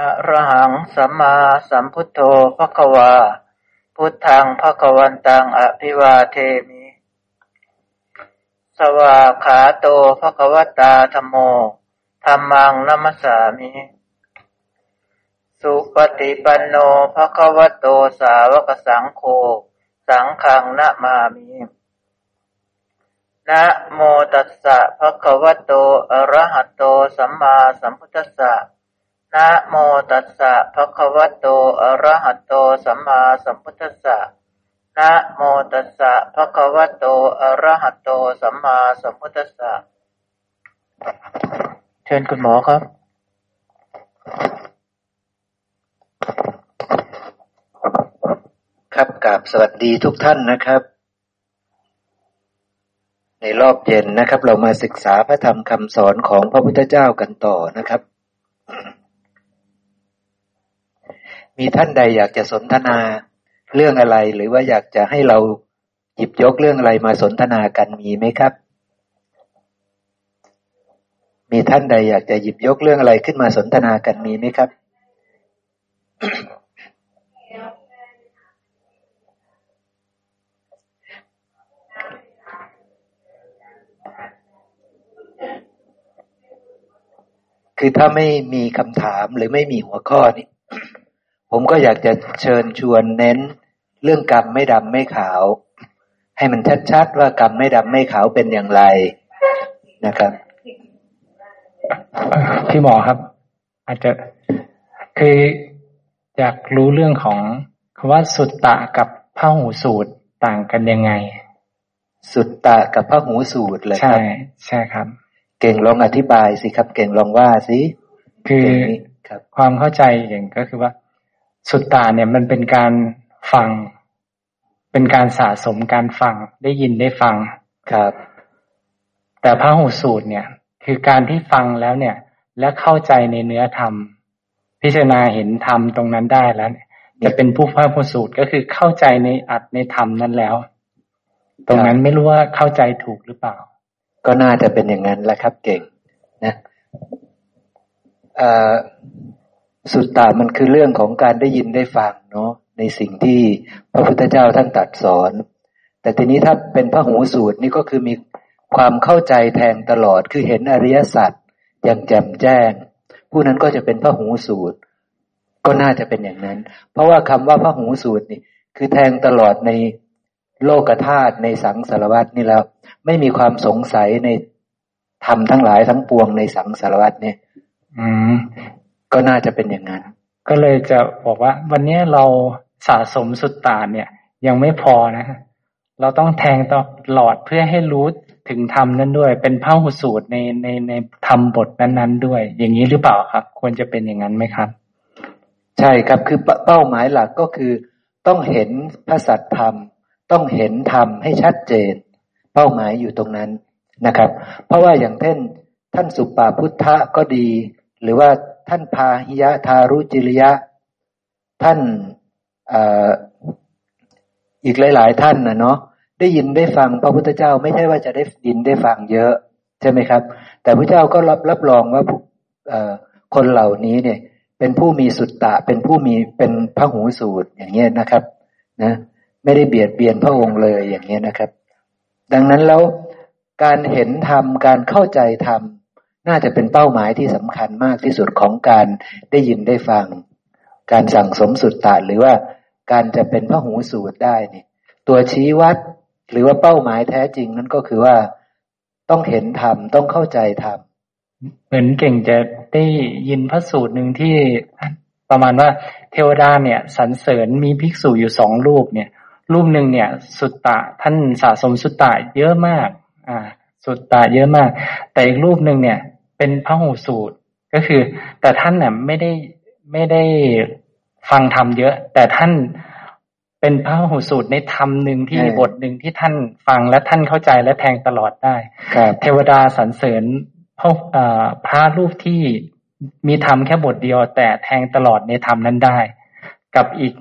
อะระหังสัมมาสัมพุทโธภควา พุทธังภควันตังอภิวาเทมิ สวาขาโตภควตาธโมธรรมังนัมสามิ สุปฏิปันโนภควโตสาวกสังโฆ สังฆังนะมามินะโมตัสสะภะคะวะโต อะระหะโต สัมมาสัมพุทธัสสะ นะโมตัสสะภะคะวะโต อะระหะโต สัมมาสัมพุทธัสสะนะโมตัสสะภะคะวะโต อะระหะโต สัมมาสัมพุทธัสสะเชิญคุณหมอครับ ครับกราบสวัสดีทุกท่านนะครับ ในรอบเย็นนะครับ เรามาศึกษาพระธรรมคำสอนของพระพุทธเจ้ากันต่อนะครับ มีท่านใดอยากจะสนทนาเรื่องอะไร หรือว่าอยากจะให้เราหยิบยกเรื่องอะไรมาสนทนากันมีไหมครับ มีท่านใดอยากจะหยิบยกเรื่องอะไรขึ้นมาสนทนากันมีไหมครับ คือถ้าไม่มีคำถามหรือไม่มีหัวข้อนี่ ผมก็อยากจะเชิญชวนเน้น เรื่องกรรมไม่ดำไม่ขาว ให้มันชัดๆว่ากรรมไม่ดำไม่ขาวเป็นอย่างไรนะครับ พี่หมอครับ อาจจะคืออยากรู้เรื่องของคำว่าสุตตะกับพระหูสูตรต่างกันยังไง สุตตะกับพระหูสูตรเลยคใช่รับใช่ครับ เก่งลองอธิบายสิครับ เก่งลองว่าสิคือเก่งนี่ครับความเข้าใจอย่างก็คือว่า สุตตะเนี่ยมันเป็นการฟัง เป็นการสะสมการฟังได้ยินได้ฟังครับ แต่พระหูสูตรเนี่ย คือการที่ฟังแล้วเนี่ย และเข้าใจในเนื้อธรรม พิจารณาเห็นธรรมตรงนั้นได้แล้วเนี่ยจะเป็นผู้พระหูสูตรก็คือเข้าใจในอัดในธรรมนั้นแล้ว ตรงนั้นไม่รู้ว่าเข้าใจถูกหรือเปล่า ก็น่าจะเป็นอย่างนั้นแหละครับเก่งนะเอ่อ สุตตะมันคือเรื่องของการได้ยินได้ฟังเนาะในสิ่งที่พระพุทธเจ้าท่านตรัสสอน แต่ทีนี้ถ้าเป็นพระหูสูตรนี่ก็คือมีความเข้าใจแทงตลอดคือเห็นอริยสัจอย่างแจ่มแจ้ง ผู้นั้นก็จะเป็นพระหูสูตร ก็น่าจะเป็นอย่างนั้น เพราะว่าคำว่าพระหูสูตรนี่ คือแทงตลอดในโลกธาตุในสังสารวัตนี่แล้ว ไม่มีความสงสัยในธรรมทั้งหลายทั้งปวงในสังสารวัตเนี่ย อืม ก็น่าจะเป็นอย่างนั้น ก็เลยจะบอกว่า วันนี้เราสะสมสุตตานเนี่ย ยังไม่พอนะ เราต้องแทงตลอดเพื่อให้รู้ถึงธรรมนั้นด้วย เป็นพระหุสูตรในในในธรรมบทนั้น ๆ ด้วย อย่างนี้หรือเปล่าครับ ควรจะเป็นอย่างนั้นไหมครับ ใช่ครับคือเป้าเป้าหมายหลักก็คือ ต้องเห็นพระสัตธรรม ต้องเห็นธรรมให้ชัดเจน เป้าหมายอยู่ตรงนั้นนะครับ เพราะว่าอย่างเช่นท่านสุปาพุทธะก็ดี หรือว่า ท่านพาหิยะทารุจิริยะ ท่านออีกหลาย ๆ ท่านนะเนาะได้ยินได้ฟังพระพุทธเจ้าไม่ใช่ว่าจะได้ยินได้ฟังเยอะ ใช่ไหมครับ แต่พระเจ้าก็รับรับรองว่าคนเหล่านี้เนี่ย เป็นผู้มีสุตตะ เป็นผู้มีเป็นพระหูสูตรอย่างเงี้ยนะครับ นะ ไม่ได้เบียดเบียนพระองค์เลยอย่างเงี้ยนะครับ ดังนั้นแล้วการเห็นธรรมการเข้าใจธรรม น่าจะเป็นเป้าหมายที่สำคัญมากที่สุดของการได้ยินได้ฟัง การสั่งสมสุตตะหรือว่าการจะเป็นพระหูสูตรได้เนี่ย ตัวชี้วัดหรือว่าเป้าหมายแท้จริงนั้นก็คือว่าต้องเห็นธรรมต้องเข้าใจธรรมเหมือนเก่งจะได้ยินพระสูตรหนึ่งที่ประมาณว่าเทวดาเนี่ยสรรเสริญมีภิกษุอยู่สองรูปเนี่ย รูปหนึ่งเนี่ย สุตตะท่านสะสมสุตตะเยอะมาก อ่า สุตตะเยอะมาก แต่อีกรูปหนึ่งเนี่ย เป็นพระหูสูตรก็คือ แต่ท่านเนี่ยไม่ได้ไม่ได้ฟังธรรมเยอะ แต่ท่านเป็นพระหูสูตรในธรรมหนึ่งที่เออบทหนึ่งที่ท่านฟังและท่านเข้าใจและแทงตลอดได้ครับเทวดาสรรเสริญพระเอ่อพระรูปที่มีธรรมแค่บทเดียว แต่แทงตลอดในธรรมนั้นได้ กับอีก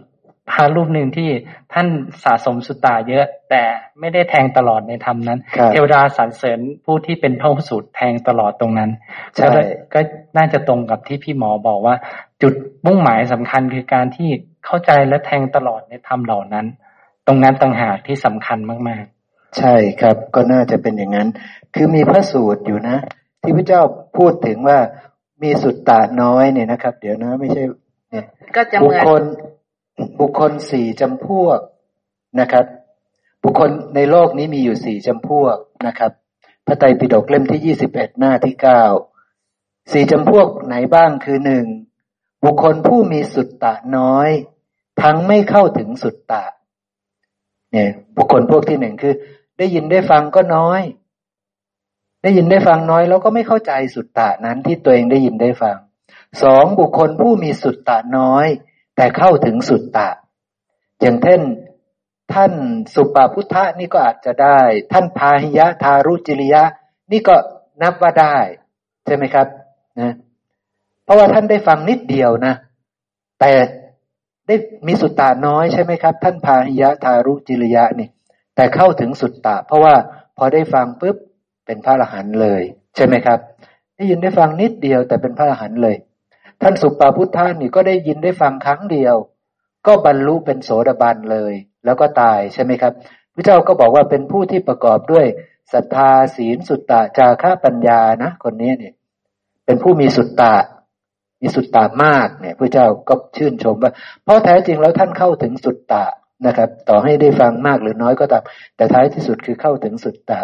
พระรูปหนึ่งที่ท่านสะสมสุตตาเยอะ แต่ไม่ได้แทงตลอดในธรรมนั้นครับเทวดาสรรเสริญผู้ที่เป็นพระสูตรแทงตลอดตรงนั้นใช่ก็ได้ก็น่าจะตรงกับที่พี่หมอบอกว่า จุดมุ่งหมายสำคัญคือการที่เข้าใจและแทงตลอดในธรรมเหล่านั้น ตรงนั้นต่างหากที่สำคัญมาก ๆ ใช่ครับก็น่าจะเป็นอย่างนั้น คือมีพระสูตรอยู่นะ ที่พระเจ้าพูดถึงว่ามีสุดตาน้อยเนี่ยนะครับ เดี๋ยวนะ ไม่ใช่เนี่ยบุคคล บุคคลสี่จำพวกนะครับ บุคคลในโลกนี้มีอยู่สี่จำพวกนะครับ พระไตรปิฎกเล่มที่ยี่สิบเอ็ดหน้าที่เก้าสี่จำพวกไหนบ้างคือหนึ่งบุคคลผู้มีสุดตะน้อย ทั้งไม่เข้าถึงสุดตะ เนี่ย บุคคลพวกที่หนึ่งคือ ได้ยินได้ฟังก็น้อย ได้ยินได้ฟังน้อย แล้วก็ไม่เข้าใจสุดตะนั้นที่ตัวเองได้ยินได้ฟังสองบุคคลผู้มีสุดตะน้อย แต่เข้าถึงสุดตะ อย่างเช่นท่านสุปาพุทธะนี่ก็อาจจะได้ ท่านพาหิยะทารุจิริยะ นี่ก็นับว่าได้ ใช่ไหมครับนะเพราะว่าท่านได้ฟังนิดเดียวนะ แต่ได้มีสุตตาน้อยใช่ไหมครับ ท่านพาหิยะทารุจิริยะนี่ แต่เข้าถึงสุตตะเพราะว่าพอได้ฟังปุ๊บเป็นพระอรหันต์เลย ใช่ไหมครับ ได้ยินได้ฟังนิดเดียวแต่เป็นพระอรหันต์เลย ท่านสุปาพุทธานี่ก็ได้ยินได้ฟังครั้งเดียว ก็บรรลุเป็นโสดาบันเลย แล้วก็ตายใช่ไหมครับพระเจ้าก็บอกว่าเป็นผู้ที่ประกอบด้วยศรัทธาศีลสุตตะจาระปัญญานะ คนนี้เนี่ย เป็นผู้มีสุตตะมีสุตตามากเนี่ยพระเจ้าก็ชื่นชมว่า เพราะแท้จริงแล้วท่านเข้าถึงสุตตะนะครับ ต่อให้ได้ฟังมากหรือน้อยก็ตามแต่ท้ายที่สุดคือเข้าถึงสุตตะ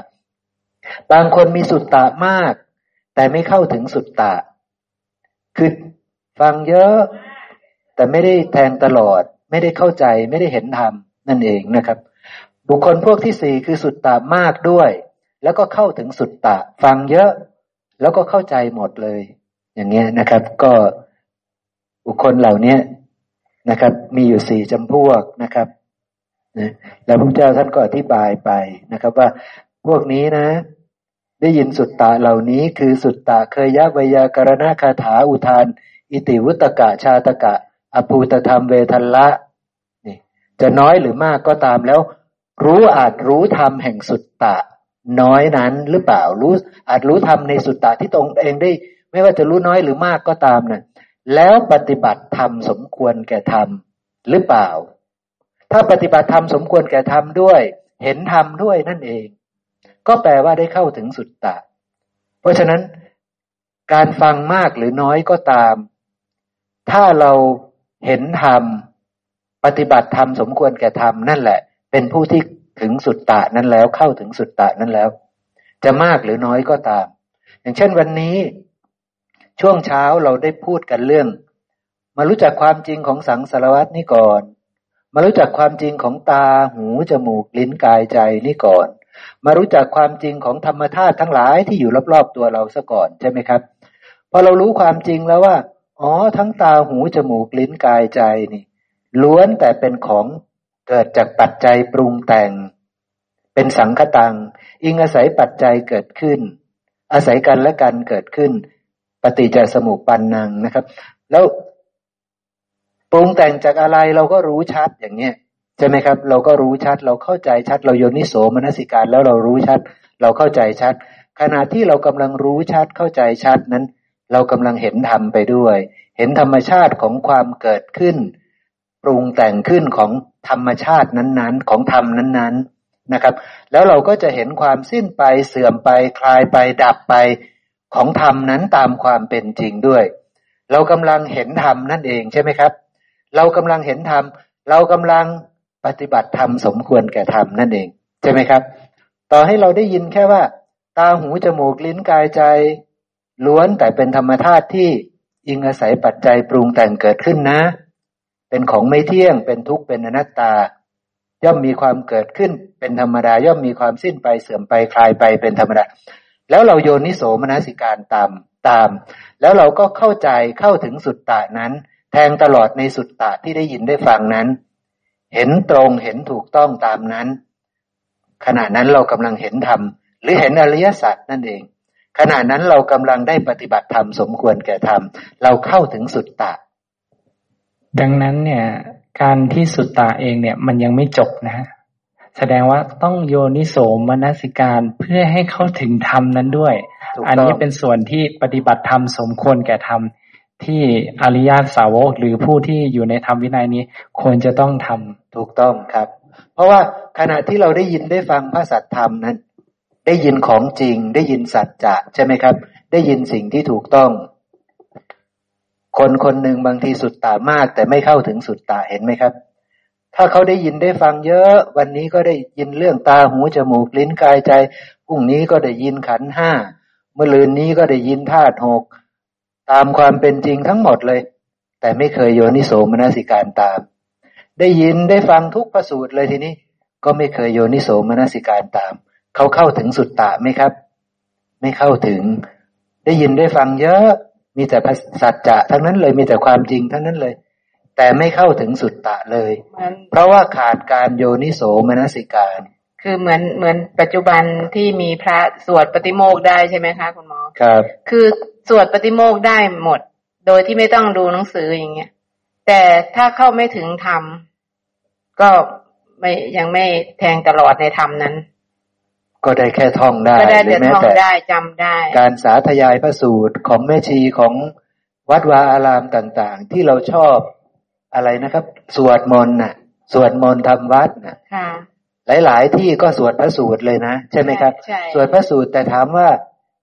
บางคนมีสุตตะมาก แต่ไม่เข้าถึงสุตตะ คือ ฟังเยอะ แต่ไม่ได้แทงตลอด ไม่ได้เข้าใจ ไม่ได้เห็นธรรมนั่นเองนะครับ บุคคลพวกที่สี่คือสุตตะมากด้วย แล้วก็เข้าถึงสุตตะ ฟังเยอะ แล้วก็เข้าใจหมดเลย อย่างเงี้ยนะครับ ก็บุคคลเหล่านี้นะครับ มีอยู่สี่จำพวกนะครับนะแล้วพระเจ้าท่านก็อธิบายไปนะครับว่าพวกนี้นะ ได้ยินสุตตะเหล่านี้คือสุตตะเคยยะวยากรณคาถาอุทาน อิติวุตกะชาตกะ อภูตธรรมเวทัละนี่จะน้อยหรือมากก็ตามแล้ว รู้อาจรู้ธรรมแห่งสุตตะ น้อยนั้นหรือเปล่ารู้อาจรู้ทำในสุตตะที่ตรงเองได้ ไม่ว่าจะรู้น้อยหรือมากก็ตามนะ่ะแล้วปฏิบัติธรรมสมควรแก่ธรรมหรือเปล่า ถ้าปฏิบัติธรรมสมควรแก่ธรรมด้วย เห็นธรรมด้วยนั่นเอง ก็แปลว่าได้เข้าถึงสุตตะ เพราะฉะนั้นการฟังมากหรือน้อยก็ตาม ถ้าเราเห็นธรรมปฏิบัติธรรมสมควรแก่ธรรมนั่นแหละ เป็นผู้ที่ถึงสุดตะนั้นแล้วเข้าถึงสุดตะนั้นแล้ว จะมากหรือน้อยก็ตาม อย่างเช่นวันนี้ ช่วงเช้าเราได้พูดกันเรื่อง มารู้จักความจริงของสังสารวัตนี่ก่อน มารู้จักความจริงของตาหูจมูกลิ้นกายใจนี่ก่อน มารู้จักความจริงของธรรมธาตุทั้งหลายที่อยู่รอบๆตัวเราซะก่อนใช่ไหมครับพอเรารู้ความจริงแล้วว่า อ๋อ ทั้งตาหูจมูกลิ้นกายใจนี่ ล้วนแต่เป็นของเกิดจากปัจจัยปรุงแต่ง เป็นสังคตัง อิงอาศัยปัจจัยเกิดขึ้น อาศัยกันและกันเกิดขึ้น ปฏิจจสมุปปันนังนะครับ แล้วปรุงแต่งจากอะไรเราก็รู้ชัดอย่างเนี้ยใช่ไหมครับ เราก็รู้ชัด เราเข้าใจชัด เราโยนิโสมนสิการแล้วเรารู้ชัด เราเข้าใจชัด ขณะที่เรากำลังรู้ชัดเข้าใจชัดนั้น เรากำลังเห็นธรรมไปด้วย เห็นธรรมชาติของความเกิดขึ้น ปรุงแต่งขึ้นของธรรมชาตินั้นๆ ของธรรมนั้นๆนะครับ แล้วเราก็จะเห็นความสิ้นไปเสื่อมไปคลายไปดับไปของธรรมนั้นตามความเป็นจริงด้วย เรากำลังเห็นธรรมนั่นเองใช่ไหมครับ เรากำลังเห็นธรรมเรากำลังปฏิบัติธรรมสมควรแก่ธรรมนั่นเองใช่ไหมครับ ต่อให้เราได้ยินแค่ว่า ตาหูจมูกลิ้นกายใจ ล้วนแต่เป็นธรรมธาตุที่ อิงอาศัยปัจจัยปรุงแต่งเกิดขึ้นนะ เป็นของไม่เที่ยง เป็นทุกข์ เป็นอนัตตา ย่อมมีความเกิดขึ้น เป็นธรรมดา ย่อมมีความสิ้นไป เสื่อมไป คลายไป เป็นธรรมดา แล้วเราโยนนิโสมนสิการตาม ตาม แล้วเราก็เข้าใจ เข้าถึงสุดตะนั้น แทงตลอดในสุดตะที่ได้ยินได้ฟังนั้น เห็นตรง เห็นถูกต้องตามนั้น ขณะนั้นเรากำลังเห็นธรรม หรือเห็นอริยสัจนั่นเอง ขณะนั้นเรากำลังได้ปฏิบัติธรรมสมควรแก่ธรรม เราเข้าถึงสุดตะ ดังนั้นเนี่ย การที่สุตตาเองเนี่ย มันยังไม่จบนะแสดงว่าต้องโยนิโสมนสิการเพื่อให้เข้าถึงธรรมนั้นด้วย อันนี้เป็นส่วนที่ปฏิบัติธรรมสมควรแก่ธรรมที่อริยสาวกหรือผู้ที่อยู่ในธรรมวินัยนี้ควรจะต้องทำถูกต้องครับ เพราะว่าขณะที่เราได้ยินได้ฟังพระสัทธรรมนั้น ได้ยินของจริง ได้ยินสัจจะใช่ไหมครับ ได้ยินสิ่งที่ถูกต้อง คนคนหนึ่งบางทีสุดตามาก แต่ไม่เข้าถึงสุดตาเห็นไหมครับ ถ้าเขาได้ยินได้ฟังเยอะ วันนี้ก็ได้ยินเรื่องตาหูจมูกลิ้นกายใจพรุ่งนี้ก็ได้ยินขันห้าเมื่อลืนนี้ก็ได้ยินธาตุหกตามความเป็นจริงทั้งหมดเลย แต่ไม่เคยโยนิโสมนสิการตาม ได้ยินได้ฟังทุกประสูตรเลยทีนี้ ก็ไม่เคยโยนิโสมนสิการตาม เขาเข้าถึงสุดตะไหมครับ ไม่เข้าถึง ได้ยินได้ฟังเยอะ มีแต่สัจจะทั้งนั้นเลยมีแต่ความจริงทั้งนั้นเลย แต่ไม่เข้าถึงสุดตะเลย เพราะว่าขาดการโยนิโสมนสิการคือเหมือนเหมือนปัจจุบันที่มีพระสวดปฏิโมกได้ใช่ไหมคะคุณหมอครับ คือสวดปฏิโมกได้หมด โดยที่ไม่ต้องดูหนังสืออย่างเงี้ย แต่ถ้าเข้าไม่ถึงธรรมก็ไม่ยังไม่แทงตลอดในธรรมนั้น ก็ได้แค่ท่องได้ก็ได้แต่ท่องได้จำได้ การสาธยายพระสูตรของแม่ชีของวัดวาอารามต่าง ๆ ที่เราชอบอะไรนะครับ สวดมนต์น่ะ สวดมนต์ทำวัดน่ะหลาย ๆ ที่ก็สวดพระสูตรเลยนะ ใช่ไหมครับสวดพระสูตรแต่ถามว่า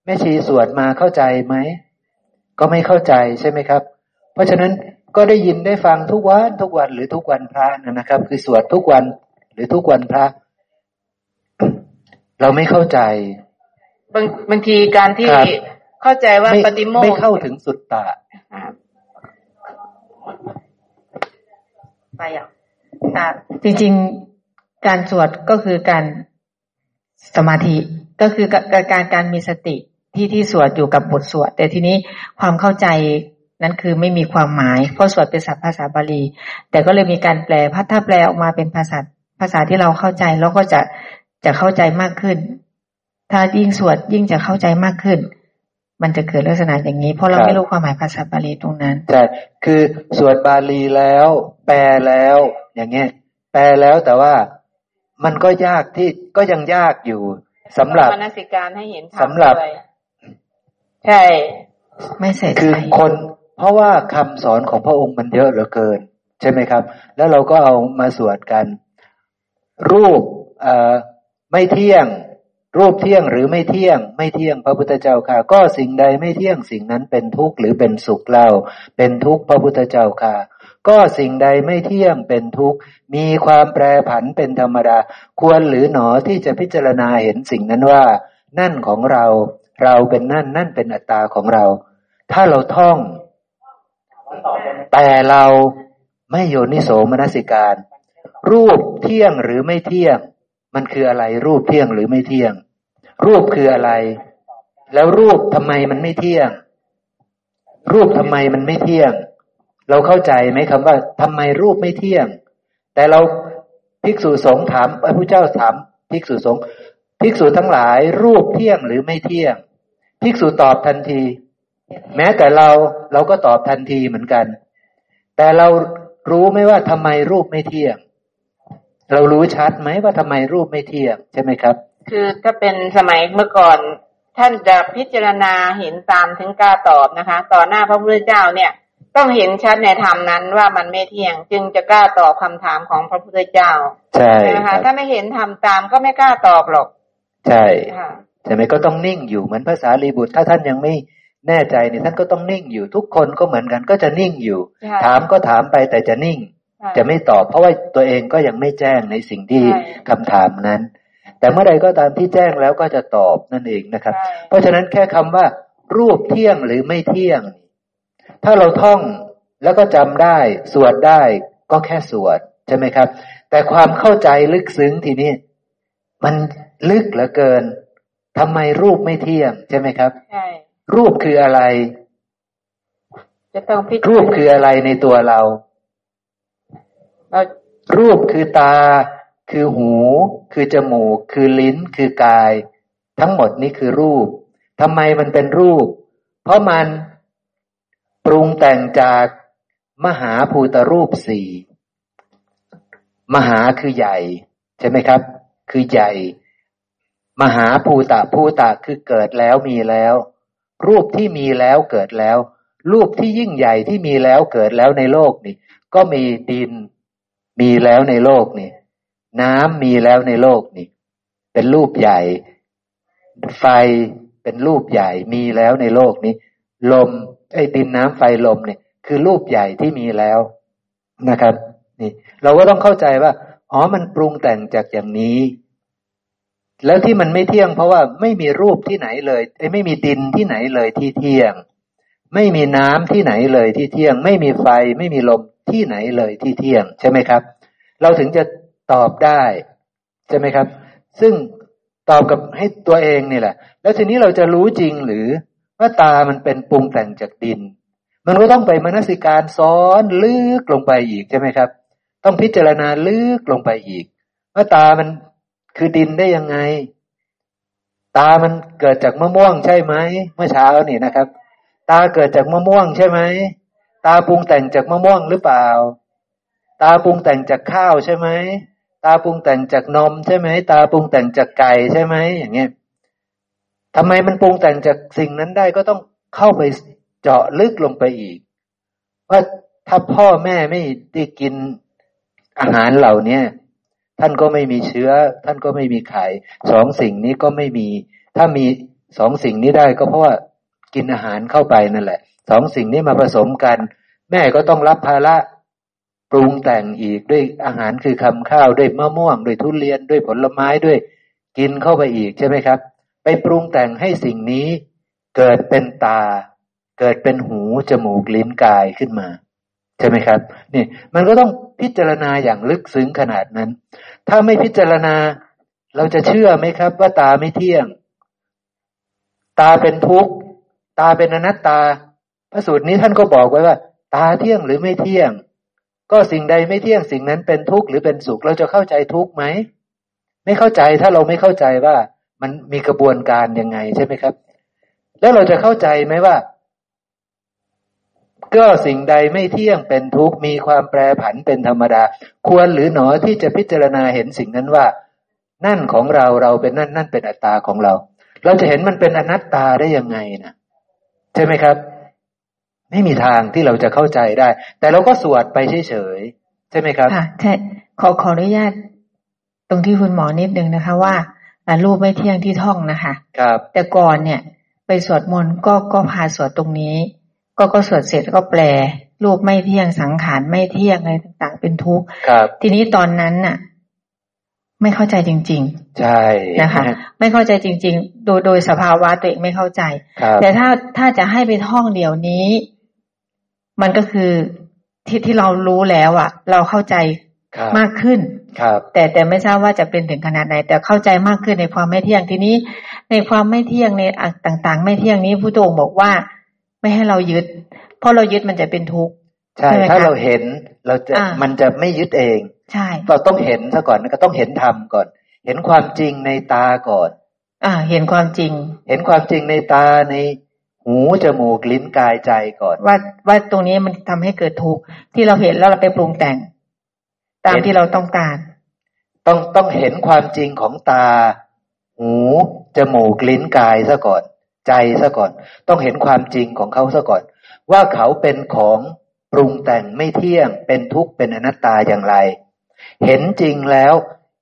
แม่ชีสวดมาเข้าใจไหมก็ไม่เข้าใจใช่ไหมครับ เพราะฉะนั้นก็ได้ยินได้ฟังทุกวันทุกวันหรือทุกวันพระนะครับ คือสวดทุกวันหรือทุกวันพระ เราไม่เข้าใจ บางบางทีการที่เข้าใจว่าปฏิโมกไม่เข้าถึงสุดตะไปอะจริง ๆ การสวดก็คือการสมาธิก็คือการการมีสติที่ที่สวดอยู่กับบทสวด แต่ทีนี้ความเข้าใจนั้นคือไม่มีความหมาย เพราะสวดเป็นศัพท์ภาษาบาลี แต่ก็เลยมีการแปลพัถ้าแปลออกมาเป็นภาษาภาษาที่เราเข้าใจแล้วก็จะ จะเข้าใจมากขึ้น ถ้ายิ่งสวดยิ่งจะเข้าใจมากขึ้น มันจะเกิดลักษณะอย่างนี้ เพราะเราไม่รู้ความหมายภาษาบาลีตรงนั้นใช่คือสวดบาลีแล้ว แปลแล้ว อย่างเงี้ยแปลแล้วแต่ว่ามันก็ยากที่ก็ยังยากอยู่สำหรับมนสิการให้เห็นสำหรับใช่ ไม่เสร็จคือคน เพราะว่าคำสอนของพระองค์มันเยอะเหลือเกิน ใช่ไหมครับ แล้วเราก็เอามาสวดกัน รูปเอ่อ ไม่เที่ยง รูปเที่ยงหรือไม่เที่ยง ไม่เที่ยงพระพุทธเจ้าค่ะ ก็สิ่งใดไม่เที่ยงสิ่งนั้นเป็นทุกข์หรือเป็นสุขเล่า เป็นทุกข์พระพุทธเจ้าค่ะ ก็สิ่งใดไม่เที่ยงเป็นทุกข์มีความแปรผันเป็นธรรมดา ควรหรือหนอที่จะพิจารณาเห็นสิ่งนั้นว่า นั่นของเรา เราเป็นนั่นนั่นเป็นอัตตาของเรา ถ้าเราท่อง แต่เราไม่โยนิโสมนสิการ รูปเที่ยงหรือไม่เที่ยง มันคืออะไรรูปเที่ยงหรือไม่เที่ยง รูปคืออะไร แล้วรูปทำไมมันไม่เที่ยง รูปทำไมมันไม่เที่ยง เราเข้าใจไหมคำว่าทำไมรูปไม่เที่ยง แต่เราภิกษุสงฆ์ถามพระพุทธเจ้าถามภิกษุสงฆ์ภิกษุทั้งหลายรูปเที่ยงหรือไม่เที่ยง ภิกษุตอบทันที แม้แต่เราเราก็ตอบทันทีเหมือนกัน แต่เรารู้ไหมว่าทำไมรูปไม่เที่ยง เรารู้ชัดไหมว่าทำไมรูปไม่เที่ยงใช่ไหมครับ คือถ้าเป็นสมัยเมื่อก่อน ท่านจะพิจารณาเห็นตามถึงกล้าตอบนะคะ ต่อหน้าพระพุทธเจ้าเนี่ย ต้องเห็นชัดในธรรมนั้นว่ามันไม่เที่ยง จึงจะกล้าตอบคำถามของพระพุทธเจ้าใช่นะคะถ้าไม่เห็นทำตามก็ไม่กล้าตอบหรอก ใช่ใช่ไหมก็ต้องนิ่งอยู่เหมือนภาษาลีบุตร ถ้าท่านยังไม่แน่ใจเนี่ยท่านก็ต้องนิ่งอยู่ทุกคนก็เหมือนกันก็จะนิ่งอยู่ ถามก็ถามไปแต่จะนิ่ง จะไม่ตอบเพราะว่าตัวเองก็ยังไม่แจ้งในสิ่งที่คำถามนั้น แต่เมื่อใดก็ตามที่แจ้งแล้วก็จะตอบนั่นเองนะครับ เพราะฉะนั้นแค่คำว่า รูปเที่ยงหรือไม่เที่ยง ถ้าเราท่องแล้วก็จำได้ สวดได้ก็แค่สวดใช่ไหมครับ แต่ความเข้าใจลึกซึ้งทีนี้ มันลึกเหลือเกินทำไมรูปไม่เที่ยงใช่ไหมครับใช่รูปคืออะไรจะต้องพิรูปคืออะไรในตัวเรา รูปคือตา คือหู คือจมูก คือลิ้น คือกาย ทั้งหมดนี้คือรูปทำไมมันเป็นรูป เพราะมันปรุงแต่งจากมหาภูตรูปสี่ มหาคือใหญ่ ใช่ไหมครับ คือใหญ่ มหาภูตะภูตะคือเกิดแล้วมีแล้ว รูปที่มีแล้วเกิดแล้ว รูปที่ยิ่งใหญ่ที่มีแล้วเกิดแล้วในโลกนี่ ก็มีดิน มีแล้วในโลกนี่น้ำมีแล้วในโลกนี่ เป็นรูปใหญ่ ไฟเป็นรูปใหญ่ มีแล้วในโลกนี้ ลมไอ้ดินน้ำไฟลมเนี่ยคือรูปใหญ่ที่มีแล้วนะครับ นี่ เราก็ต้องเข้าใจว่าอ๋อมันปรุงแต่งจากอย่างนี้ แล้วที่มันไม่เที่ยงเพราะว่าไม่มีรูปที่ไหนเลยไม่มีดินที่ไหนเลยที่เที่ยง ไม่มีน้ำที่ไหนเลยที่เที่ยง ไม่มีไฟ ไม่มีลม ที่ไหนเลยที่เที่ยงใช่ไหมครับ เราถึงจะตอบได้ใช่ไหมครับ ซึ่งตอบกับให้ตัวเองนี่แหละ แล้วทีนี้เราจะรู้จริงหรือว่าตามันเป็นปรุงแต่งจากดิน มันก็ต้องไปมนสิการซ้อนลึกลงไปอีกใช่ไหมครับ ต้องพิจารณาลึกลงไปอีก ว่าตามันคือดินได้ยังไง ตามันเกิดจากมะม่วงใช่ไหมเมื่อเช้านี่นะครับ ตาเกิดจากมะม่วงใช่ไหม ตาปรุงแต่งจากมะม่วงหรือเปล่า ตาปรุงแต่งจากข้าวใช่ไหม ตาปรุงแต่งจากนมใช่ไหม ตาปรุงแต่งจากไก่ใช่ไหม อย่างเงี้ยทำไมมันปรุงแต่งจากสิ่งนั้นได้ก็ต้องเข้าไปเจาะลึกลงไปอีก ว่าถ้าพ่อแม่ไม่ได้กินอาหารเหล่านี้ท่านก็ไม่มีเชื้อ ท่านก็ไม่มีไข่สองสิ่งนี้ก็ไม่มี ถ้ามีสองสิ่งนี้ได้ก็เพราะว่ากินอาหารเข้าไปนั่นแหละสองสิ่งนี้มาผสมกัน แม่ก็ต้องรับภาระปรุงแต่งอีกด้วยอาหารคือคำข้าวด้วยมะม่วงด้วยทุเรียนด้วยผลไม้ด้วยกินเข้าไปอีกใช่ไหมครับ ไปปรุงแต่งให้สิ่งนี้ เกิดเป็นตา เกิดเป็นหูจมูกลิ้นกายขึ้นมา ใช่ไหมครับนี่มันก็ต้องพิจารณาอย่างลึกซึ้งขนาดนั้น ถ้าไม่พิจารณา เราจะเชื่อไหมครับ ว่าตาไม่เที่ยง ตาเป็นทุกข์ตาเป็นอนัตตาพระสูตรนี้ท่านก็บอกไว้ว่า ตาเที่ยงหรือไม่เที่ยง ก็สิ่งใดไม่เที่ยงสิ่งนั้นเป็นทุกข์หรือเป็นสุขเราจะเข้าใจทุกข์ไหมไม่เข้าใจถ้าเราไม่เข้าใจว่ามันมีกระบวนการยังไงใช่ไหมครับ แล้วเราจะเข้าใจไหมว่า ก็สิ่งใดไม่เที่ยงเป็นทุกข์มีความแปรผันเป็นธรรมดา ควรหรือหนอที่จะพิจารณาเห็นสิ่งนั้นว่า นั่นของเราเราเป็นนั่นนั่นเป็นอัตตาของเรา เราจะเห็นมันเป็นอนัตตาได้ยังไงนะใช่ไหมครับ ไม่มีทางที่เราจะเข้าใจได้ แต่เราก็สวดไปเฉยๆใช่ไหมครับค่ะใช่ขอขออนุญาต ตรงที่คุณหมอนิดนึงนะคะ ว่ารูปไม่เที่ยงที่ท่องนะคะครับ แต่ก่อนเนี่ย ไปสวดมนต์ก็ก็พาสวดตรงนี้ ก็ก็สวดเสร็จแล้วก็แปล รูปไม่เที่ยงสังขารไม่เที่ยงอะไรต่าง ๆ เป็นทุกข์ทีนี้ตอนนั้นน่ะ ไม่เข้าใจจริง ๆ ใช่นะคะ ไม่เข้าใจจริง ๆ โดยโดยสภาวะตัวเองไม่เข้าใจ แต่ถ้าถ้าจะให้ไปท่องเดี๋ยวนี้ มันก็คือที่ที่เรารู้แล้วอะเราเข้าใจมากขึ้นครับ แต่แต่ไม่ทราบว่าจะเป็นถึงขนาดไหน แต่เข้าใจมากขึ้นในความไม่เที่ยงทีนี้ ในความไม่เที่ยงในต่าง ๆ ไม่เที่ยงนี้ผู้ตรงบอกว่า ไม่ให้เรายึด เพราะเรายึดมันจะเป็นทุกข์ใช่ถ้าเราเห็นเราจะมันจะไม่ยึดเอง ใช่ เราต้องเห็นซะก่อนก็ต้องเห็นธรรมก่อน เห็นความจริงในตาก่อน อ่า เห็นความจริง เห็นความจริงในตาใน หูจมูกลิ้นกายใจก่อน ว่าว่าตรงนี้มันทำให้เกิดทุกข์ที่เราเห็นแล้วเราไปปรุงแต่ง ตามที่เราต้องการ ต้องต้องเห็นความจริงของตา หูจมูกลิ้นกายซะก่อน ใจซะก่อน ต้องเห็นความจริงของเขาซะก่อน ว่าเขาเป็นของปรุงแต่งไม่เที่ยง เป็นทุกข์เป็นอนัตตาอย่างไร เห็นจริงแล้ว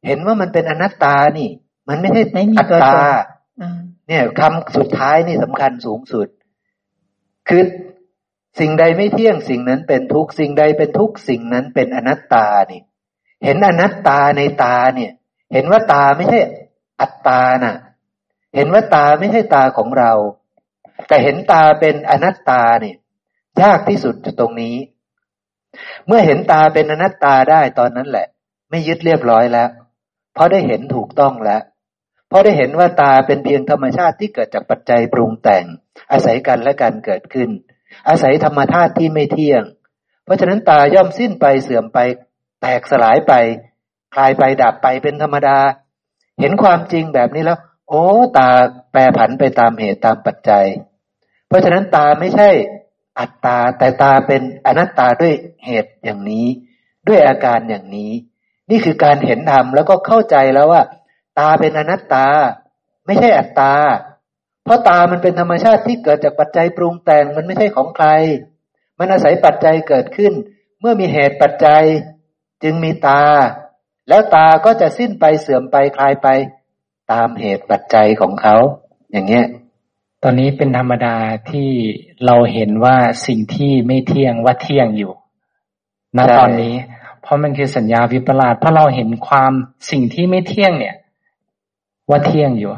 เห็นว่ามันเป็นอนัตตานี่ มันไม่ใช่อัตตา เนี่ยคำสุดท้ายนี่สำคัญสูงสุด คือสิ่งใดไม่เที่ยงสิ่งนั้นเป็นทุกสิ่งใดเป็นทุกสิ่งนั้นเป็นอนัตตานี่ เห็นอนัตตาในตาเนี่ย เห็นว่าตาไม่ใช่อัตตาน่ะ เห็นว่าตาไม่ใช่ตาของเรา แต่เห็นตาเป็นอนัตตาเนี่ยยากที่สุดตรงนี้ เมื่อเห็นตาเป็นอนัตตาได้ตอนนั้นแหละ ไม่ยึดเรียบร้อยแล้ว เพราะได้เห็นถูกต้องแล้ว เพราะได้เห็นว่าตาเป็นเพียงธรรมชาติที่เกิดจากปัจจัยปรุงแต่ง อาศัยกันและกันเกิดขึ้น อาศัยธรรมธาตุที่ไม่เที่ยง เพราะฉะนั้นตาย่อมสิ้นไปเสื่อมไป แตกสลายไป คลายไปดับไปเป็นธรรมดา เห็นความจริงแบบนี้แล้ว โอ้ตาแปรผันไปตามเหตุตามปัจจัย เพราะฉะนั้นตาไม่ใช่อัตตาแต่ตาเป็นอนัตตาด้วยเหตุอย่างนี้ ด้วยอาการอย่างนี้ นี่คือการเห็นธรรมแล้วก็เข้าใจแล้วว่า ตาเป็นอนัตตา ไม่ใช่อัตตา เพราะตามันเป็นธรรมชาติที่เกิดจากปัจจัยปรุงแต่งมันไม่ใช่ของใคร มันอาศัยปัจจัยเกิดขึ้น เมื่อมีเหตุปัจจัยจึงมีตา แล้วตาก็จะสิ้นไปเสื่อมไปคลายไป ตามเหตุปัจจัยของเขา อย่างเงี้ยตอนนี้เป็นธรรมดาที่เราเห็นว่าสิ่งที่ไม่เที่ยงว่าเที่ยงอยู่ณตอนนี้ เพราะมันคือสัญญาวิปลาสเพราะเราเห็นความสิ่งที่ไม่เที่ยงเนี่ย ว่าเที่ยงอยู่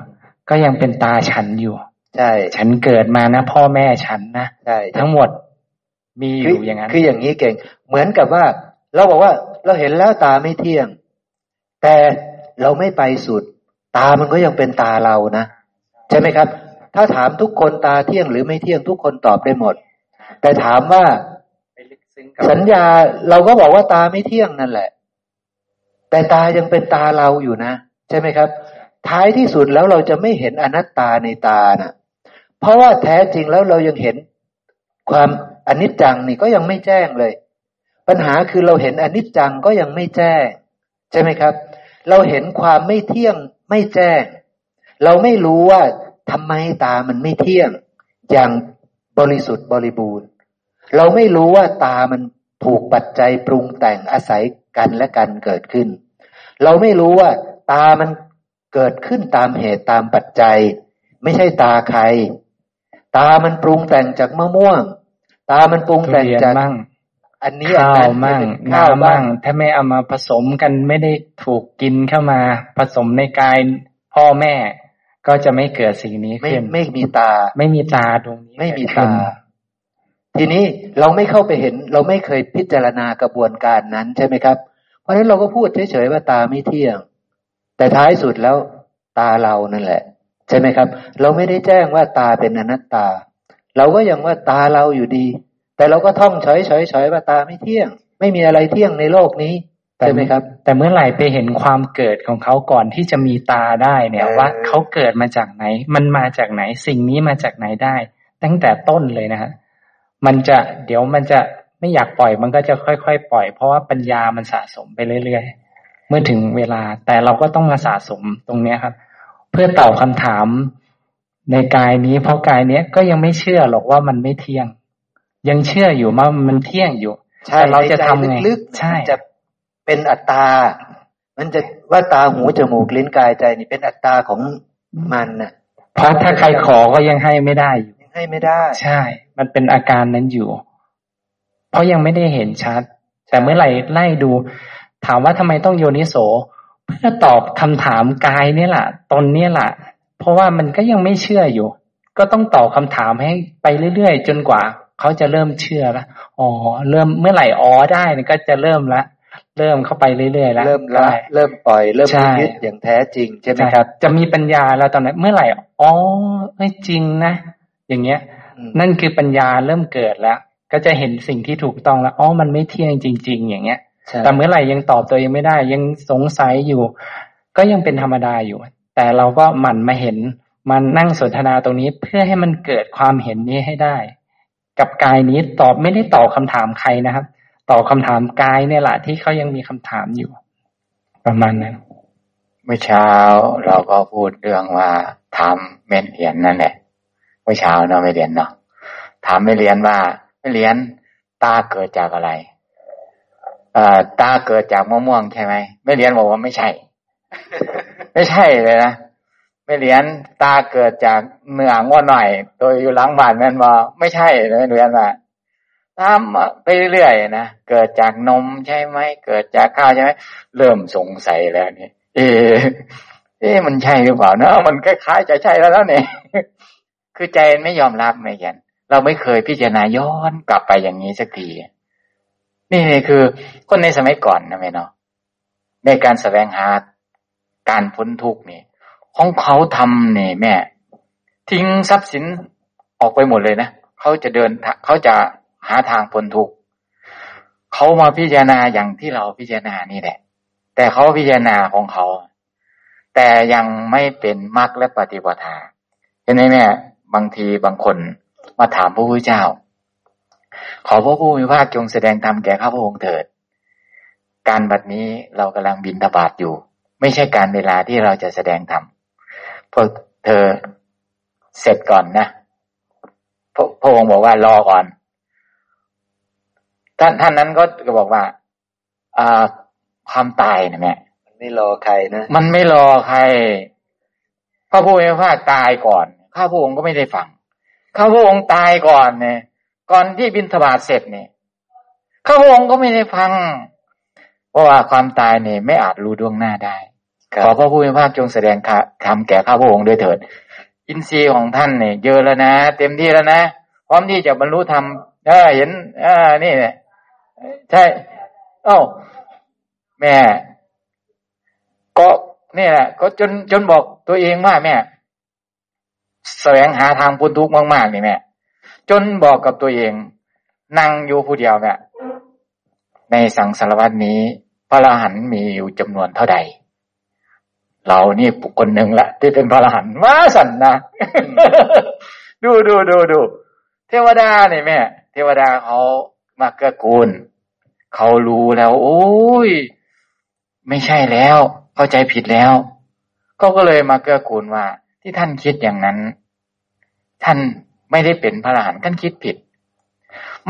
ก็ยังเป็นตาฉันอยู่ ใช่ ฉันเกิดมานะ พ่อแม่ฉันนะใช่ทั้งหมดมีอยู่อย่างนั้นคืออย่างนี้เก่ง เหมือนกับว่า เราบอกว่าเราเห็นแล้วตาไม่เที่ยง แต่เราไม่ไปสุด ตามันก็ยังเป็นตาเรานะใช่ไหมครับ ถ้าถามทุกคนตาเที่ยงหรือไม่เที่ยงทุกคนตอบได้หมด แต่ถามว่าสัญญาเราก็บอกว่าตาไม่เที่ยงนั่นแหละ แต่ตายังเป็นตาเราอยู่นะ ใช่ไหมครับ ท้ายที่สุดแล้วเราจะไม่เห็นอนัตตาในตานะเพราะว่าแท้จริงแล้วเรายังเห็นความอนิจจังนี่ก็ยังไม่แจ้งเลย ปัญหาคือเราเห็นอนิจจังก็ยังไม่แจ้ง ใช่ไหมครับ เราเห็นความไม่เที่ยงไม่แจ้ง เราไม่รู้ว่าทำไมตามันไม่เที่ยง อย่างบริสุทธิ์บริบูรณ์ เราไม่รู้ว่าตามันถูกปัจจัยปรุงแต่งอาศัยกันและกันเกิดขึ้น เราไม่รู้ว่าตามัน เกิดขึ้นตามเหตุตามปัจจัย ไม่ใช่ตาใคร ตามันปรุงแต่งจากมะม่วง ตามันปรุงแต่งจากมั่งอันนี้ข้าอันวนั้นมั่งข้าวน้ำบ้ามั่งงถ้าไม่เอามาผสมกันไม่ได้ถูกกินเข้ามา ผสมในกายพ่อแม่ ก็จะไม่เกิดสิ่งนี้ไม่ขึ้นไม่มีตา ไม่มีตาตรงนี้ไม่มีเกิดขึ้ตานทีนี้เราไม่เข้าไปเห็น เราไม่เคยพิจารณากระบวนการนั้นใช่ไหมครับ เพราะฉะนั้นเราก็พูดเฉยๆว่าตาไม่เที่ยง แต่ท้ายสุดแล้วตาเรานั่นแหละ ใช่ไหมครับ เราไม่ได้แจ้งว่าตาเป็นอนัตตา เราก็ยังว่าตาเราอยู่ดี แต่เราก็ท่องเฉยๆๆว่าตาไม่เที่ยง ไม่มีอะไรเที่ยงในโลกนี้ใช่ไหมครับ แต่เมื่อไหร่ไปเห็นความเกิดของเขาก่อนที่จะมีตาได้เนี่ยเออว่าเขาเกิดมาจากไหน มันมาจากไหนสิ่งนี้มาจากไหนได้ ตั้งแต่ต้นเลยนะฮะมันจะเดี๋ยวมันจะไม่อยากปล่อยมันก็จะค่อยๆปล่อย เพราะว่าปัญญามันสะสมไปเรื่อยๆ เมื่อถึงเวลา แต่เราก็ต้องมาสะสมตรงเนี้ยครับ เพื่อตอบคำถามในกายนี้ เพราะกายเนี้ยก็ยังไม่เชื่อหรอกว่ามันไม่เที่ยง ยังเชื่ออยู่ว่ามันเที่ยงอยู่ใช่แต่เราจะในใจทำไงลึกๆใช่มันจะเป็นอัตตา มันจะว่าตาหูจมูกลิ้นกายใจนี่เป็นอัตตาของมันน่ะเพราะถ้าใครขอก็ยังให้ไม่ได้อยู่ยังให้ไม่ได้ ใช่ มันเป็นอาการนั้นอยู่ เพราะยังไม่ได้เห็นชัด แต่เมื่อไหร่ไล่ดู ถามว่าทำไมต้องโยนิโส เพื่อตอบคำถามกายเนี่ยแหละตนเนี่ยแหละเพราะว่ามันก็ยังไม่เชื่ออยู่ ก็ต้องตอบคำถามให้ไปเรื่อยๆ จนกว่าเขาจะเริ่มเชื่อละอ๋อ เริ่มเมื่อไหร่อ๋อได้เนี่ยก็จะเริ่มละเริ่มเข้าไปเรื่อยๆแล้วเริ่มละได้เริ่มปล่อยเริ่มใช่ไม่ยึดอย่างแท้จริงใช่ไหมครับ จะมีปัญญาแล้วตอนนั้นเมื่อไหร่อ๋อเอ้ยจริงนะอย่างเงี้ยอืมนั่นคือปัญญาเริ่มเกิดแล้ว ก็จะเห็นสิ่งที่ถูกต้องแล้วอ๋อมันไม่เที่ยงจริง ๆ อย่างเงี้ยใช่ แต่เมื่อไหร่ยังตอบตัวเองไม่ได้ ยังสงสัยอยู่ ก็ยังเป็นธรรมดาอยู่ แต่เราก็หมั่นมาเห็นมันนั่งสนทนาตรงนี้เพื่อให้มันเกิดความเห็นนี้ให้ได้ กับกายนี้ตอบไม่ได้ตอบคำถามใครนะครับตอบคำถามกายเนี่ยแหละที่เขายังมีคำถามอยู่ ประมาณนั้นเมื่อเช้าเราก็พูดเรื่องว่าถามเม่นเรียนนั่นแหละเมื่อเช้าเนาะไม่เรียนเนาะถามไม่เรียนว่าไม่เรียนตาเกิดจากอะไรเอ่อ ตาเกิดจากมะม่วงใช่ไหมไม่เรียนบอกว่าไม่ใช่ ไม่ใช่เลยนะไม่เรียนตาเกิดจากเนื้อง้อหน่อยตัวอยู่หลังบ้านแม่นว่าไม่ใช่เลยไม่เรียนว่าตามไปเรื่อยๆนะเกิดจากนมใช่ไหมเกิดจากข้าวใช่ไหมเริ่มสงสัยแล้วนี่เอะเอ๊ะมันใช่หรือเปล่าเนอะมันคล้ายๆจะใช่แล้วแล้วเนี่ยคือใจไม่ยอมรับไม่ยันเราไม่เคยพิจารณาย้อนกลับไปอย่างนี้สักที นี่คือคนในสมัยก่อนนะแม่เนาะในการแสวงหาการพ้นทุกข์นี่ ของเขาทำเนี่ยแม่ ทิ้งทรัพย์สินออกไปหมดเลยนะเขาจะเดินเขาจะหาทางพ้นทุกข์เขามาพิจารณาอย่างที่เราพิจารณานี่แหละ แต่เขาพิจารณาของเขา แต่ยังไม่เป็นมรรคและปฏิปทาเห็นไหมแม่ บางทีบางคนมาถามพระพุทธเจ้า ขอพระผู้มีพระภาคจงแสดงธรรมแก่ข้าพระองค์เถิด การบัดนี้เรากำลังบินทบาทอยู่ ไม่ใช่การเวลาที่เราจะแสดงธรรมพวกเธอเสร็จก่อนนะพระพระองค์บอกว่ารอก่อน ท่านท่านนั้นก็ก็บอกว่าอ่าความตายนะแม่มันไม่รอใครนะมันไม่รอใครพระผู้มีพระภาคตายก่อน ข้าพระองค์ก็ไม่ได้ฟัง ข้าพระองค์ตายก่อนเนี่ย ก่อนที่บินทบาทเสร็จเนี่ยข้าพระองค์ก็ไม่ได้ฟัง เพราะว่าความตายเนี่ยไม่อาจรู้ดวงหน้าได้ครับขอพระผู้มีพระภาคจงแสดงคำแก่ข้าพระองค์ด้วยเถิด อินทรีย์ของท่านเนี่ยเยอะแล้วนะ เต็มที่แล้วนะ พร้อมที่จะบรรลุธรรมเออเห็นเออนี่เนี่ยใช่เอ้าแม่ ก็นี่แหละก็จนจนบอกตัวเองว่าแม่ แสวงหาทางพ้นทุกข์มากๆนี่แม่ จนบอกกับตัวเอง นั่งอยู่ผู้เดียวเนี่ยในสังสารวัตนี้ พระอรหันต์มีอยู่จำนวนเท่าใด เรานี่บุคคลหนึ่งละที่เป็นพระอรหันต์ว่าสันนะดูดูดูดูเทวดาเนี่ยแม่เทวดาเขามาเกื้อกูลเขารู้แล้ว โอ้ย ไม่ใช่แล้ว เข้าใจผิดแล้วก็ก็เลยมาเกื้อกูลว่า ที่ท่านคิดอย่างนั้น ท่าน ไม่ได้เป็นพระอรหันต์ท่านคิดผิด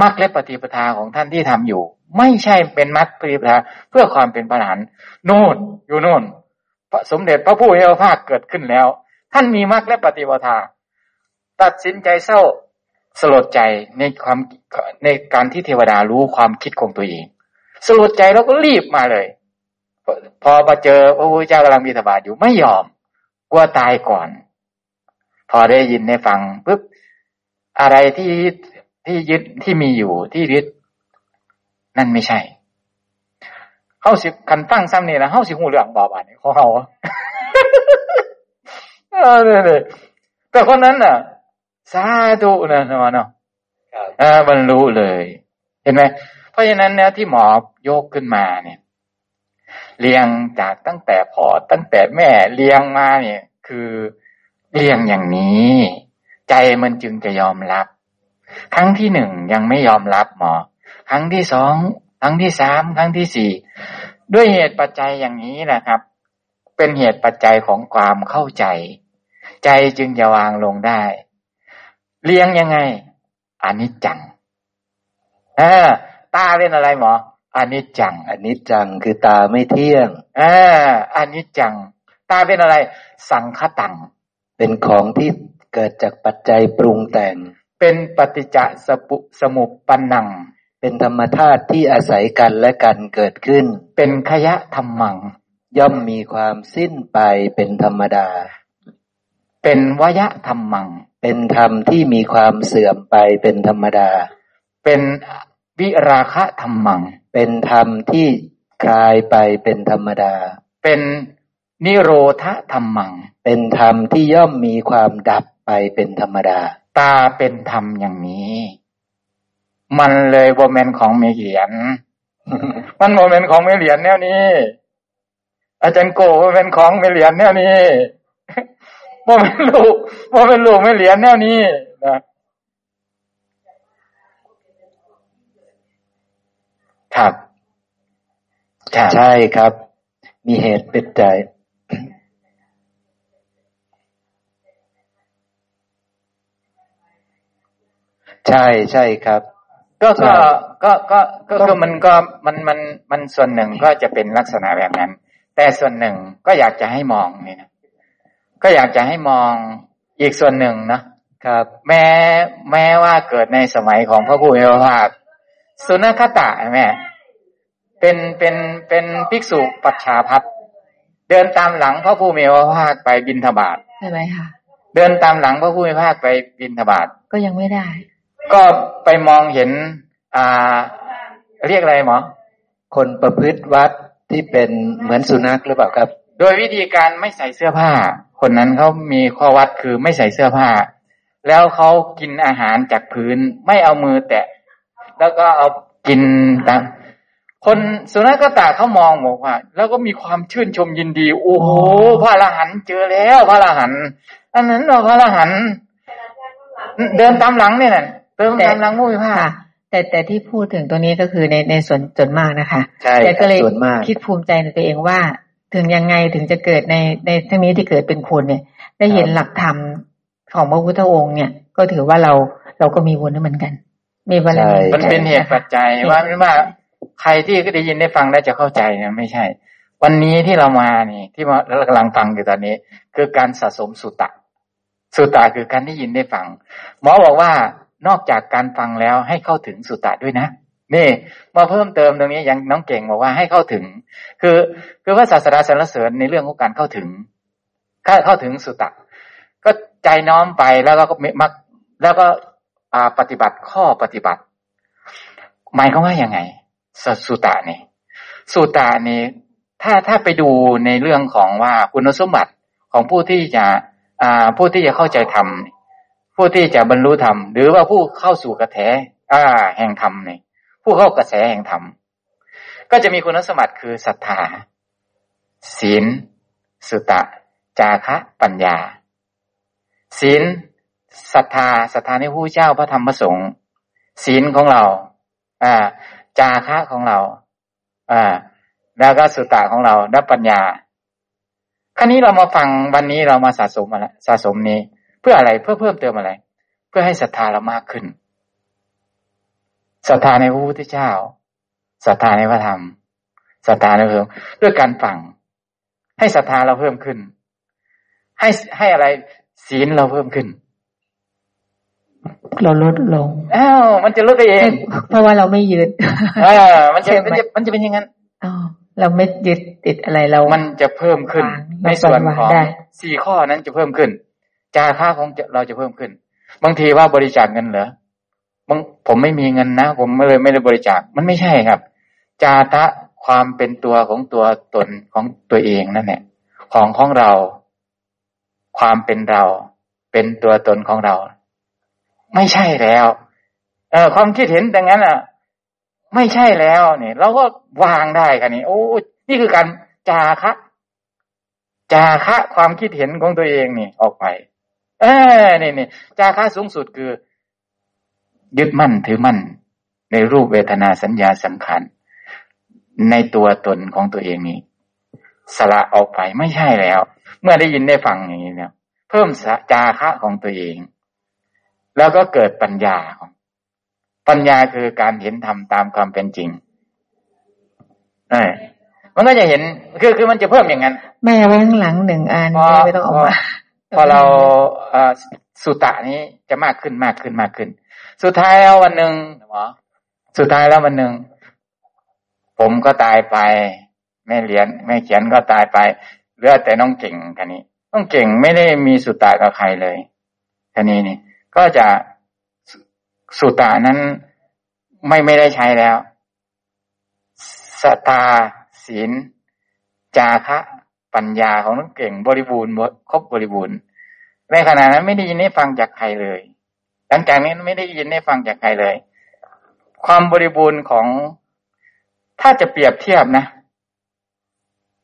มรรคและปฏิปทาของท่านที่ทำอยู่ ไม่ใช่เป็นมรรคปฏิปทาเพื่อความเป็นพระอรหันต์โน่นอยู่โน่นพระสมเด็จพระผู้มีพระภาคเกิดขึ้นแล้ว ท่านมีมรรคและปฏิปทา ตัดสินใจเศร้าสลดใจในความในการที่เทวดารู้ความคิดของตัวเองสลดใจแล้วก็รีบมาเลย พอมาเจอพระพุทธเจ้ากำลังบิณฑบาตอยู่ไม่ยอมกลัวตายก่อน พอได้ยินได้ฟังปุ๊บ อะไรที่ที่ยึดที่มีอยู่ที่ยึดนั่นไม่ใช่เข้าสิคันตั้งซ้ำนี่นะเข้าสิหูเรื่องบาบานของเขาเออเนี่ยแต่คนนั้นน่ะ สาธุนะนะเนาะครับเออบรรลุเลย เห็นไหมเพราะฉะนั้นเนี่ยที่หมอยกขึ้นมาเนี่ย เรียงจากตั้งแต่พอตั้งแต่แม่เรียงมาเนี่ย คือเรียงอย่างนี้ ใจมันจึงจะยอมรับ ครั้งที่หนึ่งยังไม่ยอมรับหมอ ครั้งที่สองครั้งที่สามครั้งที่สี่ด้วยเหตุปัจจัยอย่างนี้แหละครับ เป็นเหตุปัจจัยของความเข้าใจ ใจจึงจะวางลงได้ เลี้ยงยังไงอนิจจังเออตาเป็นอะไรหมออนิจจังอันนี้จังคือตาไม่เที่ยงเอออนิจจัง ตาเป็นอะไร สังคตัง เป็นของที่ เกิดจากปัจจัยปรุงแต่ง เป็นปฏิจจสปุสมุปปนัง เป็นธรรมธาตุที่อาศัยกันและกันเกิดขึ้น เป็นขยะธรรมัง ย่อมมีความสิ้นไปเป็นธรรมดา เป็นวยะธรรมัง เป็นธรรมที่มีความเสื่อมไปเป็นธรรมดา เป็นวิราคะธรรมัง เป็นธรรมที่คลายไปเป็นธรรมดา เป็นนิโรธธรรมัง เป็นธรรมที่ย่อมมีความดับ ไปเป็นธรรมดา ตาเป็นธรรมอย่างนี้ มันเลยโมเมนของเมเหรียญมันโมเมนของเมเหรียญแนวนี้ อาจารย์โกโมเมนของเมเหรียญแนวนี้โมเมนลูกโมเมนลูกเมเหรียญแนวนี้นะครับครับใช่ครับ มีเหตุเป็นใจ ใช่ใช่ครับ ก็ใช่ก็ก็ก็ก็คือมันก็มันมันมันส่วนหนึ่งก็จะเป็นลักษณะแบบนั้น แต่ส่วนหนึ่งก็อยากจะให้มองนี่นะก็อยากจะให้มองอีกส่วนหนึ่งนะครับ แม้แม้ว่าเกิดในสมัยของพระผู้มีพระภาคสุนัขตะแม่เป็นเป็นเป็นภิกษุปัจฉาพัฒเดินตามหลังพระผู้มีพระภาคไปบินทบาทใช่ไหมคะเดินตามหลังพระผู้มีพระภาคไปบินทบาทก็ยังไม่ได้ ก็ไปมองเห็น อ่า เรียกอะไรหมอ คนประพฤติวัดที่เป็นเหมือนสุนัขหรือเปล่าครับ โดยวิธีการไม่ใส่เสื้อผ้า คนนั้นเขามีข้อวัดคือไม่ใส่เสื้อผ้า แล้วเขากินอาหารจากพื้น ไม่เอามือแตะ แล้วก็เอากินตามคนสุนัขกตาเขามองบอกว่า แล้วก็มีความชื่นชมยินดี โอ้โหพระอรหันต์เจอแล้ว พระอรหันต์อันนั้นเหรอพระอรหันต์เดินตามหลังเนี่ยน่ะ เดินตามหลังมุ้ยผ้าค่ะแต่แต่ที่พูดถึงตรงนี้ก็คือในในส่วนส่วนมากนะคะใช่แต่ก็เลยส่วนมากคิดภูมิใจในตัวเองว่า ถึงยังไงถึงจะเกิดในในทั้งนี้ที่เกิดเป็นคนเนี่ย ได้เห็นหลักธรรมของพระพุทธองค์เนี่ย ก็ถือว่าเราเราก็มีบุญเหมือนกัน มีบารมีมันเป็นเหตุปัจจัยว่าไม่ว่าใครที่ได้ยินได้ฟังแล้วจะเข้าใจเนี่ยไม่ใช่ วันนี้ที่เรามานี่ ที่เรากำลังฟังอยู่ตอนนี้ คือการสะสมสุตตะสุตตะคือการได้ยินได้ฟัง หมอบอกว่า นอกจากการฟังแล้วให้เข้าถึงสุตตะด้วยนะนี่มาเพิ่มเติมตรงนี้ยังน้องเก่งบอกว่าให้เข้าถึง คือคือว่าศาสดาสรรเสริญในเรื่องของการเข้าถึงเข้าถึงสุตตะ ก็ใจน้อมไปแล้วก็มักแล้วก็ปฏิบัติข้อปฏิบัติ หมายความว่ายังไงสุตตะนี่สุตตะนี่ถ้าถ้าไปดูในเรื่องของว่าคุณสมบัติของผู้ที่จะผู้ที่จะเข้าใจธรรม ผู้ที่จะบรรลุธรรม หรือว่าผู้เข้าสู่กระแสอ่า แห่งธรรมเนี่ยผู้เข้ากระแสแห่งธรรม ก็จะมีคุณสมบัติคือศรัทธา ศีล สุตะ จาคะ ปัญญา ศีลศรัทธาศรัทธาในผู้เจ้าพระธรรมพระสงฆ์ศีลของเรา อ่า จาคะของเรา อ่า แล้วก็สุตะของเราและปัญญาครั้นี้เรามาฟังวันนี้เรามาสะสมมาแล้วสะสมนี้ พื่ออะไรเพื่อเพิ่มเติมอะไร เพื่อให้ศรัทธาเรามากขึ้นศรัทธาในพระพุทธเจ้าศรัทธาในพระธรรมศรัทธาในพระองค์ด้วยการฟัง ให้ศรัทธาเราเพิ่มขึ้น ให้ให้อะไรศีลเราเพิ่มขึ้น เราลดลงอ้าวมันจะลดไปเอง เพราะว่าเราไม่ยึดอ่ามันจะมันจะมันจะเป็นอย่างนั้นอ๋อเราไม่ยึดติดอะไรเรา มันจะเพิ่มขึ้นในส่วนของสี่ข้อนั้นจะเพิ่มขึ้น จาค่าของเราจะเพิ่มขึ้น บางทีว่าบริจาคเงินเหรอบางผมไม่มีเงินนะ ผมไม่เลยไม่ได้บริจาคมันไม่ใช่ครับ จาตะความเป็นตัวของตัวตนของตัวเองนั่นแหละของของเรา ความเป็นเรา เป็นตัวตนของเรา ไม่ใช่แล้ว เออความคิดเห็นดังนั้นอะ ไม่ใช่แล้วเนี่ยเราก็วางได้กันนี่โอ้นี่คือการจาคะจาคะความคิดเห็นของตัวเองนี่ออกไป เออนี่นี่จาคะสูงสุดคือ ยึดมั่นถือมั่น ในรูปเวทนาสัญญาสังขารในตัวตนของตัวเองนี้สละออกไปไม่ใช่แล้ว เมื่อได้ยินได้ฟังอย่างนี้เนี่ยเพิ่มสจาคะของตัวเอง แล้วก็เกิดปัญญาของปัญญาคือการเห็นธรรมตามความเป็นจริงเออมันก็จะเห็น คือคือมันจะเพิ่มอย่างนั้น แม่ไว้ข้างหลังหนึ่งอันไม่ต้องออกมา พอเราสุตะนี้จะมากขึ้นมากขึ้นมากขึ้น สุดท้ายแล้ววันหนึ่งหมอสุดท้ายแล้ววันหนึ่งผมก็ตายไป แม่เลี้ยนแม่เขียนก็ตายไปเหลือแต่น้องเก่งกันนี้น้องเก่งไม่ได้มีสุตะกับใครเลยท่านี้นี่ ก็จะสุตตะนั้นไม่ไม่ได้ใช้แล้วสตาศีล จาคะ ปัญญาของน้องเก่งบริบูรณ์ครบบริบูรณ์ในขณะนั้นไม่ได้ยินได้ฟังจากใครเลย หลังจากนี้ไม่ได้ยินได้ฟังจากใครเลย ความบริบูรณ์ของถ้าจะเปรียบเทียบนะ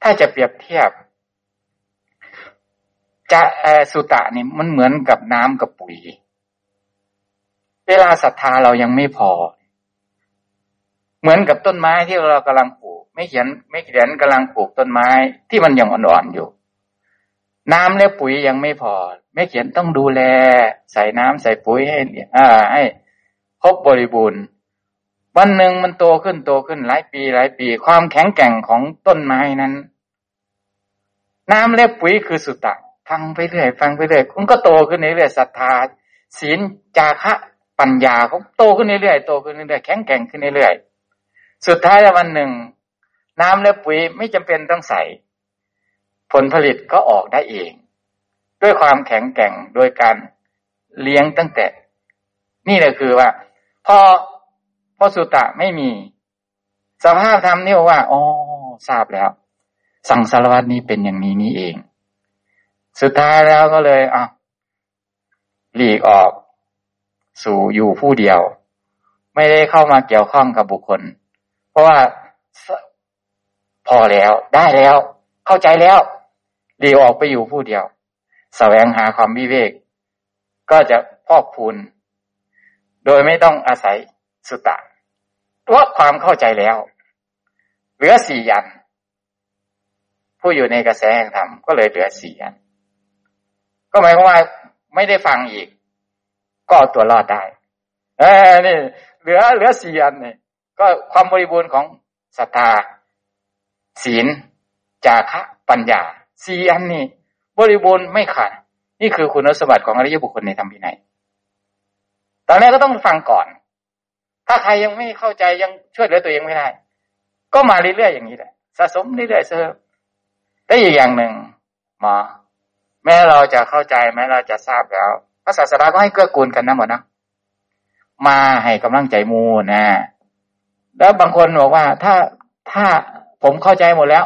ถ้าจะเปรียบเทียบ จะสุตะนี่มันเหมือนกับน้ำกับปุ๋ย เวลาศรัทธาเรายังไม่พอ เหมือนกับต้นไม้ที่เรากำลังป ไม่เขียนไม่เขียนกำลังปลูกต้นไม้ที่มันยังอ่อนๆอยู่ น้ำและปุ๋ยยังไม่พอแม่เขียนต้องดูแล ใส่น้ำใส่ปุ๋ยให้อ่าให้ครบบริบูรณ์ วันหนึ่งมันโตขึ้นโตขึ้นหลายปีหลายปี ความแข็งแกร่งของต้นไม้นั้น น้ำและปุ๋ยคือสุตตะฟังไปเรื่อยฟังไปเรื่อยคุณก็โตขึ้นเรื่อยศรัทธาศีลจาคะปัญญาเขาโตขึ้นเรื่อยโตขึ้นเรื่อยแข็งแกร่งขึ้นเรื่อยสุดท้ายวันหนึ่ง น้ำและปุ๋ยไม่จำเป็นต้องใส่ ผลผลิตก็ออกได้เอง ด้วยความแข็งแกร่งโดยการเลี้ยงตั้งแต่ นี่แหละคือว่า พอพอสุตะไม่มี สภาพธรรมนี่ว่าอ๋อทราบแล้ว สังสารวัตนี้เป็นอย่างนี้นี่เอง สุดท้ายแล้วก็เลยอะหลีกออก สู่อยู่ผู้เดียว ไม่ได้เข้ามาเกี่ยวข้องกับบุคคล เพราะว่า พอแล้ว ได้แล้ว เข้าใจแล้วหลีกออกไปอยู่ผู้เดียวแสวงหาความวิเวก ก็จะพอกพูน โดยไม่ต้องอาศัยสุตตะเพราะความเข้าใจแล้ว เหลือสี่ยัน ผู้อยู่ในกระแสแห่งธรรมก็เลยเหลือสี่ยัน ก็หมายความว่าไม่ได้ฟังอีก ก็ตัวรอดได้ เออนี่เหลือเหลือสี่อันนี่ก็ความบริบูรณ์ของศรัทธา ศีล จาคะปัญญาสี่อันนี้บริบูรณ์ไม่ขาดนี่คือคุณสมบัติของอริยบุคคลในธรรมพินัยตอนแรกก็ต้องฟังก่อน ถ้าใครยังไม่เข้าใจยังช่วยเหลือตัวเองไม่ได้ ก็มาเรื่อยๆอย่างนี้แหละสะสมเรื่อยๆเสริมได้อีกอย่างหนึ่งหมอแม้เราจะเข้าใจแม้เราจะทราบแล้วพระศาสดาก็ให้เกื้อกูลกันนะหมดนะมาให้กำลังใจมูนะแล้วบางคนบอกว่าถ้าถ้า ผมเข้าใจหมดแล้ว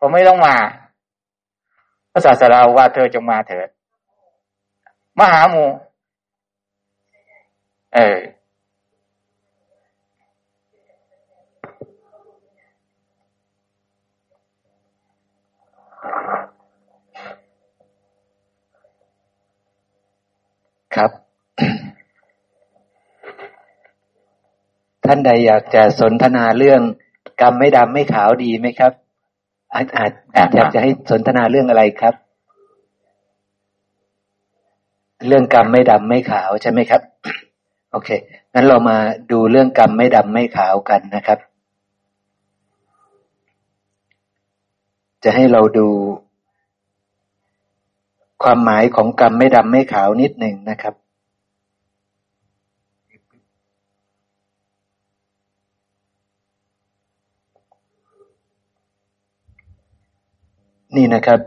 ผมไม่ต้องมาพระศาสดาว่าเธอจงมาเถิดมหาหมูเออครับ ท่านใดอยากจะสนทนาเรื่อง กรรมไม่ดำไม่ขาวดีไหมครับ อาจอาจอยากจะให้สนทนาเรื่องอะไรครับ เรื่องกรรมไม่ดำไม่ขาวใช่ไหมครับ โอเคงั้นเรามาดูเรื่องกรรมไม่ดำไม่ขาวกันนะครับ จะให้เราดู ความหมายของกรรมไม่ดำไม่ขาวนิดหนึ่งนะครับ นี่นะครับ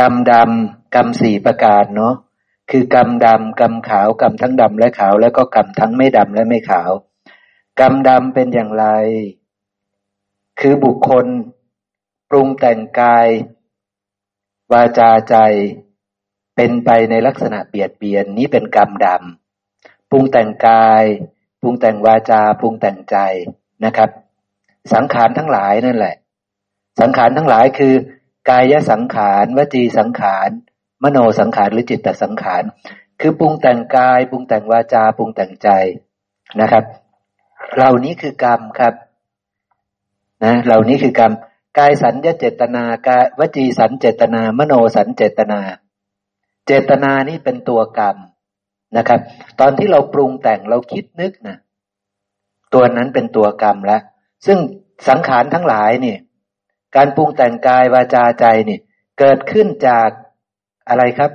กรรมดำกรรมสี่ประการเนาะคือกรรมดำกรรมขาวกรรมทั้งดำและขาว แล้วก็กรรมทั้งไม่ดำและไม่ขาว กรรมดำเป็นอย่างไร คือบุคคล ปรุงแต่งกาย วาจาใจ เป็นไปในลักษณะเบียดเบียนนี้เป็นกรรมดำปรุงแต่งกายปรุงแต่งวาจาปรุงแต่งใจนะครับ สังขารทั้งหลายนั่นแหละ สังขารทั้งหลายคือกายสังขารวจีสังขาร มโนสังขารหรือจิตตสังขาร คือปรุงแต่งกายปรุงแต่งวาจาปรุงแต่งใจนะครับ เหล่านี้คือกรรมครับนะเหล่านี้คือกรรมกายสัญญเจตนากายวจีสัญเจตนา มโนสัญเจตนา เจตนานี้เป็นตัวกรรมนะครับ ตอนที่เราปรุงแต่งเราคิดนึกนะตัวนั้นเป็นตัวกรรมแล้วซึ่งสังขารทั้งหลายเนี่ย การปรุงแต่งกายวาจาใจนี่เกิดขึ้นจากอะไรครับ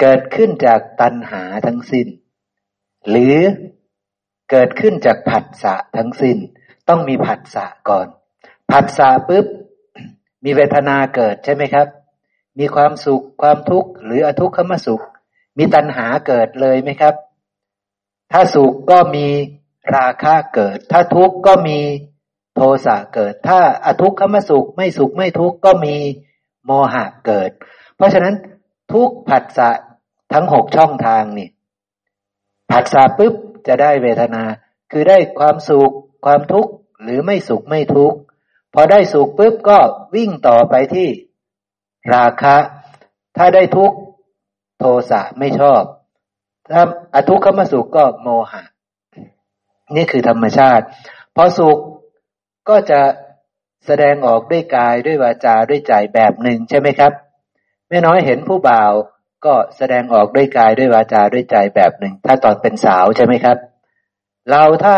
เกิดขึ้นจากตัณหาทั้งสิ้น หรือเกิดขึ้นจากผัสสะทั้งสิ้น ต้องมีผัสสะก่อน ผัสสะปุ๊บ มีเวทนาเกิดใช่ไหมครับ มีความสุขความทุกข์หรืออทุกขมสุข มีตัณหาเกิดเลยไหมครับ ถ้าสุขก็มีราคะเกิด ถ้าทุกข์ก็มี โทสะเกิด ถ้าอทุกขมสุขไม่สุขไม่ทุกข์ก็มีโมหะเกิด เพราะฉะนั้นทุกผัสสะทั้งหกช่องทางนี่ผัสสะปุ๊บจะได้เวทนา คือได้ความสุขความทุกข์หรือไม่สุขไม่ทุกข์พอได้สุขปุ๊บก็วิ่งต่อไปที่ราคะ ถ้าได้ทุกข์โทสะไม่ชอบ ถ้าอทุกขมสุขก็โมหะ นี่คือธรรมชาติ พอสุข ก็จะแสดงออกด้วยกายด้วยวาจาด้วยใจแบบหนึ่งใช่ไหมครับแม่น้อยเห็นผู้บ่าวก็แสดงออกด้วยกายด้วยวาจาด้วยใจแบบหนึ่ง ถ้าตอนเป็นสาวใช่ไหมครับ เราถ้า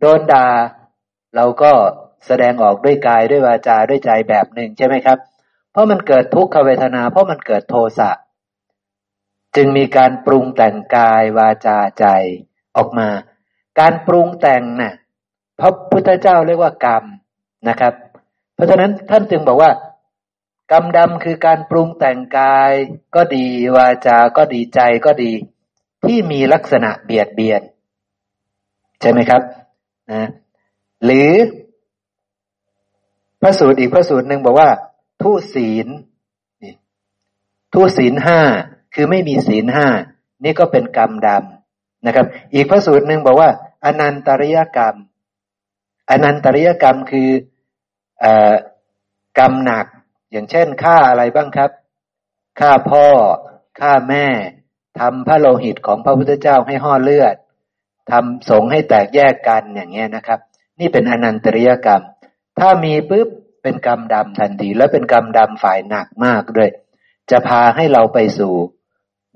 โดนด่าเราก็แสดงออกด้วยกายด้วยวาจาด้วยใจแบบหนึ่งใช่ไหมครับ เพราะมันเกิดทุกขเวทนา เพราะมันเกิดโทสะจึงมีการปรุงแต่งกายวาจาใจออกมา การปรุงแต่งนะ่ะ พระพุทธเจ้าเรียกว่ากรรมนะครับ เพราะฉะนั้นท่านจึงบอกว่ากรรมดำคือการปรุงแต่งกายก็ดีวาจาก็ดีใจก็ดี ที่มีลักษณะเบียดเบียน ใช่ไหมครับนะหรือพระสูตรอีกพระสูตรหนึ่งบอกว่า ทุศีลทุศีลห้าคือไม่มีศีลห้านี่ก็เป็นกรรมดำนะครับ อีกพระสูตรหนึ่งบอกว่า อนันตริยกรรม อนันตริยกรรมคืออกรรมหนัก อย่างเช่นฆ่าอะไรบ้างครับฆ่าพ่อฆ่าแม่ทำพระโลหิตของพระพุทธเจ้าให้ห่อเลือดทำสงให้แตกแยกกันอย่างเงี้ยนะครับ นี่เป็นอนันตริยกรรม ถ้ามีปุ๊บเป็นกรรมดำทันที แล้วเป็นกรรมดำฝ่ายหนักมากด้วย จะพาให้เราไปสู่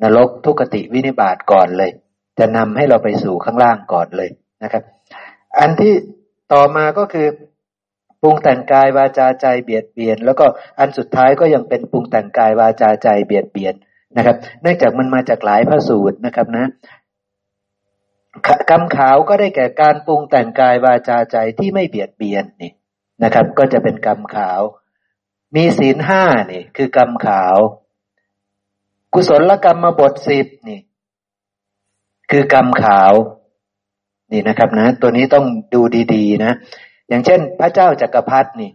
นรกทุกติวินิบาตก่อนเลย จะนำให้เราไปสู่ข้างล่างก่อนเลยนะครับ อันที่ ต่อมาก็คือปรุงแต่งกายวาจาใจเบียดเบียน แล้วก็อันสุดท้ายก็ยังเป็นปรุงแต่งกายวาจาใจเบียดเบียนนะครับ เนื่องจากมันมาจากหลายพระสูตรนะครับนะกรรมขาวก็ได้แก่การปรุงแต่งกายวาจาใจที่ไม่เบียดเบียนนี่นะครับ ก็จะเป็นกรรมขาว มีศีลห้านี่ คือกรรมขาว กุศลกรรมมาบทสิบนี่ คือกรรมขาว นี่นะครับนะ ตัวนี้ต้องดูดีๆ นะ อย่างเช่น พระเจ้าจากักรพรรดินี่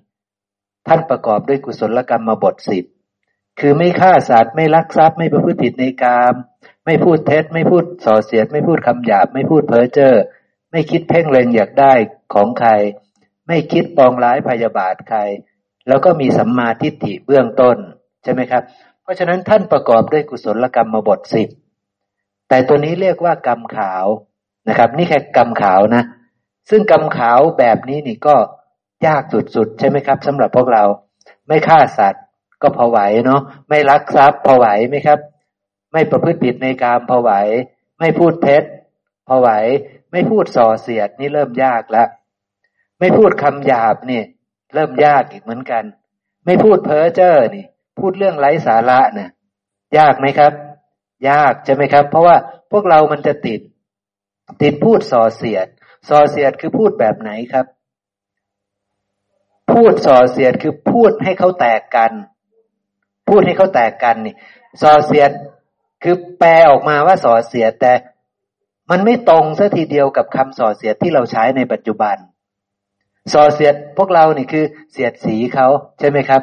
ท่านประกอบด้วยกุศลกรรมมาบทสิบคือไม่ฆ่าสัตว์ไม่ลักทรัพย์ไม่ประพฤติผิดในกามไม่พูดเท็จ ไม่พูดส่อเสียด ไม่พูดคำหยาบ ไม่พูดเพ้อเจ้อไม่คิดเพ่งเล็งอยากได้ของใคร ไม่คิดปองร้ายพยาบาทใคร แล้วก็มีสัมมาทิฏฐิเบื้องต้นใช่ไหมครับ เพราะฉะนั้นท่านประกอบด้วยกุศลกรรมมาบทสิบแต่ตัวนี้เรียกว่ากรรมขาว นะครับ นี่แค่กรรมขาวนะ ซึ่งกรรมขาวแบบนี้นี่ก็ยากสุดๆ ใช่ไหมครับสำหรับพวกเราไม่ฆ่าสัตว์ก็พอไหวเนาะไม่ลักทรัพย์พอไหวไหมครับ ไม่ประพฤติผิดในการพอไหว ไม่พูดเท็จพอไหว ไม่พูดส่อเสียดนี่เริ่มยากแล้วไม่พูดคำหยาบนี่เริ่มยากอีกเหมือนกัน ไม่พูดเพ้อเจ้อนี่ พูดเรื่องไร้สาระเนี่ยยากไหมครับ ยากใช่ไหมครับ เพราะว่าพวกเรามันจะติด ติดพูดส่อเสียด ส่อเสียดคือพูดแบบไหนครับ พูดส่อเสียดคือพูดให้เขาแตกกัน พูดให้เขาแตกกันนี่ ส่อเสียดคือแปลออกมาว่าส่อเสียดแต่มันไม่ตรงซะทีเดียวกับคำส่อเสียดที่เราใช้ในปัจจุบัน ส่อเสียดพวกเรานี่คือเสียดสีเขาใช่ไหมครับ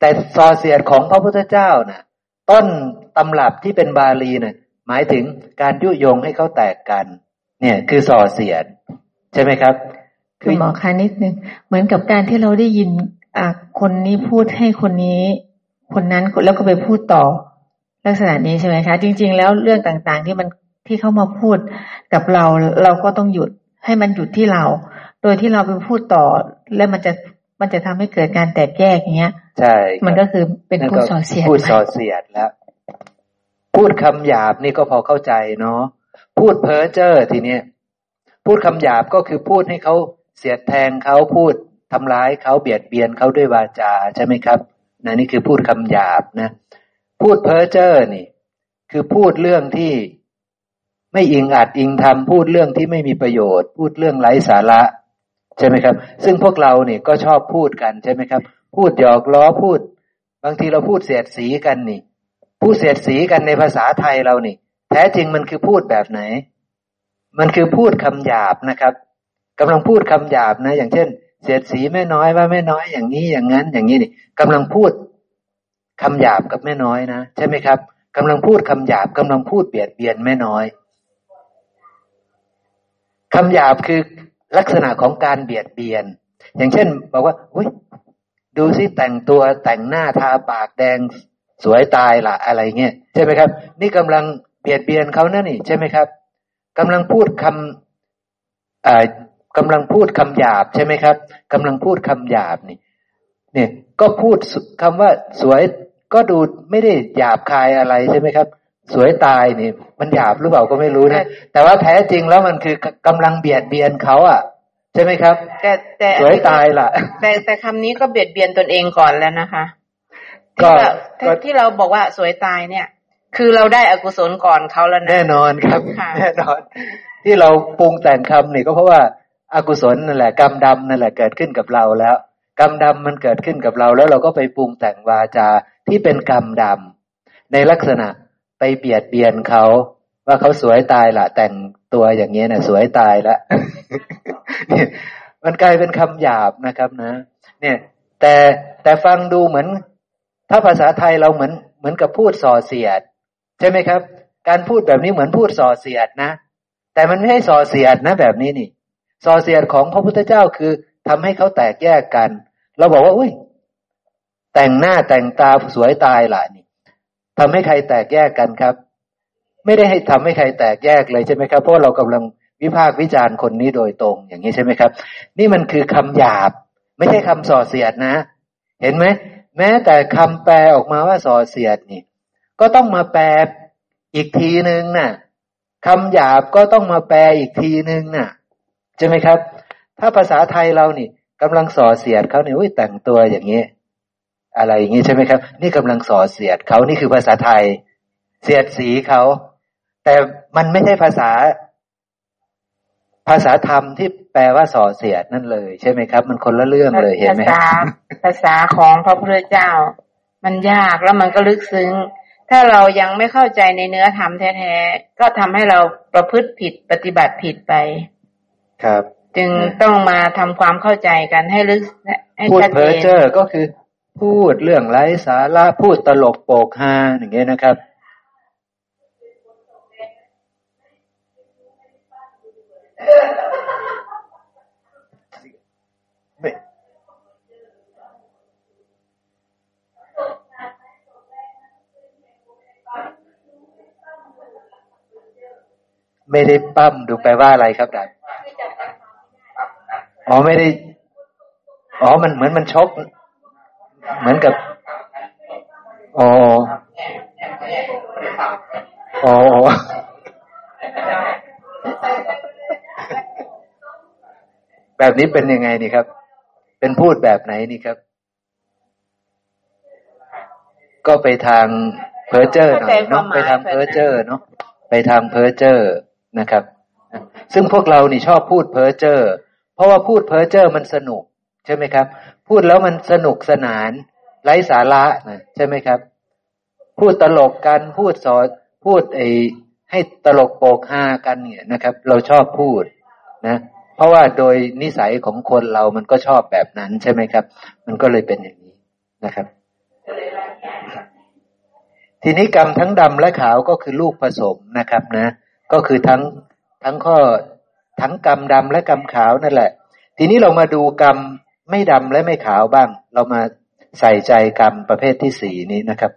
แต่ส่อเสียดของพระพุทธเจ้านะ่ะ ต้นตำรับที่เป็นบาลีนะ่ะ หมายถึงการยุยงให้เขาแตกกัน เนี่ยคือส่อเสียด ใช่ไหมครับคือหมอคะนิดนึงเหมือนกับการที่เราได้ยินอ่าคนนี้พูดให้คนนี้ คนนั้นแล้วก็ไปพูดต่อลักษณะนี้ใช่ไหมคะ จริง ๆ แล้วเรื่องต่างๆ ที่มันที่เขามาพูดกับเราเราก็ต้องหยุดให้มันหยุดที่เรา โดยที่เราไปพูดต่อ แล้วมันจะมันจะทำให้เกิดการแตกแยกอย่างเงี้ย ใช่ มันก็คือเป็นพูดส่อเสียดพูดส่อเสียดแล้ว พูดคำหยาบนี่ก็พอเข้าใจเนาะพูดเพ้อเจ้อทีเนี้ยพูดคำหยาบก็คือพูดให้เขาเสียดแทงเขาพูดทำร้ายเขาเบียดเบียนเขาด้วยวาจาใช่ไหมครับนะนี่คือพูดคำหยาบนะ พูดเพ้อเจ้อนี่ คือพูดเรื่องที่ไม่อิงอัดอิงทำพูดเรื่องที่ไม่มีประโยชน์ พูดเรื่องไร้สาระใช่ไหมครับ ซึ่งพวกเราเนี่ยก็ชอบพูดกันใช่ไหมครับ พูดหยอกล้อพูด บางทีเราพูดเสียดสีกันนี่ พูดเสียดสีกันในภาษาไทยเรานี่ แท้จริงมันคือพูดแบบไหน มันคือพูดคำหยาบนะครับกำลังพูดคำหยาบนะ อย่างเช่น เสียดสีแม่น้อยว่าแม่น้อยอย่างนี้อย่างนั้น อย่างนี้นี่กำลังพูดคำหยาบกับแม่น้อยนะใช่ไหมครับกำลังพูดคำหยาบกำลังพูดเบียดเบียนแม่น้อยคำหยาบคือลักษณะของการเบียดเบียน อย่างเช่น บอกว่าอุ้ยดูสิแต่งตัวแต่งหน้าทาปากแดง สวยตายละอะไรเงี้ยใช่ไหมครับ นี่กำลังเบียดเบียนเขานั่นนี่ ใช่ไหมครับกำลังพูดคำกำลังพูดคำหยาบใช่ไหมครับกำลังพูดคำหยาบนี่ เนี่ยก็พูดคำว่าสวยก็ดูไม่ได้หยาบคายอะไรใช่ไหมครับสวยตายนี่มันหยาบหรือเปล่าก็ไม่รู้นะแต่ว่าแท้จริงแล้วมันคือกำลังเบียดเบียนเขาอะ ใช่ไหมครับ แต่แต่สวยตายล่ะ แต่แต่คำนี้ก็เบียดเบียนตนเองก่อนแล้วนะคะ ก็ที่เราบอกว่าสวยตายเนี่ย คือเราได้อกุศลก่อนเขาแล้วนะแน่นอนครับ แน่นอน ที่เราปรุงแต่งคำนี่ก็เพราะว่าอากุศลนั่นแหละกรรมดำนั่นแหละเกิดขึ้นกับเราแล้ว กรรมดำมันเกิดขึ้นกับเรา แล้วเราก็ไปปรุงแต่งวาจาที่เป็นกรรมดำในลักษณะไปเบียดเบียนเขาว่าเขาสวยตายละแต่งตัวอย่างเงี้ยนะสวยตายละมันกลายเป็นคำหยาบนะครับนะ เนี่ย แต่แต่ฟังดูเหมือน ถ้าภาษาไทยเราเหมือนเหมือนกับพูดส่อเสียด ใช่ไหมครับ การพูดแบบนี้เหมือนพูดส่อเสียดนะ แต่มันไม่ใช่ส่อเสียดนะแบบนี้นี่ส่อเสียดของพระพุทธเจ้าคือทำให้เขาแตกแยกกัน เราบอกว่าอุ้ยแต่งหน้าแต่งตาสวยตายล่ะนี่ทำให้ใครแตกแยกกันครับ ไม่ได้ให้ทำให้ใครแตกแยกเลยใช่ไหมครับเพราะเรากำลังวิพากษ์วิจารณ์คนนี้โดยตรงอย่างนี้ใช่ไหมครับ นี่มันคือคำหยาบ ไม่ใช่คำส่อเสียดนะ เห็นไหม แม้แต่คำแปลออกมาว่าส่อเสียดนี่ ก็ต้องมาแปลอีกทีหนึ่งน่ะคำหยาบก็ต้องมาแปลอีกทีหนึ่งน่ะใช่ไหมครับ ถ้าภาษาไทยเรานี่กำลังส่อเสียดเขาเนี่ยอุ้ยแต่งตัวอย่างนี้ อะไรอย่างนี้ใช่ไหมครับ นี่กำลังส่อเสียดเขานี่คือภาษาไทย เสียดสีเขาแต่มันไม่ใช่ภาษาภาษาธรรมที่ แปลว่าส่อเสียดนั่นเลย ใช่ไหมครับ มันคนละเรื่องเลยเห็นไหมภาษาภาษาของพระพุทธเจ้า มันยากแล้วมันก็ลึกซึ้ง ถ้าเรายังไม่เข้าใจในเนื้อธรรมแท้ๆก็ทำให้เราประพฤติผิดปฏิบัติผิดไป ครับ จึงต้องมาทำความเข้าใจกันให้ลึกให้พูดชัดเพ้เจอนเจ้อก็คือ พูดเรื่องไร้สาระพูดตลกโปกฮาอย่างเงี้ยนะครับไไม่ได้ปั้มดูแปลว่าอะไรครับดันอ๋อไม่ได้ อ๋อมันเหมือนมันชก เหมือนกับอ๋ออ๋อแบบนี้เป็นยังไงนี่ครับ เป็นพูดแบบไหนนี่ครับ ก็ไปทางเพอร์เจอร์หน่อยเนาะไปทางเพอร์เจอร์เนาะไปทางเพอร์เจอร์ นะครับ ซึ่งพวกเรานี่ชอบพูดเพ้อเจ้อเพราะว่าพูดเพ้อเจ้อมันสนุก ใช่ไหมครับ พูดแล้วมันสนุกสนานไร้สาระนะใช่ไหมครับ พูดตลกกันพูดสอนพูดไอให้ตลกโปกฮากันเนี่ยนะครับ เราชอบพูดนะ เพราะว่าโดยนิสัยของคนเรามันก็ชอบแบบนั้นใช่ไหมครับ มันก็เลยเป็นอย่างนี้นะครับ ทีนี้กรรมทั้งดำและขาวก็คือลูกผสมนะครับนะ ก็คือทั้งทั้งข้อทั้งกรรมดำและกรรมขาวนั่นแหละ ทีนี้เรามาดูกรรมไม่ดำและไม่ขาวบ้าง เรามาใส่ใจกรรมประเภทที่สี่นี้นะครับ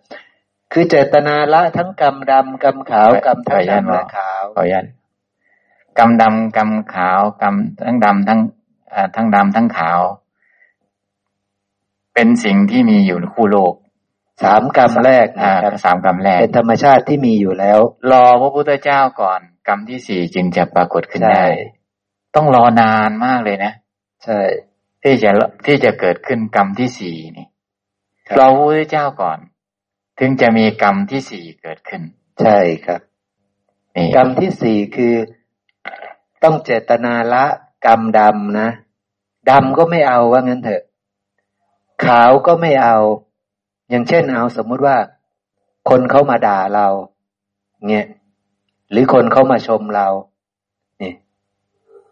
คือเจตนาละทั้งกรรมดำกรรมขาวกรรมทั้งดำและขาวขออนุญาตกำดำกำขาวกำทั้งดำทั้งเอ่อทั้งดำทั้งขาว เป็นสิ่งที่มีอยู่ในคู่โลก สามกรรมแรกอ่านะครับสามกรรมแรกเป็นธรรมชาติที่มีอยู่แล้ว รอพระพุทธเจ้าก่อน กรรมที่สี่จึงจะปรากฏขึ้นใช่ได้ ต้องรอนานมากเลยนะใช่ที่จะที่จะเกิดขึ้นกรรมที่สี่นี่ครับรอพระพุทธเจ้าก่อน ถึงจะมีกรรมที่สี่เกิดขึ้น ใช่ครับนี่กรรมที่สี่คือต้องเจตนาละกรรมดำนะดำก็ไม่เอาว่างั้นเถอะ ขาวก็ไม่เอา อย่างเช่นเอาสมมุติว่า คนเขามาด่าเราเงี้ยหรือคนเขามาชมเราเนี่ย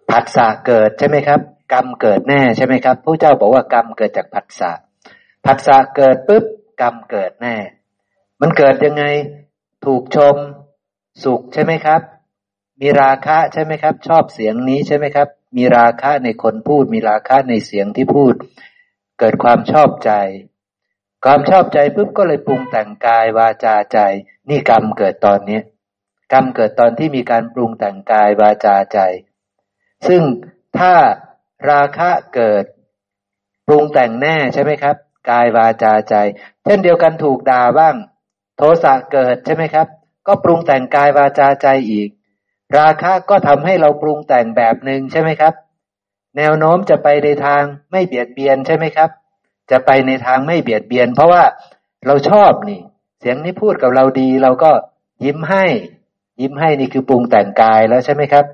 ผัสสะเกิดใช่ไหมครับ กรรมเกิดแน่ใช่ไหมครับพระเจ้าบอกว่ากรรมเกิดจากผัสสะผัสสะเกิดปุ๊บกรรมเกิดแน่ มันเกิดยังไงถูกชมสุขใช่ไหมครับ มีราคะใช่ไหมครับ ชอบเสียงนี้ใช่ไหมครับ มีราคะในคนพูด มีราคะในเสียงที่พูด เกิดความชอบใจ ความชอบใจปุ๊บก็เลยปรุงแต่งกายวาจาใจ นี่กรรมเกิดตอนนี้กรรมเกิดตอนที่มีการปรุงแต่งกายวาจาใจ ซึ่งถ้าราคะเกิดปรุงแต่งแน่ใช่ไหมครับ กายวาจาใจ เช่นเดียวกันถูกด่าบ้าง โทสะเกิดใช่ไหมครับ ก็ปรุงแต่งกายวาจาใจอีก ราคะก็ทำให้เราปรุงแต่งแบบหนึ่งใช่ไหมครับ แนวโน้มจะไปในทางไม่เบียดเบียนใช่ไหมครับ จะไปในทางไม่เบียดเบียน เพราะว่าเราชอบนี่ เสียงนี้พูดกับเราดี เราก็ยิ้มให้ ยิ้มให้นี่คือปรุงแต่งกายแล้วใช่ไหมครับ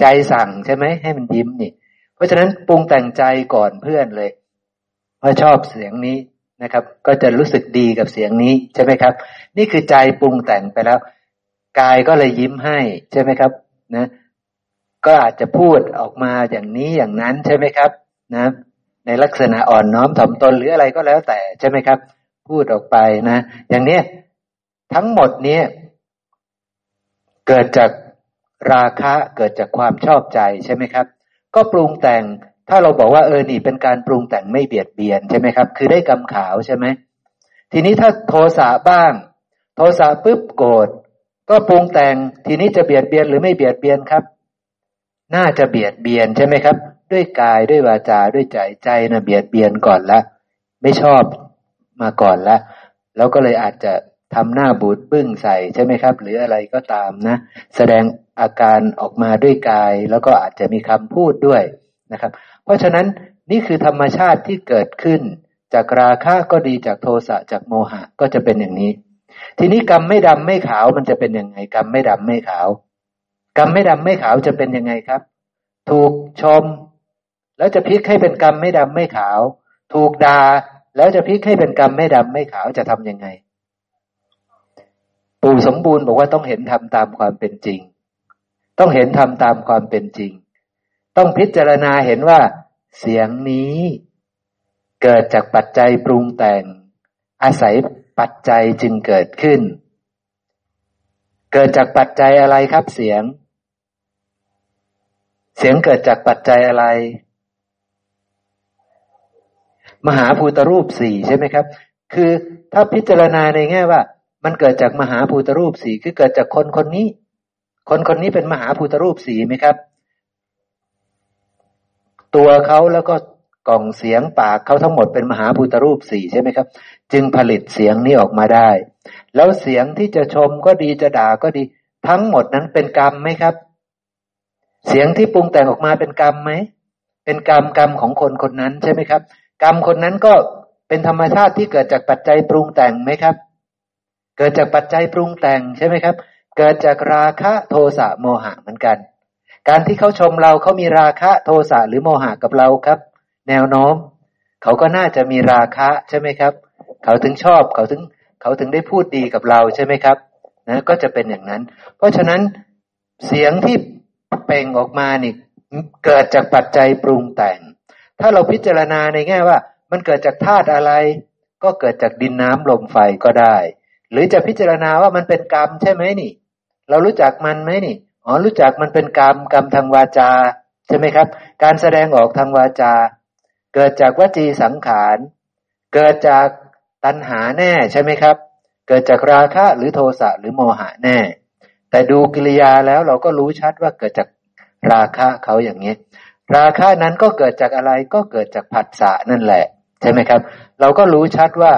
ใจสั่งใช่ไหมให้มันยิ้มนี่ เพราะฉะนั้นปรุงแต่งใจก่อนเพื่อนเลยว่าชอบเสียงนี้นะครับ ก็จะรู้สึกดีกับเสียงนี้ใช่ไหมครับ นี่คือใจปรุงแต่งไปแล้วกายก็เลยยิ้มให้ใช่ไหมครับนะ ก็อาจจะพูดออกมาอย่างนี้อย่างนั้นใช่ไหมครับ นะ ในลักษณะอ่อนน้อมถ่อมตนหรืออะไรก็แล้วแต่ใช่ไหมครับ พูดออกไปนะ อย่างนี้ทั้งหมดนี้เกิดจากราคะเกิดจากความชอบใจใช่ไหมครับ ก็ปรุงแต่งถ้าเราบอกว่าเออนี่เป็นการปรุงแต่งไม่เบียดเบียนใช่ไหมครับ คือได้กำขาวใช่ไหมทีนี้ถ้าโทสะบ้าง โทสะปุ๊บโกรธก็ปรุงแต่งทีนี้จะเบียดเบียนหรือไม่เบียดเบียนครับ น่าจะเบียดเบียนใช่ไหมครับ ด้วยกายด้วยวาจาด้วยใจใจนะเบียดเบียนก่อนละ ไม่ชอบมาก่อนล้วแล้วก็เลยอาจจะทำหน้าบูดบึ้งใส่ใช่ไหมครับ หรืออะไรก็ตามนะ แสดงอาการออกมาด้วยกาย แล้วก็อาจจะมีคำพูดด้วยนะครับ เพราะฉะนั้นนี่คือธรรมชาติที่เกิดขึ้น จากราคะก็ดีจากโทสะจากโมหะก็จะเป็นอย่างนี้ ทีนี้กรรมไม่ดำไม่ขาวมันจะเป็นยังไงกรรมไม่ดำไม่ขาว กรรมไม่ดำไม่ขาวจะเป็นยังไงครับ ถูกชม แล้วจะพลิกให้เป็นกรรมไม่ดำไม่ขาว ถูกดา่าแล้วจะพลิกให้เป็นกรรมไม่ดำไม่ขาวจะทํำยังไง ปู่สมบูรณ์บอกว่าต้องเห็นทำตามความเป็นจริง ต้องเห็นทำตามความเป็นจริง ต้องพิจารณาเห็นว่า เสียงนี้เกิดจากปัจจัยปรุงแต่ง อาศัยปัจจัยจึงเกิดขึ้น เกิดจากปัจจัยอะไรครับเสียง เสียงเกิดจากปัจจัยอะไร มหาภูตรูปสี่ใช่ไหมครับ คือถ้าพิจารณาในแง่ว่า มันเกิดจากมหาภูตรูปสี่คือเกิดจากคนคนนี้ คนคนนี้เป็นมหาภูตรูปสี่ไหมครับ ตัวเขาแล้วก็กล่องเสียงปากเขาทั้งหมดเป็นมหาภูตรูปสี่ใช่ไหมครับ จึงผลิตเสียงนี้ออกมาได้ แล้วเสียงที่จะชมก็ดีจะด่าก็ดี ทั้งหมดนั้นเป็นกรรมไหมครับ เสียงที่ปรุงแต่งออกมาเป็นกรรมไหมเป็นกรรมกรรมของคนคนนั้นใช่ไหมครับ กรรมคนนั้นก็เป็นธรรมชาติที่เกิดจากปัจจัยปรุงแต่งไหมครับ เกิดจากปัจจัยปรุงแต่งใช่ไหมครับ เกิดจากราคะโทสะโมหะเหมือนกัน การที่เขาชมเราเขามีราคะโทสะหรือโมหะกับเราครับ แนวโน้ม เขาก็น่าจะมีราคะใช่ไหมครับ เขาถึงชอบเขาถึงเขาถึงได้พูดดีกับเราใช่ไหมครับนะก็จะเป็นอย่างนั้น เพราะฉะนั้นเสียงที่เป่งออกมานี่เกิดจากปัจจัยปรุงแต่ง ถ้าเราพิจารณาในแง่ว่า มันเกิดจากธาตุอะไร ก็เกิดจากดินน้ำลมไฟก็ได้ หรือจะพิจารณาว่ามันเป็นกรรมใช่ไหมนี่ เรารู้จักมันไหมนี่อ๋อรู้จักมันเป็นกรรมกรรมทางวาจา ใช่ไหมครับ การแสดงออกทางวาจา เกิดจากวจีสังขาร เกิดจากตัณหาแน่ใช่ไหมครับ เกิดจากราคะหรือโทสะหรือโมหะแน่ แต่ดูกิริยาแล้วเราก็รู้ชัดว่าเกิดจากราคะเขาอย่างนี้ ราคะนั้นก็เกิดจากอะไรก็เกิดจากผัสสะนั่นแหละ ใช่ไหมครับ เราก็รู้ชัดว่า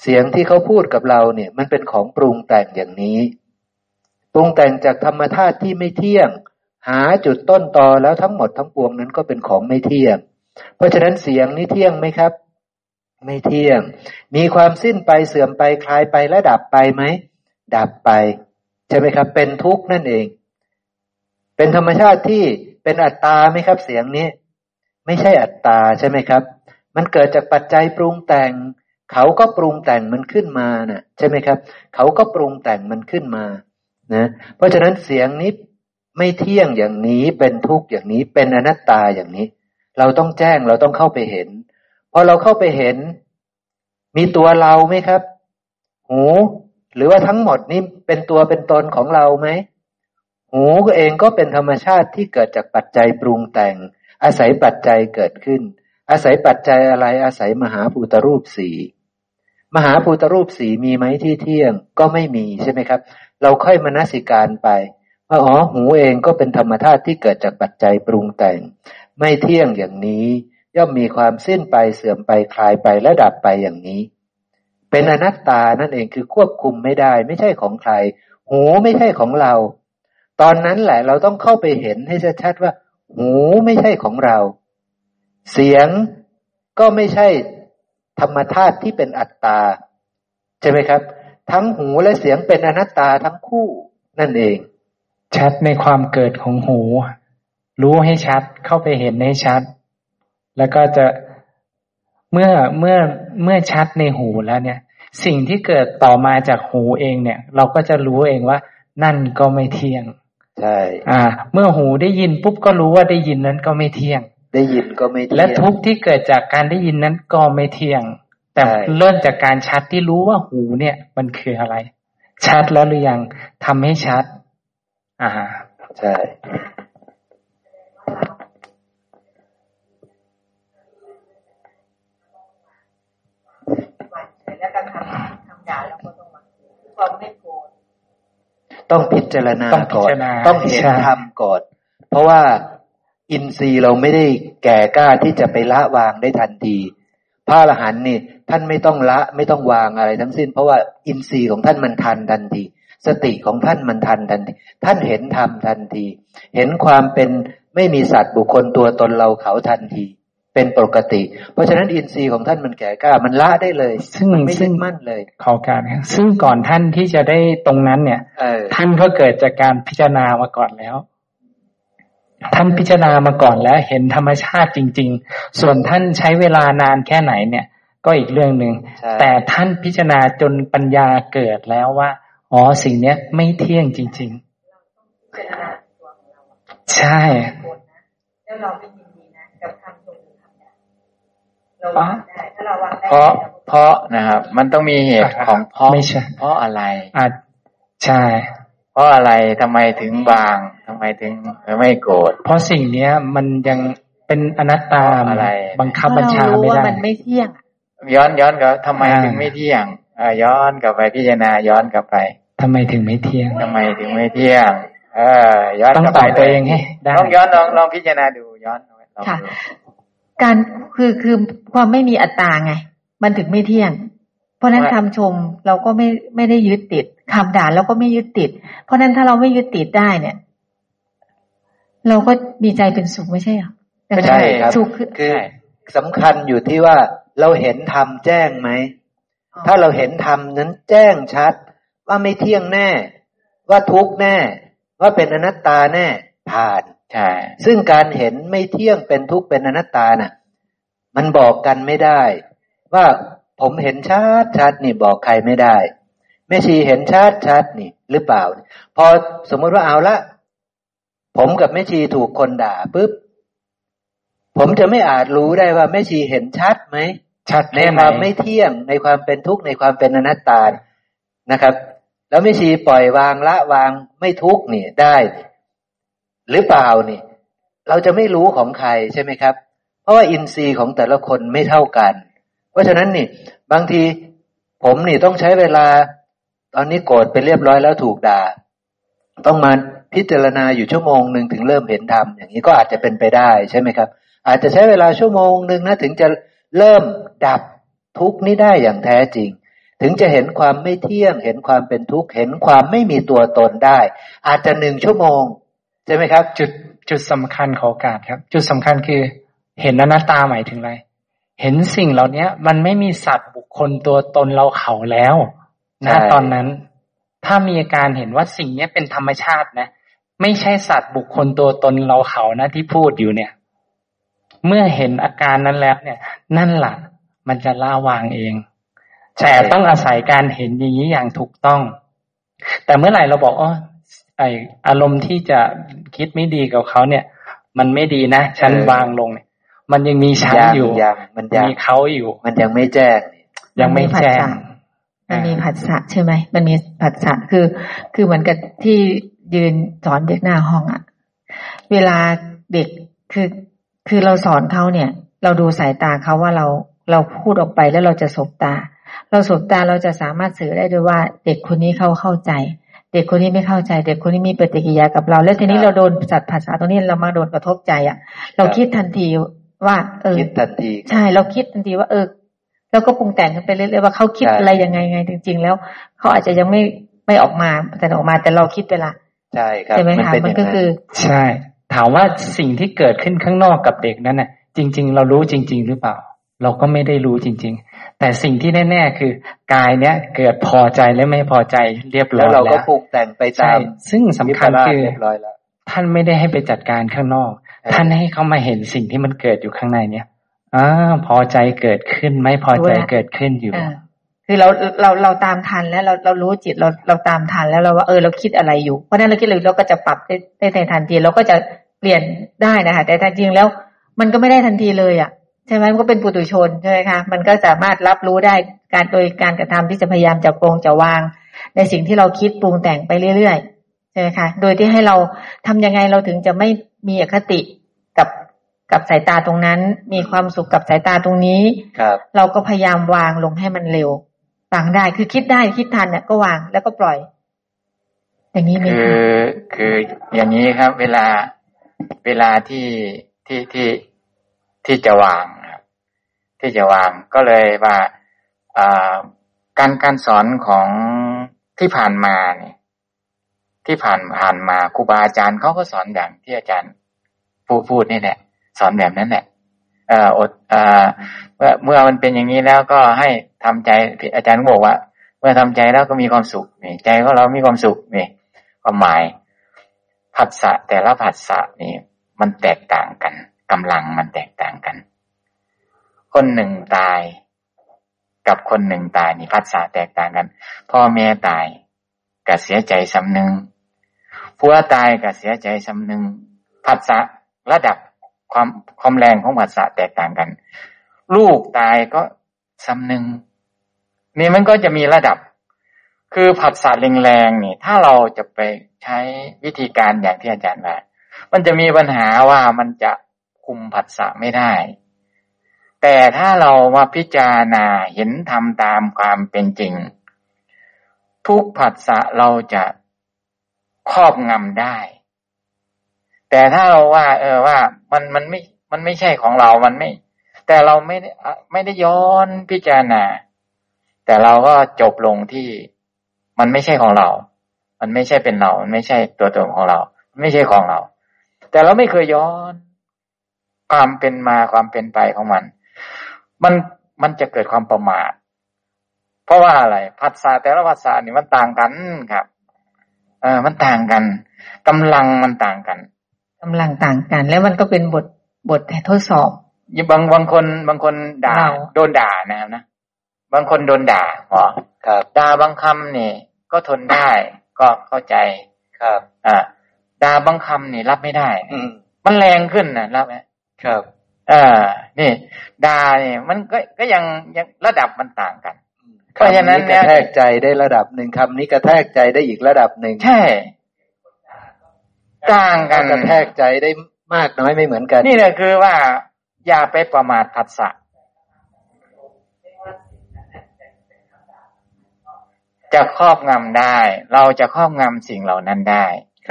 เสียงที่เขาพูดกับเราเนี่ย มันเป็นของปรุงแต่งอย่างนี้ปรุงแต่งจากธรรมธาตุที่ไม่เที่ยง หาจุดต้นตอแล้วทั้งหมดทั้งปวงนั้นก็เป็นของไม่เที่ยง เพราะฉะนั้นเสียงนี้เที่ยงไหมครับ ไม่เที่ยง มีความสิ้นไปเสื่อมไปคลายไปและดับไปไหมดับไป ใช่ไหมครับ เป็นทุกข์นั่นเอง เป็นธรรมชาติที่ เป็นอัตตาไหมครับเสียงนี้ ไม่ใช่อัตตาใช่ไหมครับ มันเกิดจากปัจจัยปรุงแต่ง เขาก็ปรุงแต่งมันขึ้นมานะ่ะ ใช่ไหมครับ เขาก็ปรุงแต่งมันขึ้นมานะเพราะฉะนั้นเสียงนี้ไม่เที่ยงอย่างนี้เป็นทุกข์อย่างนี้เป็นอนัตตาอย่างนี้ เราต้องแจ้งเราต้องเข้าไปเห็นพอเราเข้าไปเห็น มีตัวเราไหมครับ หู หรือว่าทั้งหมดนี้เป็นตัวเป็นตนของเราไหม หูเองก็เป็นธรรมชาติที่เกิดจากปัจจัยปรุงแต่ง อาศัยปัจจัยเกิดขึ้น อาศัยปัจจัยอะไรอาศัยมหาภูตรูปสี่มหาภูตรูปสีมีไหมที่เที่ยงก็ไม่มีใช่ไหมครับ เราค่อยมนสิการไปว่าอ๋อหูเองก็เป็นธรรมชาติที่เกิดจากปัจจัยปรุงแต่ง ไม่เที่ยงอย่างนี้ ย่อมมีความสิ้นไปเสื่อมไปคลายไปและดับไปอย่างนี้ เป็นอนัตตานั่นเองคือควบคุมไม่ได้ ไม่ใช่ของใคร หูไม่ใช่ของเรา ตอนนั้นแหละเราต้องเข้าไปเห็นให้ชัดๆว่า หูไม่ใช่ของเรา เสียงก็ไม่ใช่ธรรมธาตุที่เป็นอัตตา ใช่ไหมครับ ทั้งหูและเสียงเป็นอนัตตาทั้งคู่นั่นเอง ชัดในความเกิดของหู รู้ให้ชัดเข้าไปเห็นให้ชัด แล้วก็จะเมื่อเมื่อเมื่อชัดในหูแล้วเนี่ย สิ่งที่เกิดต่อมาจากหูเองเนี่ย เราก็จะรู้เองว่านั่นก็ไม่เที่ยง ใช่อ่า เมื่อหูได้ยินปุ๊บก็รู้ว่าได้ยินนั้นก็ไม่เที่ยง ได้ยินก็ไม่เที่ยงและทุกที่เกิดจากการได้ยินนั้นก็ไม่เที่ยง แต่เริ่มจากการชัดที่รู้ว่าหูเนี่ย มันคืออะไร ชัดแล้วหรือยังทำให้ชัด อ่า ใช่แล้วก็ทำทำด่าแล้วก็ต้องมาความไม่โกรธ ต้องพิจารณาก่อนต้องเห็นธรรมก่อน เพราะว่าอินทรีย์เราไม่ได้แก่กล้าที่จะไปละวางได้ทันที พระอรหันต์นี่ ท่านไม่ต้องละไม่ต้องวางอะไรทั้งสิ้น เพราะว่าอินทรีย์ของท่านมันทันทันที สติของท่านมันทันทันที ท่านเห็นธรรมทันที เห็นความเป็นไม่มีสัตว์บุคคลตัวตนเราเขาทันที เป็นปกติ เพราะฉะนั้นอินทรีย์ของท่านมันแก่กล้า มันละได้เลย ซึ่งมันไม่ซึ่ยึงดมั่นเลยขอการครับซึ่งก่อนท่านที่จะได้ตรงนั้นเนี่ยเออท่านก็เกิดจากการพิจารณามาก่อนแล้ว ท่านพิจารณามาก่อนแล้ว เห็นธรรมชาติจริง ๆ ส่วนท่านใช้เวลานานแค่ไหนเนี่ย ก็อีกเรื่องหนึ่งใช่แต่ท่านพิจารณาจนปัญญาเกิดแล้วว่าอ๋อสิ่งเนี้ยไม่เที่ยงจริง ๆ ใช่แล้วเราไม่ยินดีนะกับคำชมหรือคำด่าเราวางได้ถ้าเราวางได้เพราะเพราะนะครับ มันต้องมีเหตุของเพราะไม่ใช่เพราะอะไรอาจใช่ เพราะอะไรทำไมถึงวางทำไมถึงไม่โกรธเพราะสิ่งเนี้ยมันยังเป็นอนัตตาเพราะอะไร บังคับเพบัญราะชาเรารู้ไม่ว่าได้มันไม่เที่ยงอะย้อนย้อนก็ทำไมอ่าถึงไม่เที่ยงเออย้อนกลับไปพิจารณาย้อนกลับไปทำไมถึงไม่เที่ยงทำไมถึงไม่เที่ยง เออ ย้อนต้องกลับตไปอบตัวเองให้ได้ลองย้อนลองลองพิจารณาดูย้อนลองค่ะดู การคือคือความไม่มีอัตตาไง มันถึงไม่เที่ยง เพราะฉะนั้นคำชมเราก็ไม่ไม่ได้ยึดติดคำด่าเราก็ไม่ยึดติด เพราะฉะนั้นถ้าเราไม่ยึดติดได้เนี่ย เราก็มีใจเป็นสุขไม่ใช่เหรอไม่ใช่ครับสุขคือคือสำคัญอยู่ที่ว่าเราเห็นธรรมแจ้งไหม ถ้าเราเห็นธรรมนั้นแจ้งชัด ว่าไม่เที่ยงแน่ ว่าทุกข์แน่ ว่าเป็นอนัตตาแน่ผ่าน ใช่ซึ่งการเห็นไม่เที่ยงเป็นทุกข์เป็นอนัตตาน่ะ มันบอกกันไม่ได้ ว่าผมเห็นชัดชัดนี่บอกใครไม่ได้แม่ชีเห็นชัดชัดนี่หรือเปล่า พอสมมติว่าเอาละผมกับแม่ชีถูกคนด่าปุ๊บผมจะไม่อาจรู้ได้ว่าแม่ชีเห็นชัดไหมชัดในแค่ไหคนวามไม่เที่ยงในความเป็นทุกข์ในความเป็นอนัตตานะครับ แล้วไม่ชีปล่อยวางละวางไม่ทุกข์นี่ได้นี่ หรือเปล่านี่ เราจะไม่รู้ของใครใช่ไหมครับ เพราะว่าอินทรีย์ของแต่ละคนไม่เท่ากัน เพราะฉะนั้นนี่ บางทีผมนี่ต้องใช้เวลา ตอนนี้โกรธไปเรียบร้อยแล้วถูกด่า ต้องมาพิจารณาอยู่ชั่วโมงหนึ่งถึงเริ่มเห็นธรรมอย่างนี้ก็อาจจะเป็นไปได้ใช่ไหมครับ อาจจะใช้เวลาชั่วโมงหนึ่งนะถึงจะเริ่มดับทุกข์นี้ได้อย่างแท้จริง ถึงจะเห็นความไม่เที่ยง เห็นความเป็นทุกข์เห็นความไม่มีตัวตนได้ อาจจะหนึ่งชั่วโมง ใช่ไหมครับ จุดจุดสำคัญของโอกาสครับ จุดสำคัญคือเห็นอนัตตาหมายถึงอะไร เห็นสิ่งเหล่านี้มันไม่มีสัตว์บุคคลตัวตนเราเขาแล้วนะใช่ตอนนั้น ถ้ามีอาการเห็นว่าสิ่งเนี้ยเป็นธรรมชาตินะ ไม่ใช่สัตว์บุคคลตัวตนเราเขานะที่พูดอยู่เนี่ย เมื่อเห็นอาการนั้นแล้วเนี่ย นั่นแหละมันจะล่าวางเอง แต่ต้องอาศัยการเห็นอย่างนี้อย่างถูกต้อง แต่เมื่อไหร่เราบอกอ๋อ ไออารมณ์ที่จะคิดไม่ดีกับเขาเนี่ย มันไม่ดีนะฉันเออวางลงเนี่ยมันยังมีฉันยังอยู่ยังมันยังมีเขาอยู่ มันยังไม่แจ้งยังไม่แจ้งมันมีผัสสะใช่ไหมมันมีผัสสะคือ คือเหมือนกับที่ยืนสอนเด็กหน้าห้องอะเวลาเด็กคือคือเราสอนเขาเนี่ย เราดูสายตาเขาว่าเราเราพูดออกไปแล้วเราจะสบตา เราสบตาเราจะสามารถสื่อได้ด้วยว่า เด็กคนนี้เขาเข้าใจเด็กคนนี้ไม่เข้าใจ เด็กคนนี้มีปฏิกิริยากับเรา แล้วทีนี้ครับเราโดนจัดภาษาตรงนี้เรามาโดนกระทบใจอะเราครับคิดทันทีว่า เออคิดทันทีใช่ เราคิดทันทีว่าเออเราก็ปรุงแต่งกันไปเรื่อยๆว่าเขาคิดใช่อะไรยังไงไงจริง ๆ แล้วเขาอาจจะยังไม่ไม่ออกมาแต่ออกมาแต่เราคิดไปละใช่ครับใช่ไหมคะเป็นมันย่างก็คือ ใช่ ถามว่าสิ่งที่เกิดขึ้นข้างนอกกับเด็กนั้นน่ะ จริง ๆ เรารู้จริง ๆ หรือเปล่า เราก็ไม่ได้รู้จริง ๆ แต่สิ่งที่แน่ๆคือกายเนี้ยเกิดพอใจและไม่พอใจเรียบร้แล้อวยเราก็แล้วปรุงแต่งไปใช่ตามซึ่งสำคัญวิปลาสคือเรียบร้อยแล้วท่านไม่ได้ให้ไปจัดการข้างนอกเออท่านให้เขามาเห็นสิ่งที่มันเกิดอยู่ข้างในเนี่ยอ่าพอใจเกิดขึ้นไม่พอใจรู้แล้วเกิดขึ้นอยู่เออคือเราเราเราตามทันแล้วเราเรารู้จิตเราเราตามทันแล้วเราว่าเออเราคิดอะไรอยู่เพราะฉะนั้นเราคิดอะไรเราก็จะปรับได้ได้ในทันทีเราก็จะเปลี่ยนได้นะคะแต่จริงๆแล้วมันก็ไม่ได้ทันทีเลยอะ ใช่ไหมมันก็เป็นปุถุชนใช่ไหมคะมันก็สามารถรับรู้ได้การโดยการกระทำที่จะพยายามจะโปรงจะวาง ในสิ่งที่เราคิดปรุงแต่งไปเรื่อยๆใช่ไหมคะโดยที่ให้เราทำยังไงเราถึงจะไม่มีอคติกับกับสายตาตรงนั้น มีความสุขกับสายตาตรงนี้ครับ เราก็พยายามวางลงให้มันเร็ววางได้คือคิดได้คิดทันเนี่ยก็วางแล้วก็ปล่อย อย่างนี้ไหมคืคะอคืออย่างนี้ครับ เวลาเวลาที่ที่ที่ที่จะวางนะครับ ที่จะวาง ก็เลยว่าการการสอนของที่ผ่านมาเนี่ยที่ผ่านผ่านมาครูบาอาจารย์เขาก็สอนอย่างที่อาจารย์พูดพูดนี่แหละสอนแบบนั้นแหละเอ่ออดเอ่อเมื่อมันเป็นอย่างนี้แล้วก็ให้ทำใจอาจารย์บอกว่า เมื่อทำใจแล้วก็มีความสุขนี่ใจของเรามีความสุขนี่ความหมายผัสสะแต่ละผัสสะนี่ มันแตกต่างกันกำลังมันแตกต่างกัน คนหนึ่งตาย กับคนหนึ่งตายนี่ผัสสะแตกต่างกัน พ่อแม่ตายก็เสียใจสำนึงผัวตายก็เสียใจสำนึงผัสสะระดับความความแรงของผัสสะแตกต่างกัน ลูกตายก็สำนึงนี่มันก็จะมีระดับ คือผัสสะแรงๆนี่ ถ้าเราจะไปใช้วิธีการอย่างที่อาจารย์ว่ามันจะมีปัญหาว่ามันจะคุมผัสสะไม่ได้ แต่ถ้าเรามาพิจารณาเห็นทำตามความเป็นจริง ทุกผัสสะเราจะครอบงำได้ แต่ถ้าเราว่า เออว่ามันมันไม่มันไม่ใช่ของเรามันไม่ แต่เราไม่ได้ไม่ได้ย้อนพิจารณา แต่เราก็จบลงที่มันไม่ใช่ของเรา มันไม่ใช่เป็นเรา มันไม่ใช่ตัวตนของเรา ไม่ใช่ของเรา แต่เราไม่เคยย้อนความเป็นมาความเป็นไปของมัน มันมันจะเกิดความประมาทเพราะว่าอะไรภาษาแต่ละภาษานี่มันต่างกันครับ เออมันต่างกันกำลังมันต่างกันกำลังต่างกัน แล้วมันก็เป็นบทบททดสอบยบางบางคนบางคนด่า โดนด่านะครับนะบางคนโดนด่าหรอครับด่าบางคำนี่ก็ทนได้ก็เข้าใจครับ อ่าด่าบางคำนี่รับไม่ได้อืมันแรงขึ้นนะรับไหมครับ อ่านี่ด่าเนี่ยมันก็ก็ยังยังระดับมันต่างกัน เพราะฉะนั้นกระแทกใจได้ระดับหนึ่งคำนี้กระแทกใจได้อีกระดับหนึ่งใช่ต่างกันกระแทกใจได้มากน้อยไม่เหมือนกัน นี่แหละคือว่า อย่าไปประมาทผัสสะจะครอบงำได้ เราจะครอบงำสิ่งเหล่านั้นได้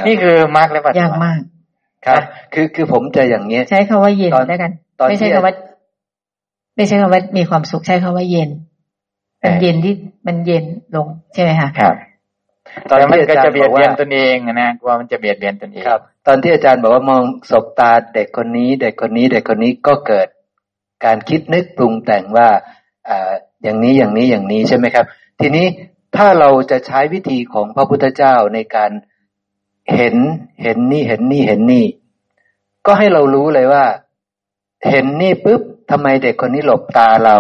นี่คือมากและปัจจุยากมากครับ คือคือผมจะอย่างนี้ใช้คาว่าเย็นได้กัน ไม่ใช่คำว่า ไม่ใช่คำว่ามีความสุขใช้คำว่าเย็นมันเย็นที่มันเย็นลงใช่ไหมคะครับ ตอนที่อาจารย์บอกว่าตนเองนะกลัวมันจะเบียดเบียนตนเองครับ ตอนที่อาจารย์บอกว่ามองศบตาเด็กคนนี้ เด็กคนนี้ เด็กคนนี้ก็เกิด การคิดนึกปรุงแต่งว่าอ่าอย่างนี้อย่างนี้อย่างนี้ใช่ไหมครับ ทีนี้ถ้าเราจะใช้วิธีของพระพุทธเจ้าในการเห็นเห็นนี่เห็นนี่เห็นนี่ ก็ให้เรารู้เลยว่า เห็นนี่ปุ๊บทำไมเด็กคนนี้หลบตาเรา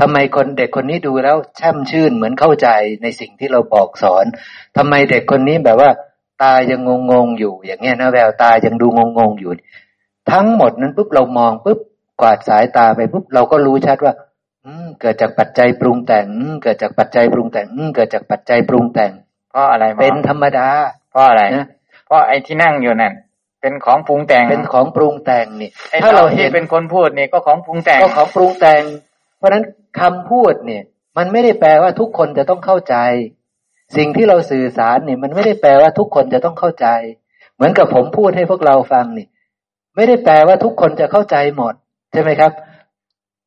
ทำไมคนเด็กคนนี้ดูแล้วแช่มชื่นเหมือนเข้าใจในสิ่งที่เราบอกสอนทำไมเด็กคนนี้แบบว่า ตายังงงๆอยู่ อย่างเงี้ยนะแววตายังดูงงๆอยู่ ทั้งหมดนั้นปุ๊บเรามองปุ๊บกวาดสายตาไปปุ๊บเราก็รู้ชัดว่าอืมเกิดจากปัจจัยปรุงแต่งเกิดจากปัจจัยปรุงแต่งเกิดจากปัจจัยปรุงแต่ง เพราะอะไรเป็นธรรมดา เพราะอะไรนะเพราะไอ้ที่นั่งอยู่นั่น เป็นของปรุงแต่งเป็นของปรุงแต่งนี่ถ้าเราเห็นเป็นคนพูดนี่ก็ของปรุงแต่งก็ของปรุงแต่ง เพราะนั้นคำพูดเนี่ย มันไม่ได้แปลว่าทุกคนจะต้องเข้าใจ สิ่งที่เราสื่อสารเนี่ย มันไม่ได้แปลว่าทุกคนจะต้องเข้าใจ เหมือนกับผมพูดให้พวกเราฟังนี่ ไม่ได้แปลว่าทุกคนจะเข้าใจหมด ใช่ไหมครับ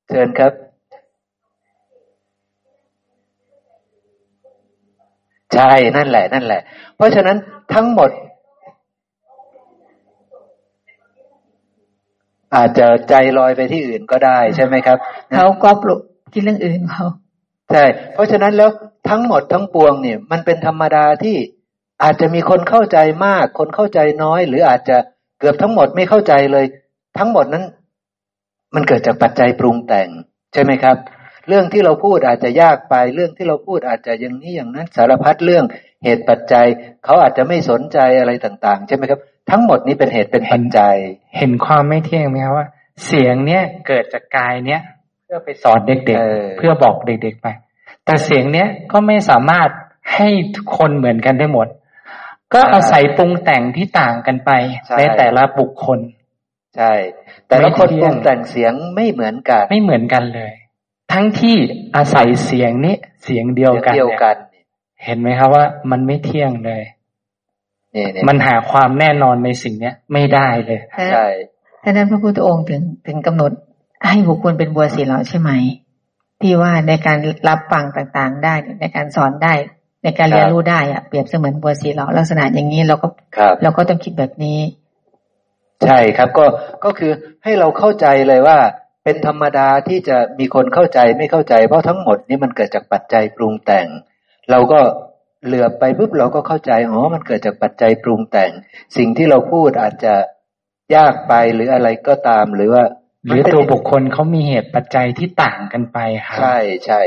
เชิญครับ ใช่นั่นแหละ นั่นแหละ เพราะฉะนั้นทั้งหมด อาจจะใจลอยไปที่อื่นก็ได้ใช่ไหมครับเขาก็ปลุกที่เรื่องอื่นเขาใช่ เพราะฉะนั้นแล้วทั้งหมดทั้งปวงเนี่ย มันเป็นธรรมดาที่อาจจะมีคนเข้าใจมาก คนเข้าใจน้อย หรืออาจจะเกือบทั้งหมดไม่เข้าใจเลย ทั้งหมดนั้น มันเกิดจากปัจจัยปรุงแต่ง ใช่ไหมครับ เรื่องที่เราพูดอาจจะยากไป เรื่องที่เราพูดอาจจะอย่างนี้อย่างนั้นสารพัดเรื่อง เหตุปัจจัยเขาอาจจะไม่สนใจอะไรต่าง ๆ ใช่ไหมครับ ทั้งหมดนี้เป็นเหตุเป็นปัจจัย เห็นความไม่เที่ยงไหมครับว่า เสียงเนี้ยเกิดจากกายเนี้ยเพื่อไปสอนเด็กๆ เพื่อบอกเด็กๆไป แต่เสียงเนี้ยก็ไม่สามารถให้ทุกคนเหมือนกันได้หมด ก็อาศัยปรุงแต่งที่ต่างกันไปในแต่ละบุคคล ใช่ แต่ละคนปรุงแต่งเสียงไม่เหมือนกัน ไม่เหมือนกันเลย ทั้งที่อาศัยเสียงนี้เสียงเดียวกันเดียวกัน เห็นไหมครับว่ามันไม่เที่ยงเลยมันหาความแน่นอนในสิ่งเนี้ย ไม่ได้เลยใช่ดังนั้นพระพุทธองค์ถึงถึงกำหนดให้บุคคลเป็นบัวสีเหลาใช่ไหม ที่ว่าในการรับฟังต่างๆได้ ในการสอนได้ ในการเรียนรู้ได้อะเปรียบเสมือนบัวสีเหลาลักษณะอย่างนี้เราก็ครับเราก็ต้องคิดแบบนี้ ใช่ครับ ก็ก็คือให้เราเข้าใจเลยว่า เป็นธรรมดาที่จะมีคนเข้าใจไม่เข้าใจเพราะทั้งหมดนี้มันเกิดจากปัจจัยปรุงแต่ง เราก็เหลือบไปปุ๊บเราก็เข้าใจอ๋อมันเกิดจากปัจจัยปรุงแต่ง สิ่งที่เราพูดอาจจะยากไปหรืออะไรก็ตาม หรือว่าหรือตัวบุคคลเขามีเหตุปัจจัยที่ต่างกันไปครับใช่ใช่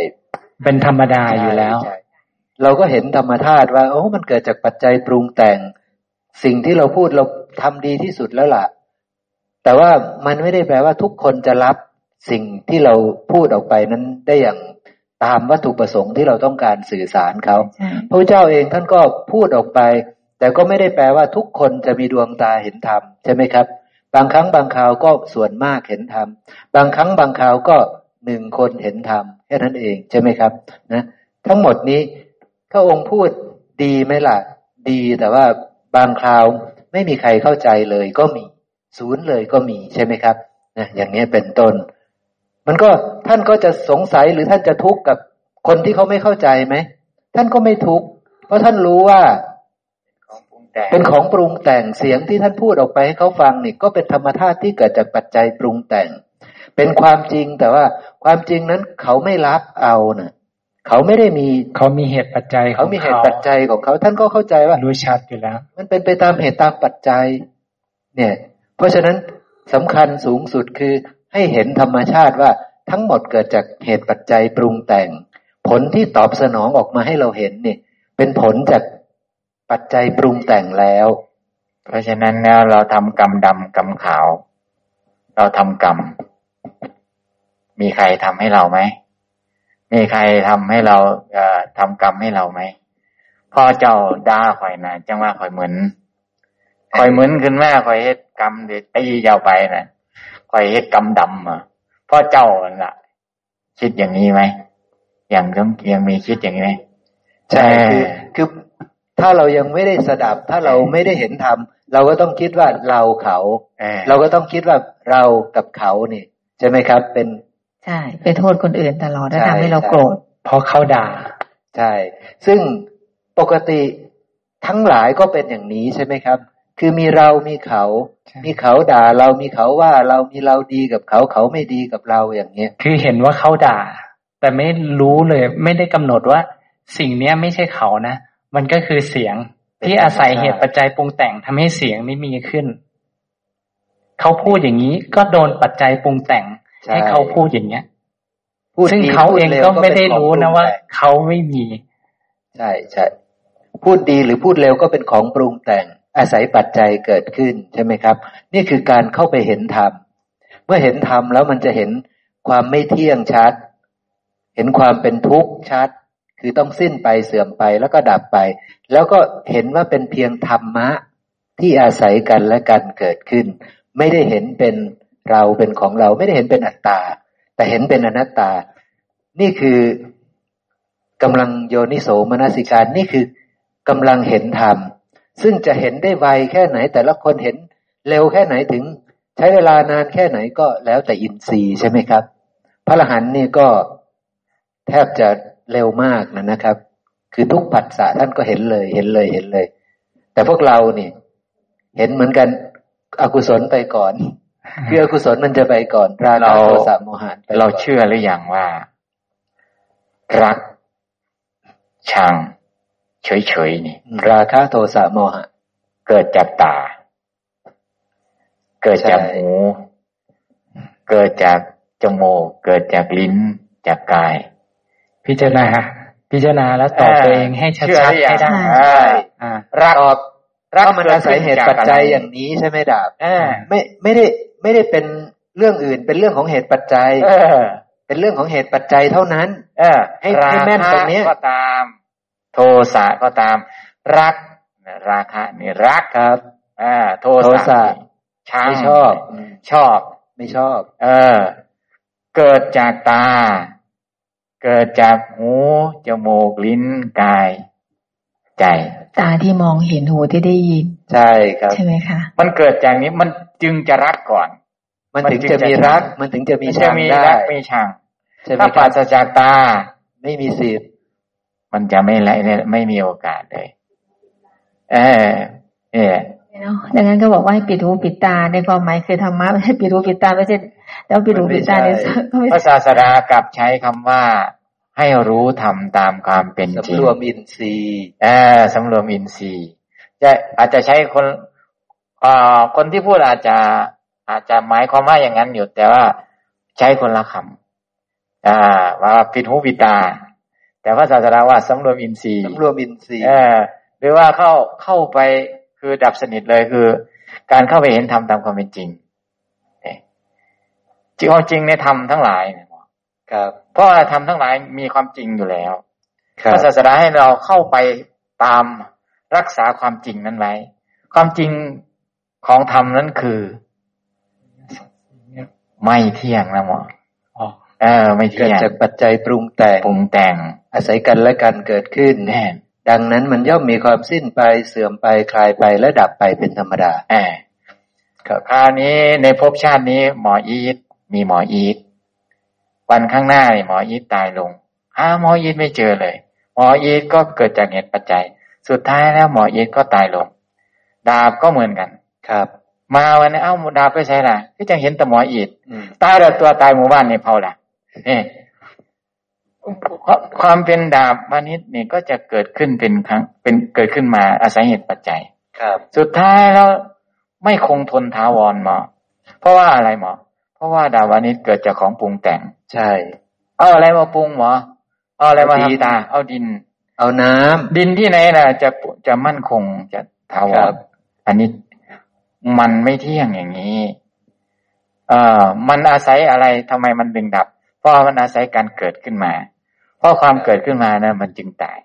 เป็นธรรมดาอยู่แล้วใช่ใช่เราก็เห็นธรรมธาตุว่าโอ้มันเกิดจากปัจจัยปรุงแต่ง สิ่งที่เราพูดเราทำดีที่สุดแล้วล่ะ แต่ว่ามันไม่ได้แปลว่าทุกคนจะรับสิ่งที่เราพูดออกไปนั้นได้อย่าง ตามวัตถุประสงค์ที่เราต้องการสื่อสารเขาใช่พระเจ้าเองท่านก็พูดออกไป แต่ก็ไม่ได้แปลว่าทุกคนจะมีดวงตาเห็นธรรมใช่ไหมครับ บางครั้งบางคราวก็ส่วนมากเห็นธรรมบางครั้งบางคราวก็หนึ่งคนเห็นธรรมแค่นั้นเองใช่ไหมครับนะทั้งหมดนี้พระองค์พูดดีไหมล่ะ ดีแต่ว่าบางคราวไม่มีใครเข้าใจเลยก็มีศูนย์เลยก็มีใช่ไหมครับนะอย่างนี้เป็นต้น มันก็ท่านก็จะสงสัยหรือท่านจะทุกข์กับคนที่เขาไม่เข้าใจไหม ท่านก็ไม่ทุกข์เพราะท่านรู้ว่าของปรุงแต่งเป็นของปรุงแต่งเสียงที่ท่านพูดออกไปให้เขาฟังนี่ก็เป็นธรรมธาตุที่เกิดจากปัจจัยปรุงแต่ง เป็นความจริงแต่ว่าความจริงนั้นเขาไม่รับเอานะ่ะเขาไม่ได้มีเขามีเหตุปัจจัยขเขาองมีเหตุปัจจัยของเขา ท่านก็เข้าใจว่ารู้ชัดอยู่แล้ว มันเป็นไปตามเหตุตามปัจจัย เนี่ย เพราะฉะนั้นสำคัญสูงสุดคือ ให้เห็นธรรมชาติว่าทั้งหมดเกิดจากเหตุปัจจัยปรุงแต่ง ผลที่ตอบสนองออกมาให้เราเห็นนี่เป็นผลจากปัจจัยปรุงแต่งแล้ว เพราะฉะนั้นแล้วเราทำกรรมดำกรรมขาว เราทำกรรม มีใครทำให้เราไหมมีใครทำให้เราเอ่อทำกรรมให้เราไหมพ่อเจ้าด่าข่อยนะจังว่าข่อยเหมือนข่อยเหมือนขึ้นมาข่อยเฮ็ดกรรมเดี๋ยวตีเจ้าไปนะ ข่อยเฮ็ดกรรมดำอะพ่อเจ้าน่ะ คิดอย่างนี้ไหมอย่างต้องยังมีคิดอย่างนี้ไหมใช่คือคือถ้าเรายังไม่ได้สดับ ถ้าเราไม่ได้เห็นธรรมเราก็ต้องคิดว่าเราเขาเออเราก็ต้องคิดว่าเรากับเขานี่ใช่ไหมครับ เป็นใช่ไปโทษคนอื่นตลอดแล้วใช่ทำให้เราใช่โกรธเพราะเขาด่าใช่ ซึ่งปกติทั้งหลายก็เป็นอย่างนี้ใช่ไหมครับ คือมีเรามีเขาใช่มีเขาด่าเรามีเขาว่าเรามีเราดีกับเขาเขาไม่ดีกับเราอย่างเงี้ย คือเห็นว่าเขาด่า แต่ไม่รู้เลย ไม่ได้กำหนดว่า สิ่งเนี้ยไม่ใช่เขานะ มันก็คือเสียงที่อาศัยเหตุปัจจัยปรุงแต่งทำให้เสียงนี้มีขึ้น เขาพูดอย่างนี้ก็โดนปัจจัยปรุงแต่งใช่ให้เขาพูดอย่างเงี้ยพูดซึ่งดีเขาพูดเองร็วก็ไม่ได้เป็นของรู้นะปงว่าแต่งเขาไม่มี ใช่ใช่พูดดีหรือพูดเร็วก็เป็นของปรุงแต่ง อาศัยปัจจัยเกิดขึ้นใช่ไหมครับ นี่คือการเข้าไปเห็นธรรม เมื่อเห็นธรรมแล้วมันจะเห็นความไม่เที่ยงชัด เห็นความเป็นทุกข์ชัด คือต้องสิ้นไปเสื่อมไปแล้วก็ดับไป แล้วก็เห็นว่าเป็นเพียงธรรมะที่อาศัยกันและกันเกิดขึ้น ไม่ได้เห็นเป็นเราเป็นของเราไม่ได้เห็นเป็นอัตตา แต่เห็นเป็นอนัตตา นี่คือกำลังโยนิโสมนสิการนี่คือกำลังเห็นธรรม ซึ่งจะเห็นได้ไวแค่ไหน แต่ละคนเห็นเร็วแค่ไหนถึง ใช้เวลานานแค่ไหนก็แล้วแต่อินทรีย์ใช่ไหมครับ พระอรหันต์นี่ก็แทบจะเร็วมากนะนะครับ คือทุกผัสสะท่านก็เห็นเลย เห็นเลยเห็นเลย แต่พวกเรานี่เห็นเหมือนกันอกุศลไปก่อนคืออกุศลมันจะไปก่อนราคะเราโทสะโมหะไปก่นเราเชื่อหรือยังว่า รักชัง เฉยๆนี่ราคะโทสะโมหะ เกิดจากตา เกิดจากใช่หูเกิดจากจมูกเกิดจากลิ้นจากกาย พิจารณาพิจารณาแล้วตอบตัวเองให้ชัเชื่อดหรืๆอยัให้งได้อ่าอ่ารักตอบรักเพราะมันอาศัยเหตุปัจจัยอย่างนี้ใช่ไหมดาบเออไม่ไม่ได้ไม่ได้เป็นเรื่องอื่นเป็นเรื่องของเหตุปัจจัยเออเป็นเรื่องของเหตุปัจจัยเท่านั้น เออให้ให้แม่นตรงเนี้ยก็ตาม โทสะก็ตาม รักราคะนี่รักครับอ่าโทโทสะนี่ชังไม่ชอบ ชอบ ไม่ชอบ เออ เกิดจากตา เกิดจากหูจมูกลิ้นกายใจตาที่มองเห็นหูที่ได้ยิน ใช่ครับ ใช่ไหมคะมันเกิดจากนี้มันจึงจะรักก่อน มันถึงจะมีรัก มันถึงจะมีมันชัจะงมีได้รักมีชังใช่ไหมถ้าคปรารับศจากตา ไม่มีสิทธิ์ มันจะไม่ไรไม่มีโอกาสเลย เออเนี่ยเนาะดังนั้นก็บอกว่าให้ปิดหูปิดตาในความหมายคือธรรมะไม่ใช่ปิดหูปิดตาไม่ใช่แล้วปิดหูปิดตาในก็ไม่พระศาสดากลับใช้คำว่าให้รู้ทำตามความเป็นจริงสำรวมอินทรีย์เออสำรวมอินทรีย์จะอาจจะใช้คนเอ่อคนที่พูดอาจจะ อาจจะหมายความว่าอย่างนั้นอยู่แต่ว่าใช้คนละคำอ่าว่าปิดหูปิดตา แต่พระศาสดาว่าสำรวมอินทรีย์สำรวมอินทรีย์เออหรือว่าเข้าเข้าไปคือดับสนิทเลยคือ การเข้าไปเห็นธรรมตามความเป็นจริงเนี่ยจริงเอาจริงในธรรมทั้งหลายเนี่ยครับเพราะว่าธรรมทั้งหลายมีความจริงอยู่แล้วครัพบระศาสดาให้เราเข้าไปตามรักษาความจริงนั้นไว้ความจริงของธรรมนั้นคือ ไม่เที่ยงนะหมออ๋อเออ ไม่เกิเที่ดยงจากปัจจัยปรุงแต่งปรุงแต่ง อาศัยกันและกันเกิดขึ้นแน่ดังนั้นมันย่อมมีความสิ้นไปเสื่อมไปคลายไปและดับไปเป็นธรรมดาแอบคราวนี้ในภพชาตินี้ หมออีทมีหมออีทวันข้างหน้าเนี่ยหมออีทตายลงหาหมออีทไม่เจอเลย หมออีทก็เกิดจากเหตุปัจจัย สุดท้ายแล้วหมออีทก็ตายลง ดาบก็เหมือนกันครับ มาวันนี้เอ้าดาบไปใช่ล่ะที่จะเห็นแต่หมออีทอืมตายแล้วตัวตายหมู่บ้านนี่เผาล่ะนี่ ความเป็นดาบมานิดนี่ก็จะเกิดขึ้นเป็นครั้งเป็นเกิดขึ้นมาอาศัยเหตุปัจจัย ครับ สุดท้ายแล้วไม่คงทนท้าวรหมอ เพราะว่าอะไรหมอ เพราะว่าดาวานิชเกิดจากของปรุงแต่ง ใช่ เอาอะไรมาปรุงหมอ เอาอะไรมาเอาดินทำตา เอาดิน เอาน้ำดินที่ไหนล่ะจะจะมั่นคงจะถาวครัรบอันนี้มันไม่เที่ยงอย่างนี้ เอ่อ มันอาศัยอะไรทำไมมันดึงดับ เพราะมันอาศัยการเกิดขึ้นมา เพราะความเกิดขึ้นมานะมันจึงตาย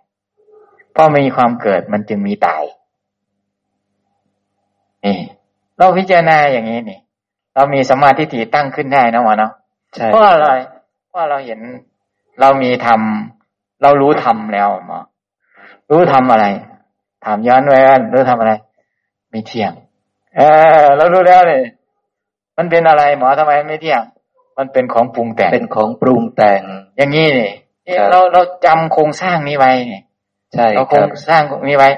เพราะมีความเกิดมันจึงมีตายนี่เราพิจารณาอย่างนี้นี่ เรามีสมมาธิฏฐิตั้งขึ้นได้นะหมอเนาะใช่เพราะอะไรเพราะเราเห็นเรามีธรรมเรารู้ธรรมแล้วหมอรู้ธรรมอะไร ถามย้อนไว้ว่ารู้ธรรมอะไร ไม่เที่ยง เออเรารู้แล้วเลยมันเป็นอะไรหมอทำไมไม่เที่ยง มันเป็นของปรุงแต่งเป็นของปรุงแต่ง อย่างนี้นี่นี่ครับ เราเราจำโครงสร้างนี้ไว้นี่ใช่เราโคครรับงสร้างนี้ไว้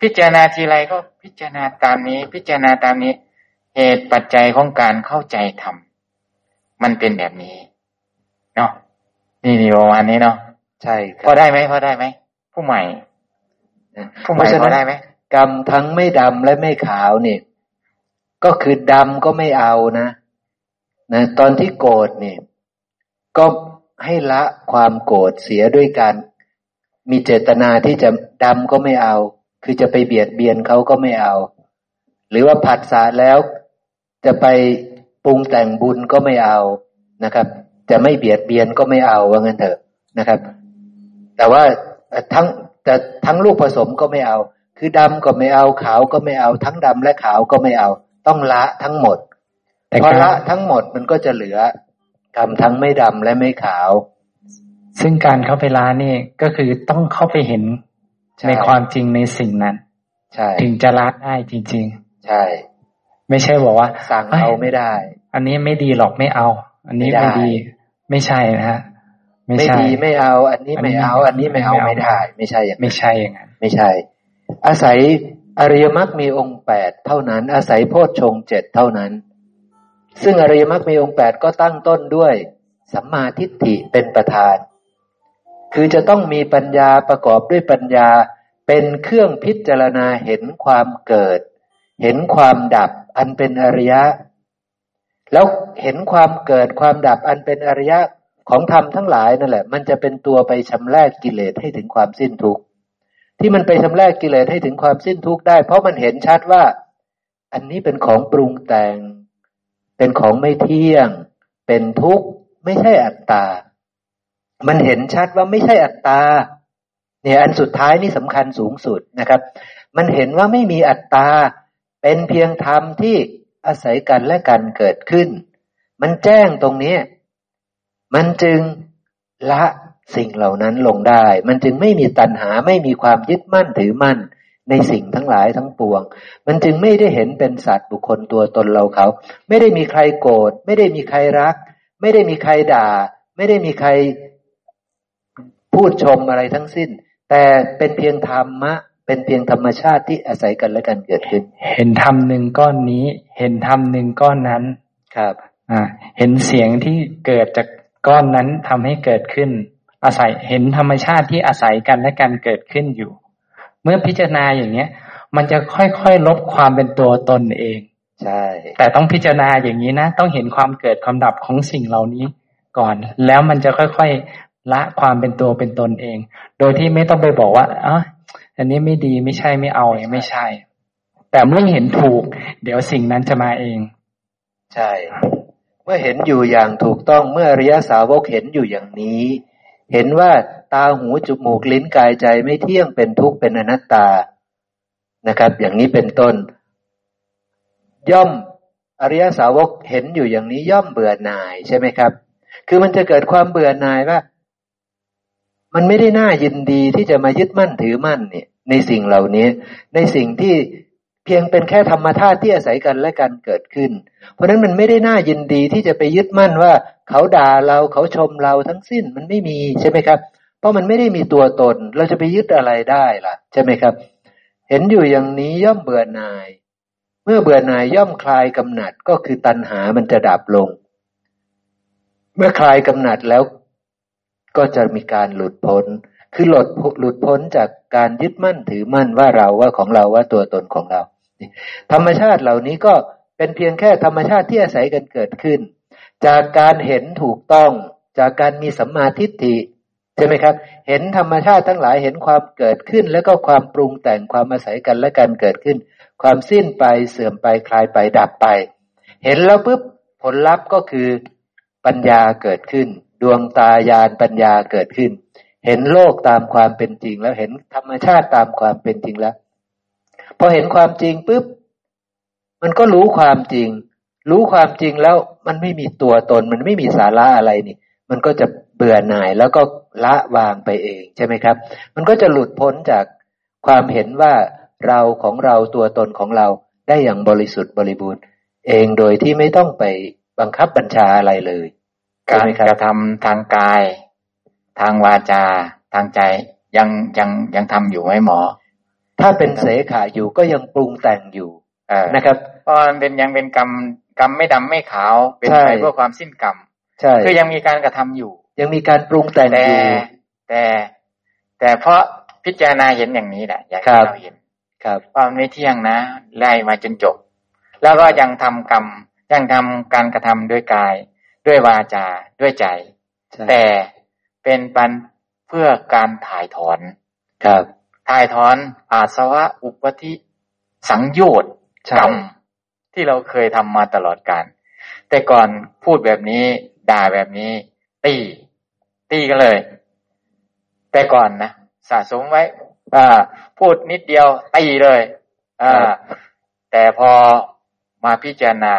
พิจารณาทีไรก็พิจารณาตามนี้ พิจารณาตามนี้ เหตุปัจจัยของการเข้าใจธรรมมันเป็นแบบนี้เนาะนี่นี่ประมาณนี้เนาะใช่คพอรับได้ไหมพอได้ไหมผู้ใหม่ผู้ใหม่เพราะฉะพอนั้นได้ไหมกรรมทั้งไม่ดำและไม่ขาวเนี่ยก็คือดำก็ไม่เอานะนะตอนที่โกรธเนี่ยก็ ให้ละความโกรธเสียด้วยการมีเจตนาที่จะดำก็ไม่เอา คือจะไปเบียดเบียนเขาก็ไม่เอา หรือว่าผัดสาแล้วจะไปปรุงแต่งบุญก็ไม่เอานะครับ จะไม่เบียดเบียนก็ไม่เอาว่างั้นเถอะนะครับ แต่ว่าเอ่อทั้งแต่ทั้งลูกผสมก็ไม่เอา คือดำก็ไม่เอาขาวก็ไม่เอา ทั้งดำและขาวก็ไม่เอา ต้องละทั้งหมดแต่พอการละทั้งหมดมันก็จะเหลือ กรรมทั้งไม่ดำและไม่ขาว ซึ่งการเข้าไปล้านี่ก็คือต้องเข้าไปเห็นใช่ในความจริงในสิ่งนั้นใช่ถึงจะละได้จริงใช่ๆไม่ใช่บอกว่าสั่งฮ้ยเอาไม่ได้ อันนี้ไม่ดีหรอกไม่เอา อันนี้ไม่ได้ไม่ดี ไม่ใช่นะฮะไม่ไม่ใช่ดีไม่เอา อันนี้ไม่เอา อัอันนนี้นี้ไม่ไม่เอาเอาไม่ได้ ไม่ใช่อย่างนั้นไม่ใช่อย่างนั้นไม่ใช่ อาศัยอริยมรรคมีองค์แปดเท่านั้น อาศัยโพชฌงค์เจ็ดเท่านั้น ซึ่งอริยมรรคมีองค์แปดก็ตั้งต้นด้วยสัมมาทิฏฐิเป็นประธาน คือจะต้องมีปัญญาประกอบด้วยปัญญาเป็นเครื่องพิจารณาเห็นความเกิด เห็นความดับอันเป็นอริยะ แล้วเห็นความเกิดความดับอันเป็นอริยะของธรรมทั้งหลายนั่นแหละ มันจะเป็นตัวไปชำระกิเลสให้ถึงความสิ้นทุกข์ที่มันไปชำระกิเลสให้ถึงความสิ้นทุกข์ได้ เพราะมันเห็นชัดว่า อันนี้เป็นของปรุงแต่ง เป็นของไม่เที่ยง เป็นทุกข์ ไม่ใช่อัตตา มันเห็นชัดว่าไม่ใช่อัตตา เนี่ยอันสุดท้ายนี่สำคัญสูงสุดนะครับ มันเห็นว่าไม่มีอัตตา เป็นเพียงธรรมที่อาศัยกันและกันเกิดขึ้น มันแจ้งตรงนี้ มันจึงละสิ่งเหล่านั้นลงได้ มันจึงไม่มีตัณหาไม่มีความยึดมั่นถือมั่น ในสิ่งทั้งหลายทั้งปวง มันจึงไม่ได้เห็นเป็นสัตว์บุคคลตัวตนเราเขา ไม่ได้มีใครโกรธ ไม่ได้มีใครรัก ไม่ได้มีใครด่า ไม่ได้มีใครพูดชมอะไรทั้งสิ้น แต่เป็นเพียงธรรมะ เป็นเพียงธรรมชาติที่อาศัยกันและกันเกิดขึ้น เห็นธรรมหนึ่งก้อนนี้ เห็นธรรมหนึ่งก้อนนั้น ครับ อ่า เห็นเสียงที่เกิดจากก้อนนั้นทำให้เกิดขึ้น อาศัย เห็นธรรมชาติที่อาศัยกันและกันเกิดขึ้นอยู่ เมื่อพิจารณาอย่างเนี้ย มันจะค่อยๆลบความเป็นตัวตนเอง ใช่ แต่ต้องพิจารณาอย่างนี้นะ ต้องเห็นความเกิดความดับของสิ่งเหล่านี้ก่อน แล้วมันจะค่อยๆละความเป็นตัวเป็นตนเอง โดยที่ไม่ต้องไปบอกว่าอ๋ออันนี้ไม่ดีไม่ใช่ไม่เอาไม่ใช่ แต่เมื่อเห็นถูก เดี๋ยวสิ่งนั้นจะมาเอง ใช่ เมื่อเห็นอยู่อย่างถูกต้องเมื่ออริยสาวกเห็นอยู่อย่างนี้ เห็นว่าตาหูจมูกลิ้นกายใจไม่เที่ยงเป็นทุกข์เป็นอนัตตานะครับ อย่างนี้เป็นต้น ย่อมอริยสาวกเห็นอยู่อย่างนี้ย่อมเบื่อหน่ายใช่ไหมครับ คือมันจะเกิดความเบื่อหน่ายว่า มันไม่ได้น่ายินดีที่จะมายึดมั่นถือมั่นเนี่ยในสิ่งเหล่านี้ ในสิ่งที่ เพียงเป็นแค่ธรรมธาตุที่อาศัยกันและกันเกิดขึ้น เพราะฉะนั้นมันไม่ได้น่ายินดีที่จะไปยึดมั่นว่า เขาด่าเราเขาชมเราทั้งสิ้นมันไม่มีใช่ไหมครับ เพราะมันไม่ได้มีตัวตน เราจะไปยึดอะไรได้ล่ะ ใช่ไหมครับ เห็นอยู่อย่างนี้ย่อมเบื่อหน่าย เมื่อเบื่อหน่ายย่อมคลายกำหนัดก็คือตัณหามันจะดับลง เมื่อคลายกำหนัดแล้วก็จะมีการหลุดพ้น คือหลุดหลุดพ้นจากการยึดมั่นถือมั่นว่าเราว่าของเราว่าตัวตนของเรา ธรรมชาติเหล่านี้ก็เป็นเพียงแค่ธรรมชาติที่อาศัยกันเกิดขึ้น จากการเห็นถูกต้อง จากการมีสัมมาทิฏฐิใช่ไหมครับ เห็นธรรมชาติทั้งหลายเห็นความเกิดขึ้น แล้วก็ความปรุงแต่งความอาศัยกันและการเกิดขึ้น ความสิ้นไปเสื่อมไปคลายไปดับไป เห็นแล้วปุ๊บผลลัพธ์ก็คือปัญญาเกิดขึ้น ดวงตายานปัญญาเกิดขึ้น เห็นโลกตามความเป็นจริงแล้วเห็นธรรมชาติตามความเป็นจริงแล้ว พอเห็นความจริงปุ๊บมันก็รู้ความจริง รู้ความจริงแล้วมันไม่มีตัวตน มันไม่มีสาระอะไรนี่ มันก็จะเบื่อหน่ายแล้วก็ละวางไปเองใช่ไหมครับ มันก็จะหลุดพ้นจากความเห็นว่าเราของเราตัวตนของเราได้อย่างบริสุทธิ์บริบูรณ์ เองโดยที่ไม่ต้องไปบังคับบัญชาอะไรเลย การกระทำทางกาย ทางวาจา ทางใจยังยังยังทำอยู่ไหมหมอ ถ้าเป็นเสขาอยู่ก็ยังปรุงแต่งอยู่เออนะครับเพราะมันเป็นยังเป็นกรรมกรรมไม่ดำไม่ขาวเป็นใช่ไปเพื่อความสิ้นกรรมใช่คือยังมีการกระทำอยู่ ยังมีการปรุงแต่งแต่อยู่แต่ แต่เพราะพิจารณาเห็นอย่างนี้แหละอย่างครัที่บเราเห็นครับว่ามันไม่เที่ยงนะไล่มาจนจบ แล้วก็ยังทำกรรมยังทำการกระทำด้วยกาย ด้วยวาจาด้วยใจใช่แต่เป็นปันเพื่อการถ่ายถอนครับ ถ่ายถอนอาสวะอุปธิสังโยชน์ใช่กรรมที่เราเคยทำมาตลอดการ แต่ก่อนพูดแบบนี้ ด่าแบบนี้ ตี ตีกันเลย แต่ก่อนนะสะสมไว้อ่าพูดนิดเดียวตีเลยอ่าแต่พอมาพิจารณา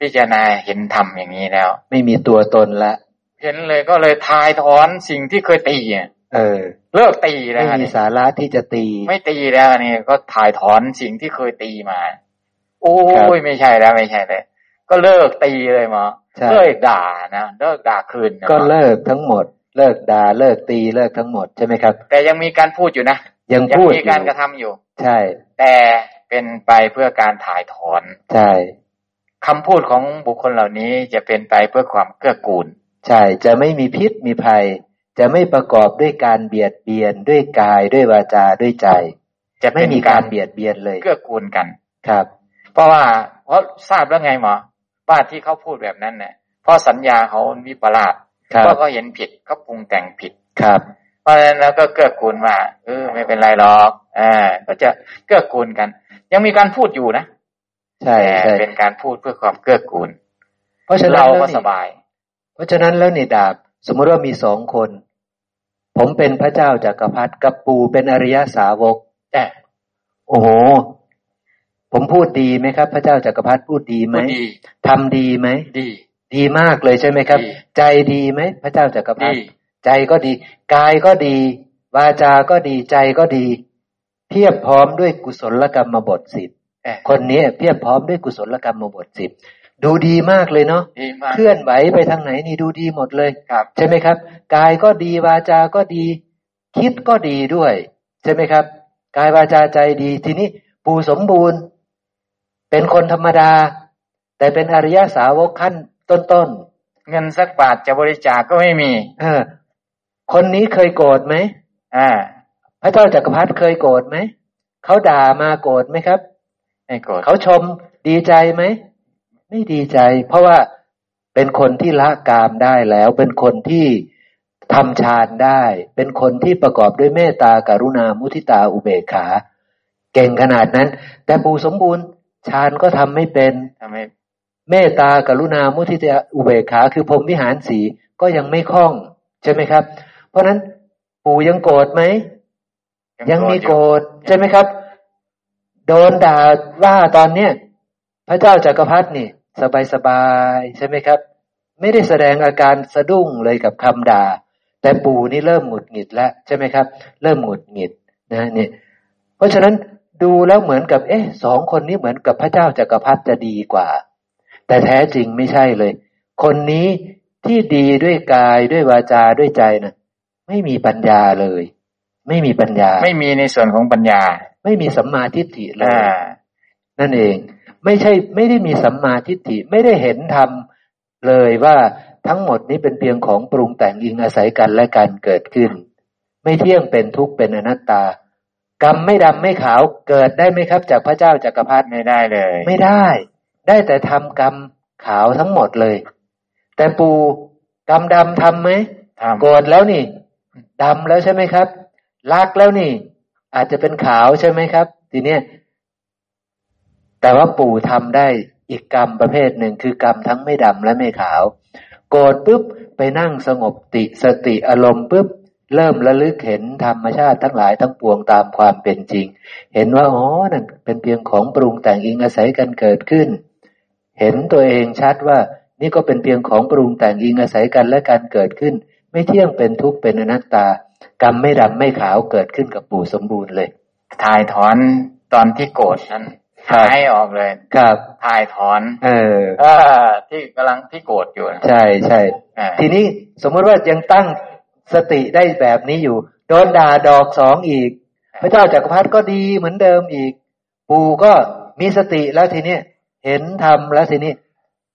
พิจารณาเห็นธรรมอย่างนี้แล้ว ไม่มีตัวตนละ เห็นเลยก็เลยทายถอนสิ่งที่เคยตีอะเออ เลิกตีแล้ไม่วมีนี่สาระที่จะตี ไม่ตีแล้วนี่ก็ถ่ายถอนสิ่งที่เคยตีมา โอ้ครับยไม่ใช่แล้วไม่ใช่เลยก็เลิกตีเลยหมอใช่เลิกด่านะเลิกด่าคืนนะก็เลิกทั้งหมด เลิกด่าเลิกตีเลิกทั้งหมดใช่ไหมครับ แต่ยังมีการพูดอยู่นะยังยังพูดมีอยู่การกระทำอยู่ ใช่ แต่เป็นไปเพื่อการถ่ายถอนใช่คำพูดของบุคคลเหล่านี้จะเป็นไปเพื่อความเกื้อกูล ใช่จะไม่มีพิษมีภัย จะไม่ประกอบด้วยการเบียดเบียนด้วยกายด้วยวาจาด้วยใจ จะไม่เป็นมีกาการรเบียดเบียนเลยเกื้อกูลกันครับ เพราะว่าเพราะทราบแล้วไงหมอว่าที่เขาพูดแบบนั้นเนี่ยเพราะสัญญาเขาวิปลาสครับเพราะเขาเห็นผิดเขาปรุงแต่งผิดครับ เพราะฉะนั้นแล้วก็เกื้อกูลว่าเออไม่เป็นไรหรอกอ่าก็จะเกื้อกูลกัน ยังมีการพูดอยู่นะใช่แต่ใช่เป็นการพูดเพื่อความเกื้อกูล เพราะฉะนั้นเราแล้วก็นี่สบาย เพราะฉะนั้นแล้วนี่ดาบ สมมติว่ามีสองคน ผมเป็นพระเจ้าจากักรพรรดิกับปูเป็นอริยสาวกแต่โอ้โห ผมพูดดีไหมครับ พระเจ้าจากักรพรรดิพูดดีไหมพูดดีทำดีไหมดี ดีมากเลยใช่ไหมครับดีใจดีไหมพระเจ้าจากักรพรรดีดิใจก็ดี กายก็ดี วาจาก็ดีใจก็ดี เพียบพร้อมด้วยกุศลกรรมบทสิบคนนี้เพียบพร้อมด้วยกุศลกรรมบทสิบ ดูดีมากเลยเนาะเคลื่อนไหวไปทางไหนนี่ดูดีหมดเลยครับใช่ไหมครับ กายก็ดีวาจาก็ดี คิดก็ดีด้วย ใช่ไหมครับ กายวาจาใจดี ทีนี้ปู่สมบูรณ์ เป็นคนธรรมดา แต่เป็นอริยสาวกขั้นต้นๆเงินสักบาทจะบริจาคกก็ไม่มี เออ คนนี้เคยโกรธไหมอ่าพระเจ้าจักรพรรดิเคยโกรธไหมเขาด่ามาโกรธไหมครับไม่โกรธเขาชมดีใจไหม ไม่ดีใจ เพราะว่าเป็นคนที่ละกามได้แล้ว เป็นคนที่ทำฌานได้ เป็นคนที่ประกอบด้วยเมตตาการุณามุทิตาอุเบกขา เก่งขนาดนั้น แต่ปู่สมบูรณ์ฌานก็ทำไม่เป็นทำไม่เมตตากรุณามุทิตาอุเบกขา คือพรมวิหารสีก็ยังไม่คล่อง ใช่ไหมครับ เพราะนั้นปู่ยังโกรธไหม ยังมีโกรธใช่ไหมครับ โดนด่าว่าตอนเนี้ยพระเจ้าจากักรพรรดินี่ สบายสบายใช่ไหมครับ ไม่ได้แสดงอาการสะดุ้งเลยกับคำด่า แต่ปู่นี่เริ่มหงุดหงิดแล้วใช่ไหมครับ เริ่มหงุดหงิดนะเนี่ยเพราะฉะนั้นดูแล้วเหมือนกับ เอ๊ะสองคนนี้เหมือนกับพระเจ้าจากักรพรรดิจะดีกว่า แต่แท้จริงไม่ใช่เลย คนนี้ที่ดีด้วยกายด้วยวาจาด้วยใจนะไม่มีปัญญาเลย ไม่มีปัญญา ไม่มีในส่วนของปัญญา ไม่มีสัมมาทิฏฐิเลยนั่นเอง ไม่ใช่ไม่ได้มีสัมมาทิฏฐิไม่ได้เห็นธรรมเลยว่าทั้งหมดนี้เป็นเพียงของปรุงแต่งอิงอาศัยกันและการเกิดขึ้น ไม่เที่ยงเป็นทุกข์เป็นอนัตตา กรรมไม่ดำไม่ขาวเกิดได้ไหมครับ จากพระเจ้าจากักรพรรดิไม่ได้เลย ไม่ได้ ได้แต่ทำกรรมขาวทั้งหมดเลย แต่ปูกรรมดำทำไหมโกรธแล้วนี่ดำแล้วใช่ไหมครับรักแล้วนี่ อาจจะเป็นขาวใช่ไหมครับ ทีเนี้ย แต่ว่าปู่ทำได้อีกกรรมประเภทหนึ่งคือกรรมทั้งไม่ดำและไม่ขาว โกรธปุ๊บไปนั่งสงบติสติอารมณ์ปุ๊บเริ่มระลึกเห็นธรรมชาติทั้งหลายทั้งปวงตามความเป็นจริง เห็นว่าอ๋อนั่นเป็นเพียงของปรุงแต่งอิงอาศัยกันเกิดขึ้น เห็นตัวเองชัดว่านี่ก็เป็นเพียงของปรุงแต่งอิงอาศัยกันและการเกิดขึ้น ไม่เที่ยงเป็นทุกข์เป็นอนัตตา กรรมไม่ดำไม่ขาวเกิดขึ้นกับปู่สมบูรณ์เลย ถ่ายถอนตอนที่โกรธนั้น หายออกเลยครับถ่ายถอน เอออที่กำลังที่โกรธอยู่ ใช่ใช่ทีนี้สมมติว่ายังตั้งสติได้แบบนี้อยู่ โดนด่าดอกสองอีก พระเจ้าจากักรพรรดิก็ดีเหมือนเดิมอีก ปู่ก็มีสติแล้วทีนี้เห็นธรรมแล้วทีนี้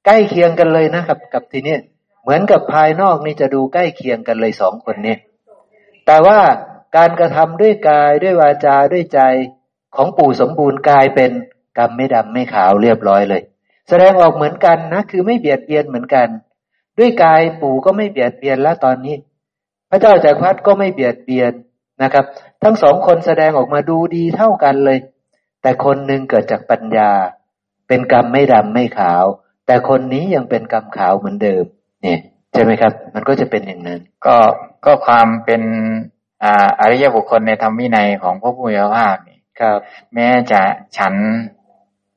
ใกล้เคียงกันเลยนะครับ กับทีนี้เหมือนกับภายนอกนี่จะดูใกล้เคียงกันเลยสองคนนี้แต่ว่าการกระทำด้วยกายด้วยวาจาด้วยใจของปู่สมบูรณ์กลายเป็น กรรมไม่ดำไม่ขาวเรียบร้อยเลย แสดงออกเหมือนกันนะ คือไม่เบียดเบียนเหมือนกัน ด้วยกายปู่ก็ไม่เบียดเบียนแล้วตอนนี้ พระเจ้าจากักรพรรดิก็ไม่เบียดเบียนนะครับ ทั้งสองคนแสดงออกมาดูดีเท่ากันเลย แต่คนหนึ่งเกิดจากปัญญา เป็นกรรมไม่ดำไม่ขาว แต่คนนี้ยังเป็นกรรมขาวเหมือนเดิม เนี่ยใช่ไหมครับ มันก็จะเป็นอย่างนั้น ก็ก็ความเป็นอ่าอริยบุคคลในธรรมวินัยของพระพุทธเจ้านี่ครับ แม้จะฉัน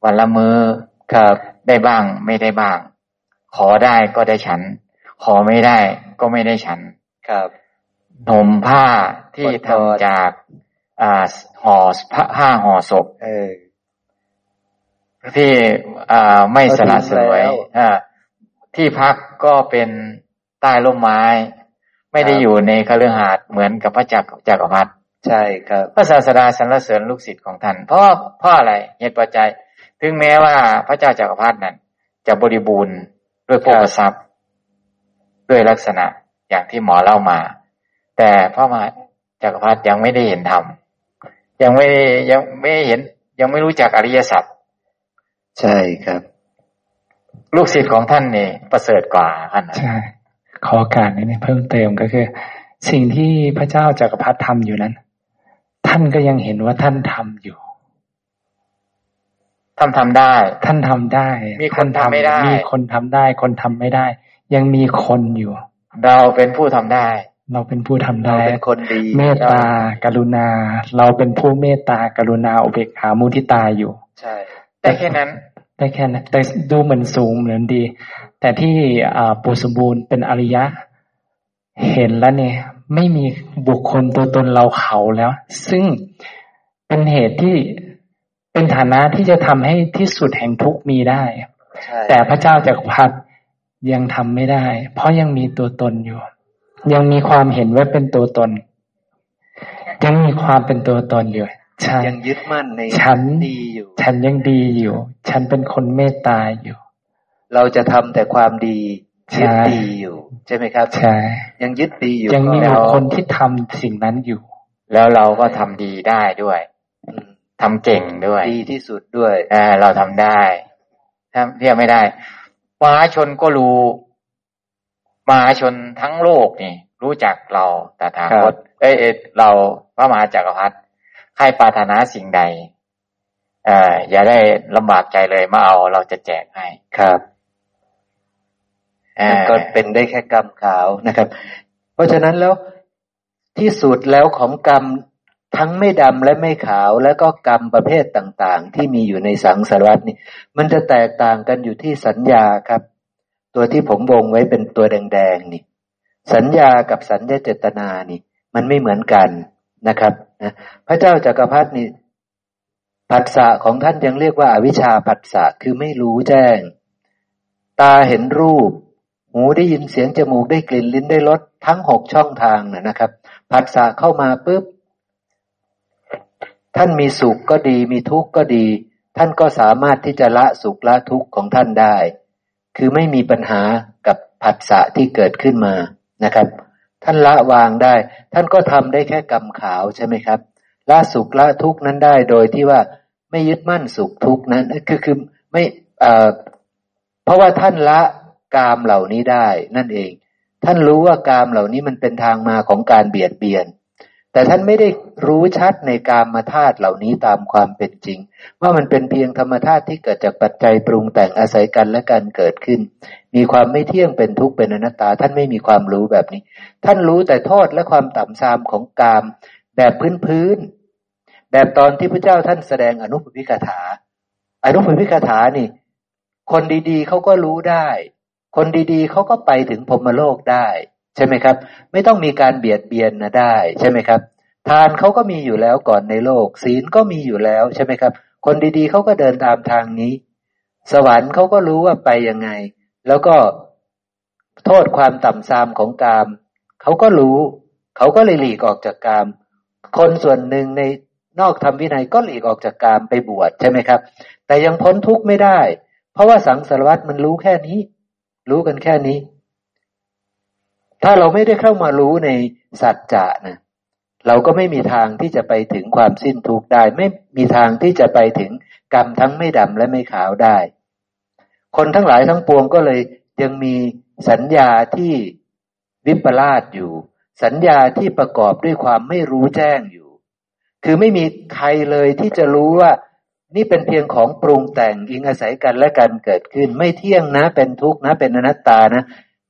วันละมือครับ ได้บ้างไม่ได้บ้าง ขอได้ก็ได้ฉัน ขอไม่ได้ก็ไม่ได้ฉันครับห่มผ้าที่ทำจากอ่าห่อผ้าห่อศพเออที่อ่าไม่สละสวยอ่าที่พักก็เป็นใต้ร่มไม้ ไม่ได้อยู่ในคฤหาสน์เหมือนกับพระจักรจักรพรรดิใช่ครับ พระศาสดาสรรเสริญลูกศิษย์ของท่านเพราะเพราะอะไรเหตุปัจจัย ถึงแม้ว่าพระเจ้าจากักรพรรดินั้น จะบริบูรณ์ด้วยโภคทรัพย์ ด้วยลักษณะอย่างที่หมอเล่ามา แต่พระมหาจากักรพรรดิยังไม่ได้เห็นธรรมยังไม่ยังไม่เห็น ยังไม่รู้จักอริยสัจใช่ครับ ลูกศิษย์ของท่านนี่ประเสริฐกว่าท่านใช่ขอการนี้เพิ่มเติมก็คือ สิ่งที่พระเจ้าจากักรพรรดิทำอยู่นั้น ท่านก็ยังเห็นว่าท่านทำอยู่ ท่านทำได้ ท่านทำได้ มีคนทำไม่ได้ มีคนทำได้ คนทำไม่ได้ ยังมีคนอยู่ เราเป็นผู้ทำได้ เราเป็นผู้ทำได้เป็นคนดี เมตตา กรุณา เราเป็นผู้เมตตา กรุณาอุเบกขามุทิตาอยู่ ใช่ แต่แค่นั้นได้แค่นั้นแต่ดูเหมือนสูงเหมือนดี แต่ที่อ่าปุสบูรณ์เป็นอริยะ เห็นแล้วเนี่ย ไม่มีบุคคลตัวตนเราเขาแล้ว ซึ่งเป็นเหตุที่ เป็นฐานะที่จะทำให้ที่สุดแห่งทุกมีได้ แต่พระเจ้าจักรพรรดิยังทำไม่ได้ เพราะยังมีตัวตนอยู่ ยังมีความเห็นว่าเป็นตัวตน ยังมีความเป็นตัวตนอยู่ฉันยังยึดมั่นในฉันดีอยู่ ฉันยังดีอยู่ ฉันเป็นคนเมตตาอยู่ เราจะทำแต่ความดียึดดีอยู่ ใช่ไหมครับใช่ยังยึดดีอยู่ยังมีคนที่ทำสิ่งนั้นอยู่ แล้วเราก็ทำดีได้ด้วย ทำเก่งด้วย ดีที่สุดด้วยเออเราทำได้ ถ้าเรียกไม่ได้มหาชนก็รู้มหาชนทั้งโลกนี่ รู้จักเราแต่ทางคตเอ้ยเราพระมหาจักรพรรดิใครปรารถนาสิ่งใด เอ่ออย่าได้ลำบากใจเลยมาเอาเราจะแจกให้ครับก็เป็นได้แค่กรรมขาวนะครับ เพราะฉะนั้นแล้วที่สุดแล้วของกรรม ทั้งไม่ดำและไม่ขาวแล้วก็กรรมประเภทต่างๆ ที่มีอยู่ในสังสารวัตนี่มันจะแตกต่างกันอยู่ที่สัญญาครับ ตัวที่ผมวงไว้เป็นตัวแดงๆนี่ สัญญากับสัญญาเจตนานี่ มันไม่เหมือนกันนะครับนะพระเจ้าจากักรพรรดินี่ผัสสะของท่านยังเรียกว่าอวิชชาผัสสะคือไม่รู้แจ้ง ตาเห็นรูป หูได้ยินเสียงจมูกได้กลิ่นลิ้นได้รสทั้งหกช่องทางนะครับผัสสะเข้ามาปุ๊บ ท่านมีสุขก็ดี มีทุกข์ก็ดี ท่านก็สามารถที่จะละสุขละทุกข์ของท่านได้ คือไม่มีปัญหากับผัสสะที่เกิดขึ้นมานะครับ ท่านละวางได้ ท่านก็ทำได้แค่กรรมขาวใช่ไหมครับละสุขละทุกข์นั้นได้โดยที่ว่าไม่ยึดมั่นสุขทุกข์นั้นคือคือไม่เอ่อเพราะว่าท่านละกามเหล่านี้ได้นั่นเอง ท่านรู้ว่ากามเหล่านี้มันเป็นทางมาของการเบียดเบียน แต่ท่านไม่ได้รู้ชัดในกามธาตุเหล่านี้ตามความเป็นจริง ว่ามันเป็นเพียงธรรมธาตุที่เกิดจากปัจจัยปรุงแต่งอาศัยกันและการเกิดขึ้น มีความไม่เที่ยงเป็นทุกข์เป็นอนัตตา ท่านไม่มีความรู้แบบนี้ ท่านรู้แต่โทษและความต่ำทรามของกามแบบพื้นๆแบบตอนที่พระเจ้าท่านแสดงอนุปพิกถา อนุปพิกถานี่ คนดีๆเขาก็รู้ได้ คนดีๆเขาก็ไปถึงพรมโลกได้ ใช่ไหมครับ ไม่ต้องมีการเบียดเบียนนะได้ใช่ไหมครับ ทานเขาก็มีอยู่แล้วก่อนในโลก ศีลก็มีอยู่แล้วใช่ไหมครับ คนดีๆเขาก็เดินตามทางนี้ สวรรค์เขาก็รู้ว่าไปยังไง แล้วก็โทษความต่ำทรามของกามเขาก็รู้เขาก็เลยหลีกออกจากกาม คนส่วนหนึ่งในนอกธรรมวินัยก็หลีกออกจากกามไปบวชใช่ไหมครับ แต่ยังพ้นทุกข์ไม่ได้ เพราะว่าสังสารวัตรมันรู้แค่นี้ รู้กันแค่นี้ ถ้าเราไม่ได้เข้ามารู้ในสัจจะนะเราก็ไม่มีทางที่จะไปถึงความสิ้นทุกข์ได้ ไม่มีทางที่จะไปถึงกรรมทั้งไม่ดำและไม่ขาวได้ คนทั้งหลายทั้งปวงก็เลยยังมีสัญญาที่วิปลาสอยู่ สัญญาที่ประกอบด้วยความไม่รู้แจ้งอยู่ คือไม่มีใครเลยที่จะรู้ว่า นี่เป็นเพียงของปรุงแต่งอิงอาศัยกันและกันเกิดขึ้น ไม่เที่ยงนะ เป็นทุกข์นะ เป็นอนัตตานะ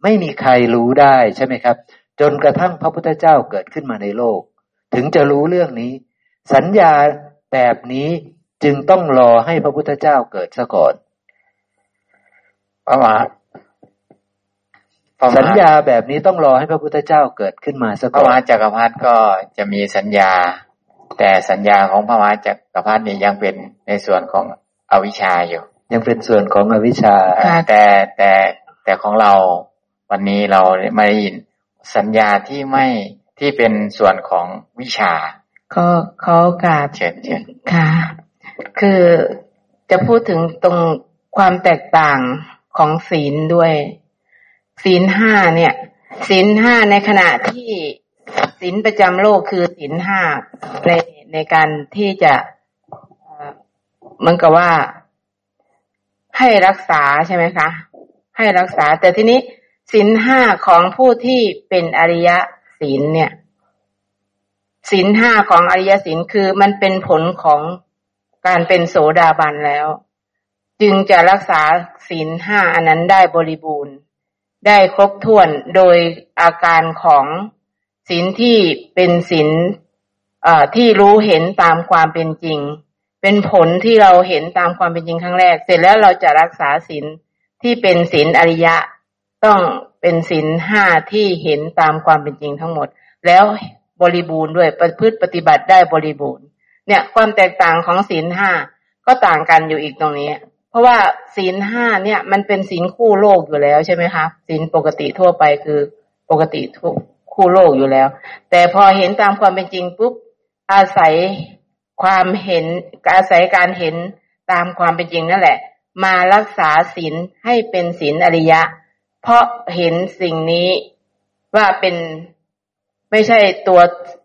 ไม่มีใครรู้ได้ใช่ไหมครับ จนกระทั่งพระพุทธเจ้าเกิดขึ้นมาในโลก ถึงจะรู้เรื่องนี้ สัญญาแบบนี้จึงต้องรอให้พระพุทธเจ้าเกิดซะก่อนพระมหาสัญญาแบบนี้ต้องรอให้พระพุทธเจ้าเกิดขึ้นมาซะก่อนพระมหาจักรพรรดิก็จะมีสัญญา แต่สัญญาของพระมหาจักรพรรดินี่ยังเป็นในส่วนของอวิชชาอยู่ ยังเป็นส่วนของอวิชชาแต่แต่แต่ของเรา วันนี้เราไม่ได้ยินสัญญาที่ไม่ที่เป็นส่วนของวิชา ก็เขากาบเชิญเชิญค่ะ คือจะพูดถึงตรงความแตกต่างของศีลด้วย ศีลห้าเนี่ย ศีลห้าในขณะที่ศีลประจำโลกคือศีลห้าในในการที่จะเหมือนกับว่าให้รักษาใช่ไหมคะ ให้รักษาแต่ทีนี้ ศีลห้าของผู้ที่เป็นอริยศีลเนี่ยศีลห้าของอริยศีลคือมันเป็นผลของการเป็นโสดาบันแล้ว จึงจะรักษาศีลห้าอันนั้นได้บริบูรณ์ ได้ครบถ้วนโดยอาการของศีลที่เป็นศีลที่รู้เห็นตามความเป็นจริง เป็นผลที่เราเห็นตามความเป็นจริงครั้งแรก เสร็จแล้วเราจะรักษาศีลที่เป็นศีลอริยะ ต้องเป็นศีลห้าที่เห็นตามความเป็นจริงทั้งหมด แล้วบริบูรณ์ด้วยประพฤติปฏิบัติได้บริบูรณ์ เนี่ยความแตกต่างของศีลห้าก็ต่างกันอยู่อีกตรงนี้ เพราะว่าศีลห้าเนี่ยมันเป็นศีลคู่โลกอยู่แล้วใช่ไหมคะศีลปกติทั่วไปคือปกติทุกคู่โลกอยู่แล้ว แต่พอเห็นตามความเป็นจริงปุ๊บอาศัยความเห็นอาศัยการเห็นตามความเป็นจริงนั่นแหละ มารักษาศีลให้เป็นศีลอริยะ เพราะเห็นสิ่งนี้ว่าเป็นไม่ใช่ตัว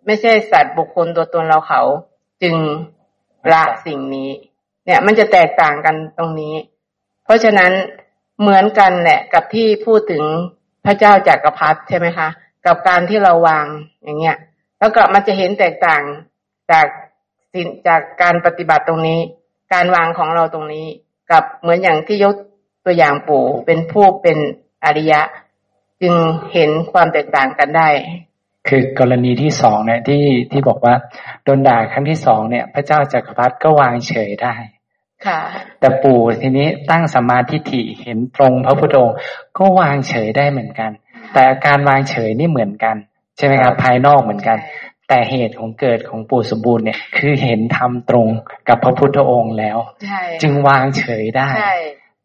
ไม่ใช่สัตว์บุคคลตัวตนเราเขา จึงละสิ่งนี้ เนี่ย มันจะแตกต่างกันตรงนี้ เพราะฉะนั้นเหมือนกันแหละ กับที่พูดถึงพระเจ้าจากักรพรรดิใช่ไหมคะ กับการที่เราวางอย่างเงี้ย แล้วก็มันจะเห็นแตกต่างจากสิจากการปฏิบัติตรงนี้ การวางของเราตรงนี้ กับเหมือนอย่างที่ยกตัวอย่างปู่เป็นผู้เป็น อริยะ จึงเห็นความแตกต่างกันได้ คือกรณีที่สองเนี่ยที่ที่บอกว่าโดนด่าครั้งที่สองเนี่ย พระเจ้าจากักรพรรดิก็วางเฉยได้ค่ะ แต่ปู่ทีนี้ตั้งสมาธิถี่เห็นตรงพระพุทธองค์ก็วางเฉยได้เหมือนกัน แต่อาการวางเฉยนี่เหมือนกัน ใช่ไหมครับ ภายนอกเหมือนกัน แต่เหตุของเกิดของปู่สมบูรณ์เนี่ย คือเห็นทำตรงกับพระพุทธองค์แล้วใช่จึงวางเฉยได้ใช่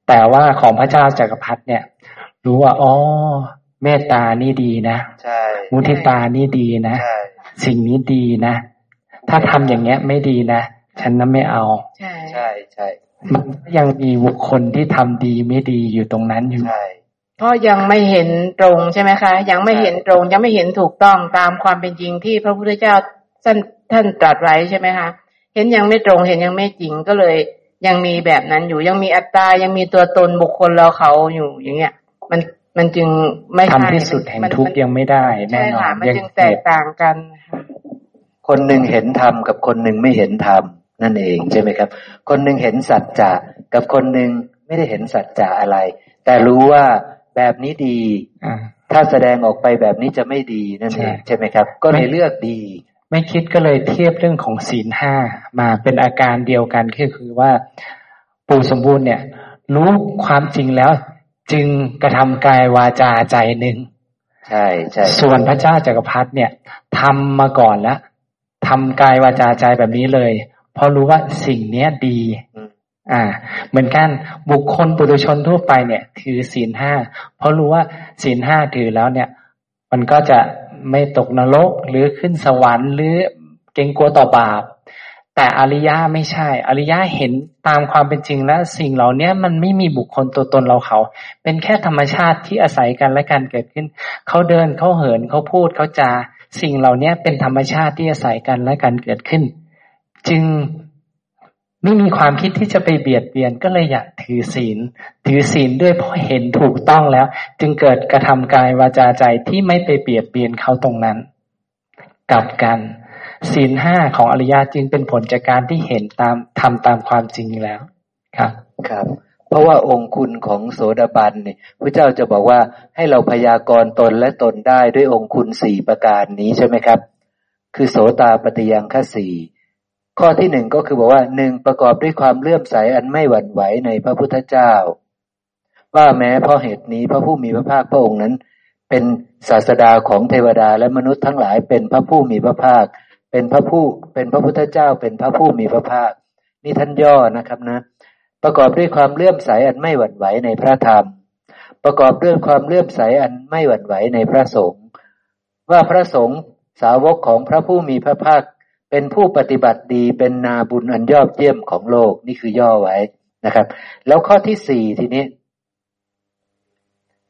แต่ว่าของพระเจ้าจากักรพรรดิเนี่ย รู้ว่าอ๋อเมตตานี่ดีนะใช่มุทิตานี่ดีนะใช่สิ่งนี้ดีนะ ถ้าทำอย่างเงี้ยไม่ดีนะฉันนั้นไม่เอา ใช่ใช่ใช่มันก็ยังมีบุคคลที่ทำดีไม่ดีอยู่ตรงนั้นอยู่ใช่เพราะยังไม่เห็นตรงใช่ไหมคะ ยังไม่เห็นตรง ยังไม่เห็นถูกต้องตามความเป็นจริงที่พระพุทธเจ้าท่านท่านตรัสไว้ใช่ไหมคะเห็นยังไม่ตรงเห็นยังไม่จริงก็เลย ยังมีแบบนั้นอยู่ยังมีอัตตายังมีตัวตนบุคคลเราเขาอยู่อย่างเงี้ย มันมันจึงไม่ใช่ทำที่สุดแห่งมันทุกข์ยังไม่ได้แน่ใช่นอค่ะนมันยังจึงแตกต่างกันค่ะคนหนึ่งเห็นธรรมกับคนหนึ่งไม่เห็นธรรมนั่นเองใช่ไหมครับ คนหนึ่งเห็นสัจจะกับคนหนึ่งไม่ได้เห็นสัจจะอะไร แต่รู้ว่าแบบนี้ดีอ่าถ้าแสดงออกไปแบบนี้จะไม่ดีนั่นเองใช่ใช่ไหมครับ ก็เลยเลือกดี ไม่คิดก็เลยเทียบเรื่องของศีลห้ามาเป็นอาการเดียวกันก็คือว่าปู่สมบูรณ์เนี่ย รู้ความจริงแล้ว จึงกระทำกายวาจาใจหนึ่งใช่ใช่ส่วนพระเจ้าจากักรพรรดิเนี่ยทำมาก่อนแล้วทำกายวาจาใจแบบนี้เลย เพราะรู้ว่าสิ่งเนี้ยดีอืมอ่า เหมือนกันบุคคลปุถุชนทั่วไปเนี่ย ถือศีลห้าเพราะรู้ว่าศีลห้าถือแล้วเนี่ย มันก็จะไม่ตกนรกหรือขึ้นสวรรค์หรือเกรงกลัวต่อบาป แต่อริยะไม่ใช่ อริยะเห็นตามความเป็นจริงแล้วสิ่งเหล่านี้มันไม่มีบุคคลตัวตนเราเขา เป็นแค่ธรรมชาติที่อาศัยกันและกันเกิดขึ้น เขาเดินเขาเหินเขาพูดเขาจาสิ่งเหล่านี้เป็นธรรมชาติที่อาศัยกันและกันเกิดขึ้น จึงไม่มีความคิดที่จะไปเบียดเบียนก็เลยอยากถือศีล ถือศีลด้วยเพราะเห็นถูกต้องแล้ว จึงเกิดกระทำกายวาจาใจที่ไม่ไปเบียดเบียนเขาตรงนั้น กลับกัน ศีลห้าของอริยะจึงเป็นผลจากการที่เห็นตามทำตามความจริงแล้วครับครับ เพราะว่าองค์คุณของโสดาบันเนี่ยพระเจ้าจะบอกว่าให้เราพยากรณ์ตนและตนได้ด้วยองค์คุณสี่ประการนี้ใช่ไหมครับ คือโสตาปฏิยังคสี่ข้อที่หนึ่งก็คือบอกว่าหนึ่งประกอบด้วยความเลื่อมใสอันไม่หวั่นไหวในพระพุทธเจ้า ว่าแม้เพราะเหตุนี้พระผู้มีพระภาคพระองค์นั้น เป็นศาสดาของเทวดาและมนุษย์ทั้งหลายเป็นพระผู้มีพระภาค เป็นพระผู้เป็นพระพุทธเจ้า เป็นพระผู้มีพระภาค นี่ท่านย่อนะครับนะ ประกอบด้วยความเลื่อมใสอันไม่หวั่นไหวในพระธรรม ประกอบด้วยความเลื่อมใสอันไม่หวั่นไหวในพระสงฆ์ว่าพระสงฆ์สาวกของพระผู้มีพระภาค เป็นผู้ปฏิบัติดีเป็นนาบุญอันยอดเยี่ยมของโลกนี่คือย่อไว้นะครับ แล้วข้อที่สี่ทีนี้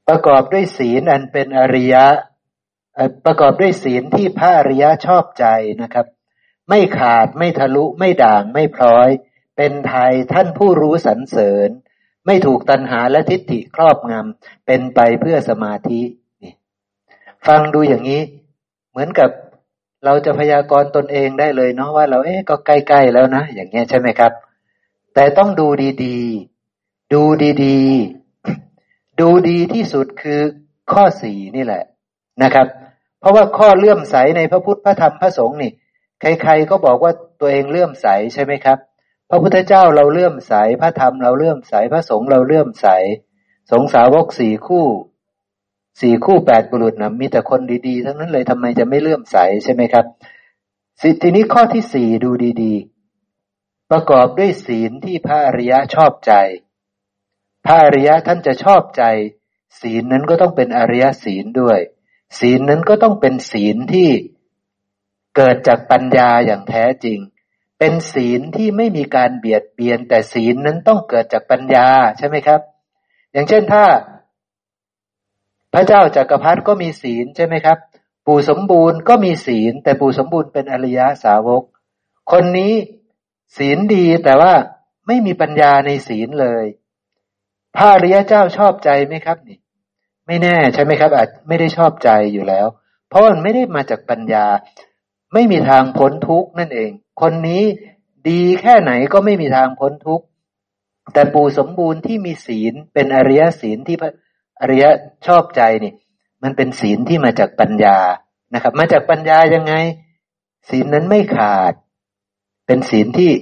ประกอบด้วยศีลอันเป็นอริยะ ประกอบด้วยศีลที่พระอริยะชอบใจนะครับ ไม่ขาดไม่ทะลุไม่ด่างไม่พร้อย เป็นไทยท่านผู้รู้สรรเสริญ ไม่ถูกตัณหาและทิฏฐิครอบงำเป็นไปเพื่อสมาธินี่ฟังดูอย่างนี้ เหมือนกับเราจะพยากรณ์ตนเองได้เลยเนาะว่าเราเอ๊ะก็ใกล้ๆแล้วนะ อย่างเงี้ยใช่ไหมครับ แต่ต้องดูดีๆ ดูดีๆ ดูดีที่สุดคือข้อสี่นี่แหละนะครับ เพราะว่าข้อเลื่อมใสในพระพุทธพระธรรมพระสงฆ์นี่ ใครๆก็บอกว่าตัวเองเลื่อมใสใช่ไหมครับ พระพุทธเจ้าเราเลื่อมใสพระธรรมเราเลื่อมใสพระสงฆ์เราเลื่อมใส สงสาวกสี่คู่สี่คู่แปดบุรุษนะมีแต่คนดีๆ ทั้งนั้นเลยทำไมจะไม่เลื่อมใสใช่ไหมครับสิทีนี้ข้อที่สี่ดูดีๆ ประกอบด้วยศีลที่พระอริยะชอบใจ พระอริยะท่านจะชอบใจ ศีลนั้นก็ต้องเป็นอริยศีลด้วย ศีลนั้นก็ต้องเป็นศีลที่เกิดจากปัญญาอย่างแท้จริง เป็นศีลที่ไม่มีการเบียดเบียน แต่ศีลนั้นต้องเกิดจากปัญญาใช่ไหมครับ อย่างเช่นถ้า พระเจ้าจากักรพรรดิก็มีศีลใช่ไหมครับ ปู่สมบูรณ์ก็มีศีล แต่ปู่สมบูรณ์เป็นอริยสาวก คนนี้ศีลดีแต่ว่าไม่มีปัญญาในศีลเลย พระอริยเจ้าชอบใจไหมครับนี่ ไม่แน่ใช่ไหมครับ อาจไม่ได้ชอบใจอยู่แล้ว เพราะมันไม่ได้มาจากปัญญา ไม่มีทางพ้นทุกข์นั่นเอง คนนี้ดีแค่ไหนก็ไม่มีทางพ้นทุกข์แต่ปู่สมบูรณ์ที่มีศีลเป็นอริยศีลที่อริยชอบใจนี่ มันเป็นศีลที่มาจากปัญญานะครับ มาจากปัญญายังไง ศีลนั้นไม่ขาด เป็นศีลที่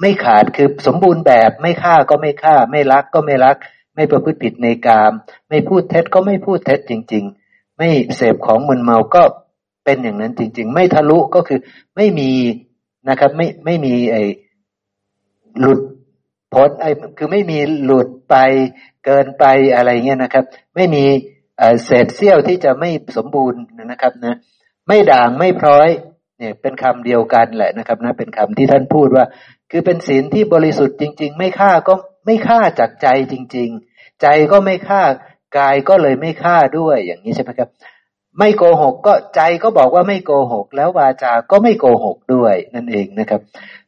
ไม่ขาดคือสมบูรณ์แบบไม่ฆ่าก็ไม่ฆ่า ไม่รักก็ไม่รัก ไม่ประพฤติผิดในกาม ไม่พูดเท็จก็ไม่พูดเท็จจริง ๆ ไม่เสพของมึนเมาก็เป็นอย่างนั้นจริง ๆ ไม่ทะลุก็คือไม่มีนะครับ ไม่ไม่มีไอ้หลุดพ้นไอ้คือไม่มีหลุดไปเกินไปอะไรเงี้ยนะครับ ไม่มีเศษเสี้ยวที่จะไม่สมบูรณ์นะครับนะไม่ด่างไม่พร้อยเนี่ยเป็นคำเดียวกันแหละนะครับนะเป็นคำที่ท่านพูดว่า คือเป็นศีลที่บริสุทธิ์จริง ๆ ไม่ฆ่าก็ ไม่ฆ่าจากใจจริง ๆ ใจก็ไม่ฆ่ากายก็เลยไม่ฆ่าด้วยอย่างนี้ใช่ไหมครับ ไม่โกหกก็ใจก็บอกว่าไม่โกหก แล้ววาจาก็ไม่โกหกด้วยนั่นเองนะครับ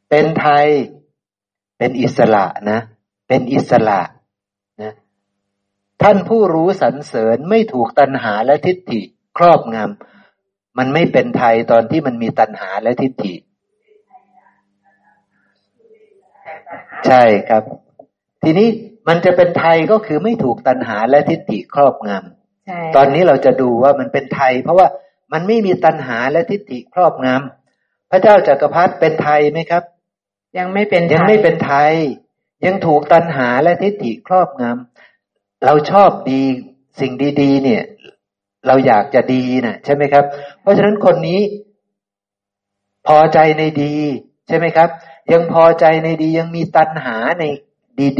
เป็นไทยเป็นอิสระนะ เป็นอิสระนะท่านผู้รู้สรรเสริญไม่ถูกตัณหาและทิฏฐิครอบงำมันไม่เป็นไทยตอนที่มันมีตัณหาและทิฏฐิ ใช่ครับ ทีนี้มันจะเป็นไทยก็คือไม่ถูกตัณหาและทิฏฐิครอบงำตอนนี้เราจะดูว่ามันเป็นไทย เพราะว่ามันไม่มีตัณหาและทิฏฐิครอบงำพระเจ้าจากักรพรรดิเป็นไทยไหมครับ ยังไม่เป็นยังไม่เป็นไทย ยังถูกตัณหาและทิฏฐิครอบงำเราชอบดีสิ่งดีๆ เนี่ย เราอยากจะดีนะใช่ไหมครับ เพราะฉะนั้นคนนี้ พอใจในดี ใช่ไหมครับ ยังพอใจในดียังมีตัณหาใน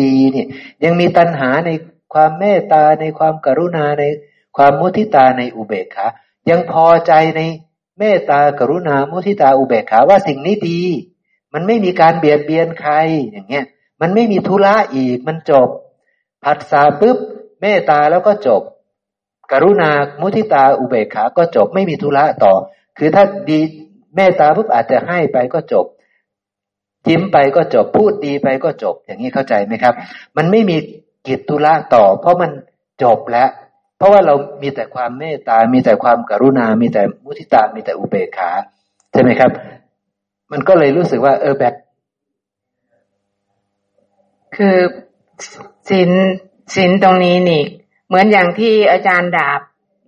ดีๆเนี่ยยังมีตัณหาในความเมตตาในความกรุณาในความมุทิตาในอุเบกขายังพอใจในเมตตากรุณามุทิตาอุเบกขาว่าสิ่งนี้ดี มันไม่มีการเบียดเบียนใครอย่างเงี้ยมันไม่มีธุระอีกมันจบ ผัสสะปุ๊บเมตตาแล้วก็จบ กรุณามุทิตาอุเบกขาก็จบไม่มีธุระต่อ คือถ้าดีเมตตาปุ๊บอาจจะให้ไปก็จบ ยิ้มไปก็จบพูดดีไปก็จบ อย่างนี้เข้าใจไหมครับ มันไม่มีกิจธุระต่อ เพราะมันจบแล้ว เพราะว่าเรามีแต่ความเมตตา มีแต่ความกรุณา มีแต่มุทิตา มีแต่อุเบกขาใช่ไหมครับ มันก็เลยรู้สึกว่า เออแบบ คือสินสินตรงนี้นี่ เหมือนอย่างที่อาจารย์ดาบ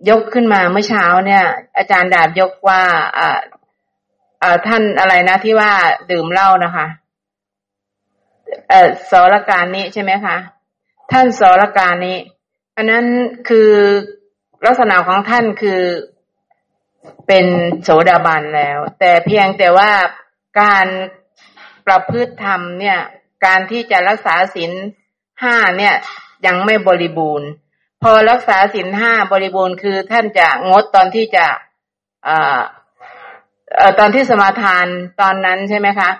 ยกขึ้นมาเมื่อเช้าเนี่ย อาจารย์ดาบยกว่าอ่า เอ่าท่านอะไรนะที่ว่าดื่มเหล้านะคะ เอ่อสรการนี้ใช่ไหมคะ ท่านสรการนี้อันนั้นคือลักษณะของท่านคือเป็นโสดาบันแล้ว แต่เพียงแต่ว่าการประพฤติธรรมเนี่ย การที่จะรักษาศีลห้าเนี่ย ยังไม่บริบูรณ์ พอรักษาศีลห้าบริบูรณ์คือท่านจะงดตอนที่จะ อ่าตอนที่สมาทานตอนนั้นใช่ไหมคะ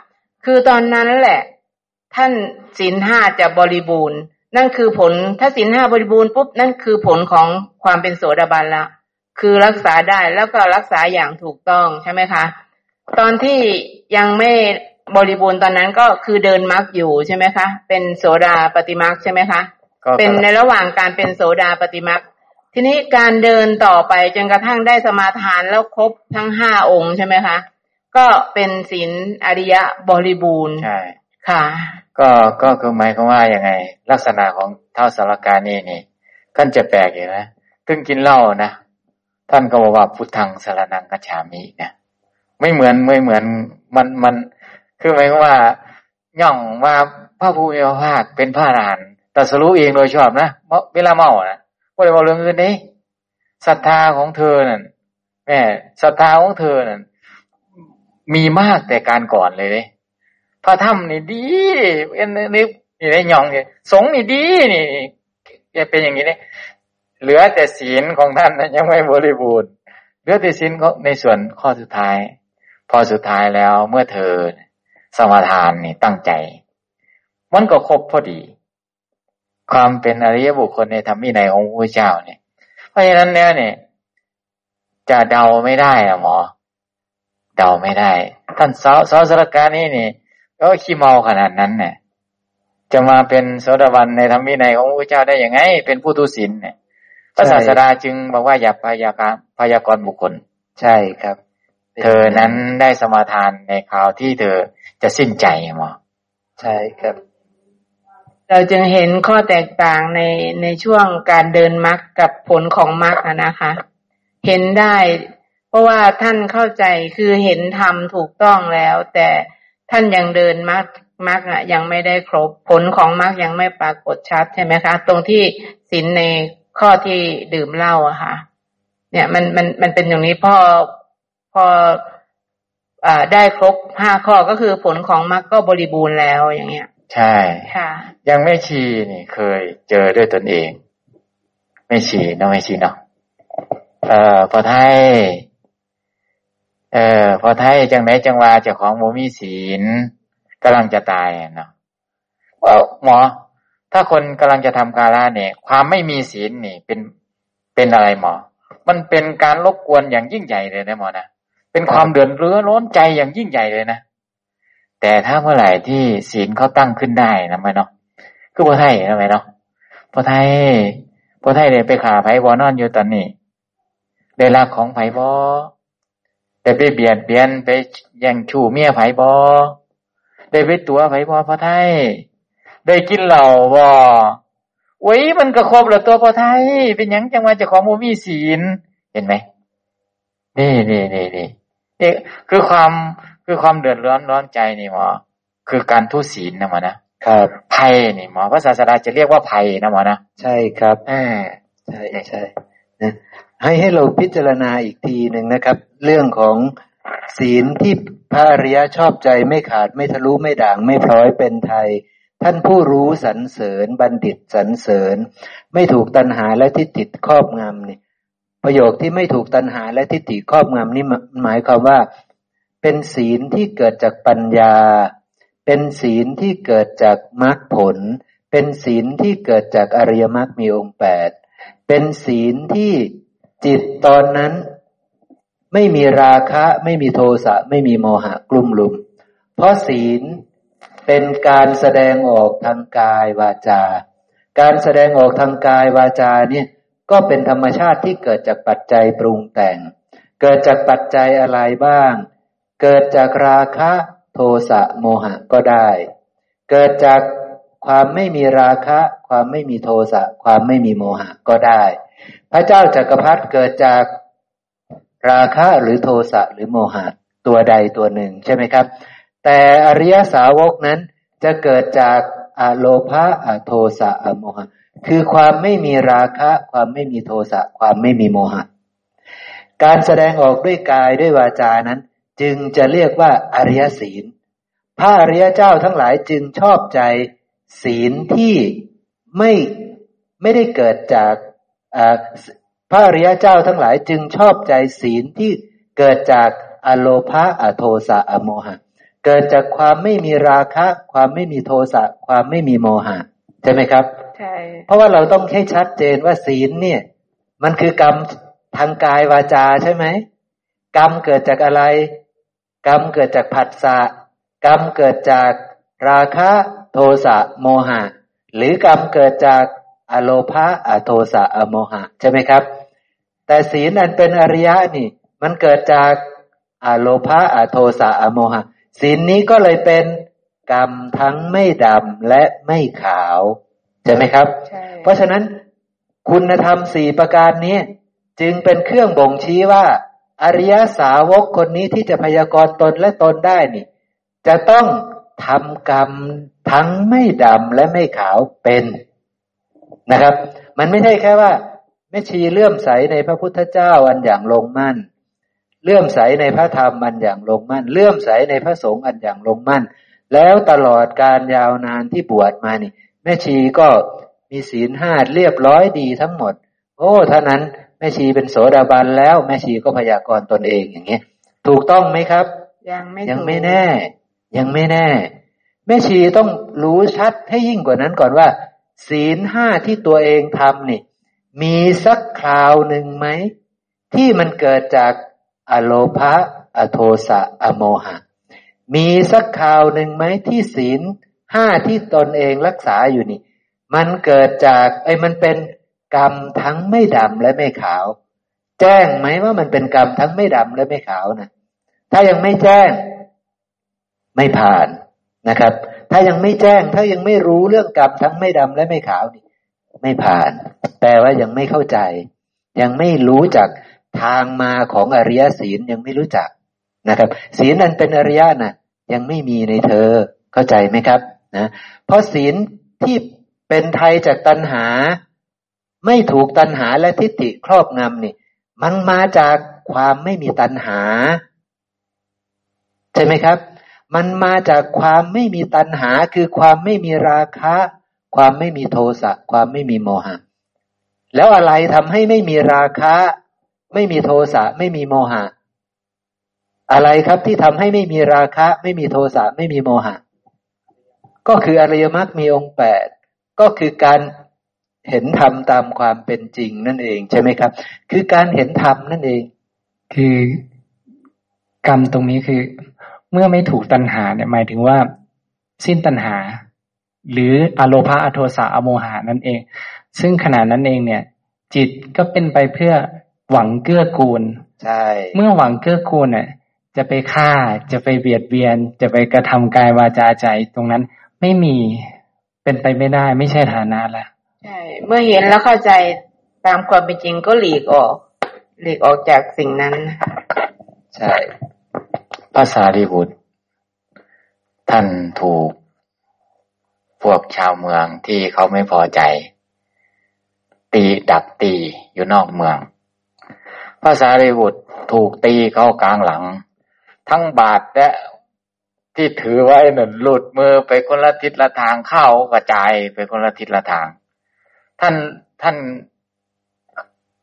คือตอนนั้นแหละ ท่านศีลห้าจะบริบูรณ์ นั่นคือผลถ้าศีลห้าบริบูรณ์ปุ๊บนั่นคือผลของความเป็นโสดาบันละคือรักษาได้แล้วก็รักษาอย่างถูกต้องใช่ไหมคะ ตอนที่ยังไม่บริบูรณ์ตอนนั้นก็คือเดินมรรคอยู่ใช่ไหมคะ เป็นโสดาปฏิมรรคใช่ไหมคะ เป็นในระหว่างการเป็นโสดาปฏิมัก ทีนี้การเดินต่อไปจนกระทั่งได้สมาทานแล้วครบทั้งห้าองค์ใช่ไหมคะ ก็เป็นศีลอริยะบริบูรณ์ใช่ค่ะ ก็ก็คือหมายความว่ายังไง ลักษณะของเท่าสารการนี่นี่ท่านจะแปลกอย่างนะตึงกินเหล้านะท่านก็บอกว่าพุทธังสารนังกัจฉามิเนี่ยไม่เหมือนไม่เหมือนมันมันคือหมายความว่าย่องว่าพระภูมิพระภาคเป็นพระอรหันต์แต่สรู้เองโดยชอบนะเวลาเมานะ ก็เลยบอกเรื่องอื่นนี้ศรัทธาของเธอนั่นแม่ศรัทธาของเธอนั่นมีมากแต่การก่อนเลยเลยพระธรรมนี่ดีเอ็นนี่นี่ได้ยองนี่สงนี่ดีนี่เป็นอย่างนี้เนี่ยเหลือแต่ศีลของท่านยังไม่บริบูรณ์เหลือแต่ศีลในส่วนข้อสุดท้าย พอสุดท้ายแล้วเมื่อเธอสมาทานนี่ตั้งใจ มันก็ครบพอดี ความเป็นอริยบุคคลในธรรมวินัยของพระเจ้าเนี่ย เพราะฉะนั้นแล้วเนี่ย จะเดาไม่ได้อะหมอ เดาไม่ได้ ท่านสาวสาวสรการนี่นี่ก็ขี้เมาขนาดนั้นเนี่ยจะมาเป็นโสดาบันในธรรมวินัยของพระเจ้าได้ยังไง เป็นผู้ทุศีลเนี่ยพระศาสดาจึงบอกว่าอย่าพยากรณ์พยากรณ์บุคคล ใช่ครับ เธอนั้นได้สมาทานในคราวที่เธอจะสิ้นใจหมอ ใช่ครับ เราจึงเห็นข้อแตกต่างในในช่วงการเดินมรรคกับผลของมรรคอะนะคะ เห็นได้ เพราะว่าท่านเข้าใจคือเห็นธรรมถูกต้องแล้ว แต่ท่านยังเดินมรรคมรรคอะยังไม่ได้ครบ ผลของมรรคยังไม่ปรากฏชัดใช่ไหมคะ ตรงที่ศีลในข้อที่ดื่มเหล้าอะค่ะ เนี่ยมันมันมันเป็นอย่างนี้พอพออ่าได้ครบห้าข้อก็คือผลของมรรคก็บริบูรณ์แล้วอย่างเงี้ย ใช่ค่ะ ยังไม่ชีนี่เคยเจอด้วยตนเอง ไม่ชีเนาะไม่ชีเนาะเอ่อพอไทยเอ่อพอไทยจังไหนจังว่าเจ้าของโมมีศีลกำลังจะตายเนาะว่าหมอ ถ้าคนกำลังจะทำกาลาเนี่ย ความไม่มีศีลนี่ เป็นเป็นอะไรหมอ มันเป็นการรบกวนอย่างยิ่งใหญ่เลยนะหมอนะเป็นความเดือดเรือร้อนใจอย่างยิ่งใหญ่เลยนะ แต่ถ้าเมื่อไหร่ที่ศีลเขาตั้งขึ้นได้นะไหมเนาะคือพอไทยนะไหมเนาะพอไทยพอไทยเลยไปขาไผ่บอนอนอยู่ตอนนี้ ได้รักของไผ่บอได้ไปเบียดเบียนไปแย่งชู้เมียไผ่บอได้ไปตัวไผ่บอพอไทย ได้กินเหล้าบอโอ้ยมันก็ครบแล้วตัวพอไทย เป็นยังจังว่าจะของโมมีศีลเห็นไหมนี่นี่นี่นี่นี่คือความ คือความเดือดร้อนร้อนใจนี่หมอ คือการทุศีลนะหมอนะครับภัยนี่หมอพระศาสดาจะเรียกว่าภัยนะหมอนะใช่ครับเออใช่ใช่นะให้ให้เราพิจารณาอีกทีหนึ่งนะครับ เรื่องของศีลที่พระอริยชอบใจไม่ขาดไม่ทะลุไม่ด่างไม่พร้อยเป็นไทย ท่านผู้รู้สรรเสริญบัณฑิตสรรเสริญ ไม่ถูกตัณหาและทิฏฐิครอบงำนี่ประโยคที่ไม่ถูกตัณหาและทิฏฐิครอบงำนี่หมายความว่า เป็นศีลที่เกิดจากปัญญา เป็นศีลที่เกิดจากมรรคผล เป็นศีลที่เกิดจากอริยมรรคมีองค์แปด เป็นศีลที่จิตตอนนั้นไม่มีราคะ ไม่มีโทสะ ไม่มีโมหะกลุ่มลุม เพราะศีลเป็นการแสดงออกทางกายวาจา การแสดงออกทางกายวาจาเนี่ยก็เป็นธรรมชาติที่เกิดจากปัจจัยปรุงแต่ง เกิดจากปัจจัยอะไรบ้าง เกิดจากราคะโทสะโมหะก็ได้ เกิดจากความไม่มีราคะ ความไม่มีโทสะความไม่มีโมหะก็ได้ พระเจ้าจากักรพรรดิเกิดจากราคะหรือโทสะหรือโมหะตัวใดตัวหนึ่งใช่ไหมครับ แต่อริยสาวกนั้นจะเกิดจากอโลภะอโทสะอโมหะ คือความไม่มีราคะ ความไม่มีโทสะความไม่มีโมหะ การแสดงออกด้วยกายด้วยวาจานั้น จึงจะเรียกว่าอริยศีล พระอริยเจ้าทั้งหลายจึงชอบใจศีลที่ไม่ไม่ได้เกิดจากพระอริยเจ้าทั้งหลายจึงชอบใจศีลที่เกิดจากอโลภะอโทสะอโมหะ เกิดจากความไม่มีราคะ ความไม่มีโทสะความไม่มีโมหะ ใช่ไหมครับใช่เพราะว่าเราต้องให้ชัดเจนว่าศีลเนี่ย มันคือกรรมทางกายวาจาใช่ไหมกรรมเกิดจากอะไร กรรมเกิดจากผัสสะกรรมเกิดจากราคะโทสะโมหะ หรือกรรมเกิดจากอโลภะอโทสะอโมหะ ใช่ไหมครับ แต่ศีลอันเป็นอริยะนี่ มันเกิดจากอโลภะอโทสะอโมหะ ศีลนี้ก็เลยเป็นกรรมทั้งไม่ดำและไม่ขาว ใช่ไหมครับใช่เพราะฉะนั้นคุณธรรมสี่ประการนี้ จึงเป็นเครื่องบ่งชี้ว่า อริยสาวกคนนี้ที่จะพยากรณ์ตนและตนได้นี่ จะต้องทำกรรมทั้งไม่ดำและไม่ขาวเป็นนะครับ มันไม่ใช่แค่ว่าแม่ชีเลื่อมใสในพระพุทธเจ้าอันอย่างลงมั่น เลื่อมใสในพระธรรมอันอย่างลงมั่น เลื่อมใสในพระสงฆ์อันอย่างลงมั่น แล้วตลอดการยาวนานที่บวชมานี่แม่ชีก็มีศีลห้าเรียบร้อยดีทั้งหมด โอ้ท่านั้น ม่ชีเป็นโสดาบันแล้วแม่ชีก็พยากรณ์ตนเองอย่างเงี้ยถูกต้องไหมครับ ยังไม่ยังถูกไม่แน่ ยังไม่แน่ แม่ชีต้องรู้ชัดให้ยิ่งกว่านั้นก่อนว่า ศีลห้าที่ตัวเองทำนี่ มีสักคราวหนึ่งไหม ที่มันเกิดจากอโลภะอโทสะอโมหะ มีสักคราวหนึ่งไหมที่ศีลห้าที่ตนเองรักษาอยู่นี่ มันเกิดจากไอ้มันเป็น กรรมทั้งไม่ดำและไม่ขาว แจ้งไหมว่ามันเป็นกรรมทั้งไม่ดำและไม่ขาวนะถ้ายังไม่แจ้ง ไม่ผ่านนะครับ ถ้ายังไม่แจ้ง ถ้ายังไม่รู้เรื่องกรรมทั้งไม่ดำและไม่ขาวนี่ไม่ผ่าน แปลว่ายังไม่เข้าใจ ยังไม่รู้จักทางมาของอริยศีลยังไม่รู้จักนะครับ ศีลนั้นเป็นอริยะน่ะ ยังไม่มีในเธอเข้าใจไหมครับนะเพราะศีลที่เป็นไทยจากตัณหา ไม่ถูกตัณหาและทิฏฐิครอบงำนี่มันมาจากความไม่มีตัณหา ใช่ไหมครับ มันมาจากความไม่มีตัณหา คือความไม่มีราคะ ความไม่มีโทสะความไม่มีโมหะ แล้วอะไรทำให้ไม่มีราคะ ไม่มีโทสะไม่มีโมหะ อะไรครับที่ทำให้ไม่มีราคะ ไม่มีโทสะไม่มีโมหะ ก็คืออริยมรรคมีองค์แปดก็คือการ เห็นธรรมตามความเป็นจริงนั่นเองใช่ไหมครับ คือการเห็นธรรมนั่นเอง คือกรรมตรงนี้คือ เมื่อไม่ถูกตัณหาเนี่ยหมายถึงว่า สิ้นตัณหา หรืออโลภะอโทสะอโมหานั่นเอง ซึ่งขณะนั้นเองเนี่ย จิตก็เป็นไปเพื่อหวังเกื้อกูลใช่เมื่อหวังเกื้อกูลเนี่ยจะไปฆ่าจะไปเบียดเบียน จะไปกระทำกายวาจาใจตรงนั้นไม่มีเป็นไปไม่ได้ไม่ใช่ฐานะละ ใช่เมื่อเห็นแล้วเข้าใจตามความเป็นจริงก็หลีกออก หลีกออกจากสิ่งนั้นใช่ภาษารีบุตร ท่านถูก พวกชาวเมืองที่เขาไม่พอใจ ตีดักตีอยู่นอกเมืองภาษารีบุตรถูกตีเข้ากลางหลัง ทั้งบาดและที่ถือไว้หนั่นหลุดมือไปคนละทิศละทางเข้ากระจายไปคนละทิศละทาง ท่านท่าน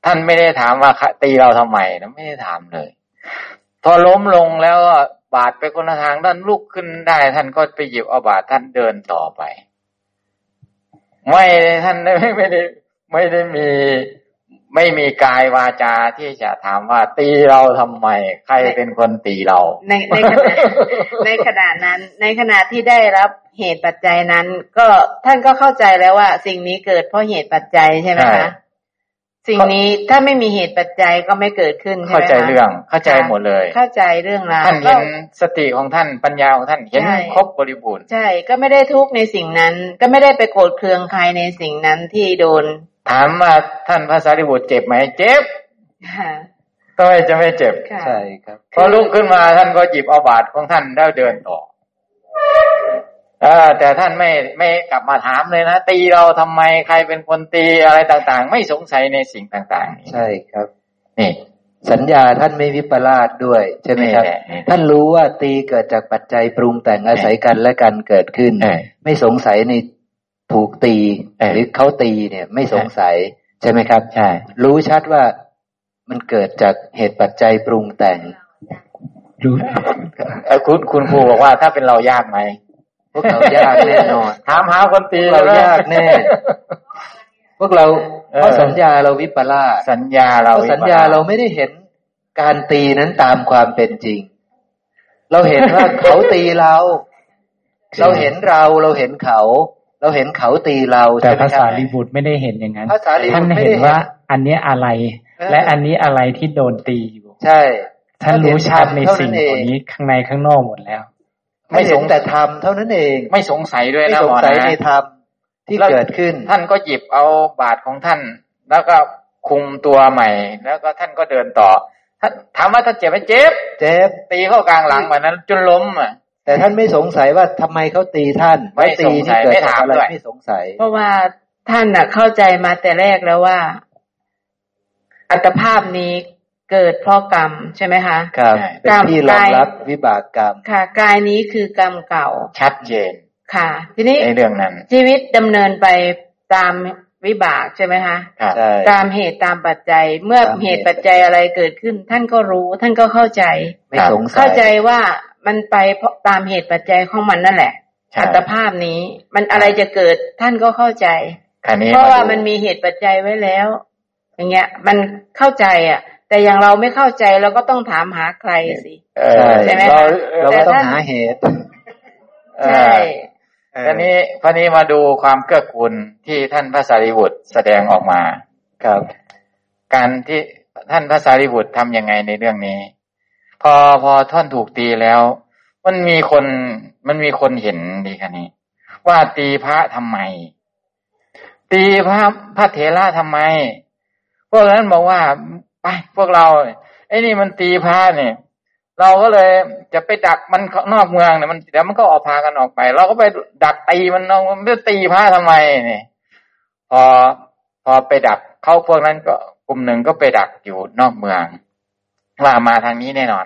ท่านไม่ได้ถามว่าตีเราทำไมนะไม่ได้ถามเลย พอล้มลงแล้วบาดไปคนละทางท่านลุกขึ้นได้ ท่านก็ไปหยิบเอาบาดท่านเดินต่อไป ไม่ท่านไม่ไม่ได้ไม่ได้มี ไม่มีกายวาจาที่จะถามว่าตีเราทำไม ใครเป็นคนตีเรา ในในขณะในขณะนั้น ในขณะที่ได้รับเหตุปัจจัยนั้น ก็ท่านก็เข้าใจแล้วว่า สิ่งนี้เกิดเพราะเหตุปัจจัยใช่ไหมใช่คะสิ่งนี้ถ้าไม่มีเหตุปัจจัยก็ไม่เกิดขึ้นใช่ไหมเข้าใจคะเรื่องเข้าใจหมดเลย เข้าใจเรื่องราวท่านเห็นสติของท่านปัญญาของท่านเห็นใช่ครบบริบูรณ์ใช่ ก็ไม่ได้ทุกข์ในสิ่งนั้น ก็ไม่ได้ไปโกรธเคืองใครในสิ่งนั้นที่โดน ถามว่าท่านพระสารีบุตรเจ็บไหมเจ็บค่ะทำไมจะไม่เจ็บค่ะใช่ครับ พอลุกขึ้นมาท่านก็หยิบเอาบาตรของท่านแล้วเดินต่อเออแต่ท่านไม่ไม่กลับมาถามเลยนะ ตีเราทำไมใครเป็นคนตีอะไรต่างๆ ไม่สงสัยในสิ่งต่างๆนี่ใช่ครับ นี่ สัญญาท่านไม่วิปลาสด้วย ใช่ไหมครับนี่แหละนี่ท่านรู้ว่าตีเกิดจากปัจจัยปรุงแต่งอาศัยกันและกันเกิดขึ้นเออไม่สงสัยใน ถูกตีเออหรือเขาตีเนี่ย ไม่สงสัยใช่ไหมครับ ใช่ รู้ชัดว่ามันเกิดจากเหตุปัจจัยปรุงแต่งรู้เออคุณคุณครูบอกว่าถ้าเป็นเรายากไหมพวกเรายากแน่นอนถามหาคนตีเราใช่ไหมยากแน่ พวกเราเออเพราะสัญญาเราวิปลาสสัญญาเราเพราะสัญญาเราไม่ได้เห็นการตีนั้นตามความเป็นจริง เราเห็นว่าเขาตีเรา เราเห็นเราเราเห็นเขา เราเห็นเขาตีเราแต่ใช่ไหมภาครัษาบรีบุตรไม่ได้เห็นอย่างนั้นภาษาลีบุท่านตรไม่เห็ได้นเห็นว่าอันเนี้ยอะไรเออและอันนี้อะไรที่โดนตีอยู่ ใช่ ท่านรู้ชัดในเท่าสิ่งเอเหล่านี้ข้างในข้างนอกหมดแล้ว ไม่เห็นแต่ธรรมเท่านั้นเอง ไม่สงสัยด้วยไม่นะสหงมอสัยนะในธรรมที่เกิดขึ้น ท่านก็หยิบเอาบาทของท่าน แล้วก็คุมตัวใหม่ แล้วก็ท่านก็เดินต่อท่านถามว่าท่านเจ็บไหมเจ็บ เจ็บ ตีเข้ากลางหลังแบบนั้น จนล้มอะ แต่ท่านไม่สงสัยว่าทำไมเขาตีท่านไม่ว่าตีสงสันี่ยเกิดไม่จากถามอะไรด้วยไม่สงสัย เพราะว่าท่านน่ะเข้าใจมาแต่แรกแล้วว่า อัตภาพนี้เกิดเพราะกรรมใช่ไหมคะครับใช่เป็นที่รองรับวิบากกรรม ค่ะ กายนี้คือกรรมเก่า ชัดเจน ค่ะ ทีนี้ในเรื่องนั้น ชีวิตดำเนินไปตามวิบากใช่ไหมคะครับใช่ตามเหตุตามปัจจัย เมื่อตามเหตุเหตุปัจจัยอะไรเกิดขึ้น ท่านก็รู้ ท่านก็เข้าใจไม่สงสัยเข้าใจว่า มันไปเพราะตามเหตุปัจจัยของมันนั่นแหละใช่อัตภาพนี้ มันอะไรจะเกิดท่านก็เข้าใจคราวนี้เพราะว่าดูมันมีเหตุปัจจัยไว้แล้ว อย่างเงี้ย มันเข้าใจอะ แต่อย่างเราไม่เข้าใจเราก็ต้องถามหาใครสิเออใช่ไหมเราคะเราก็แต่ต้องท่านหาเหตุเอใช่อคราวนี้คราวนี้มาดูความเกื้อกูลที่ท่านพระสารีบุตรแสดงออกมา ครับ การที่ท่านพระสารีบุตรทำยังไงในเรื่องนี้ พอพอท่านถูกตีแล้ว มันมีคนมันมีคนเห็นดีคันนี้ ว่าตีพระทำไม ตีพระพระเถระทำไม พวกนั้นบอกว่าไปพวกเราไอ้นี่มันตีพระเนี่ยเราก็เลยจะไปดักมันนอกเมืองเนี่ยมันเดี๋ยวมันก็ออกพากันออกไป เราก็ไปดักตีมันนอกมันจะตีพระทำไมเนี่ยพอพอไปดักเขาพวกนั้นก็กลุ่มหนึ่งก็ไปดักอยู่นอกเมือง ว่ามาทางนี้แน่นอน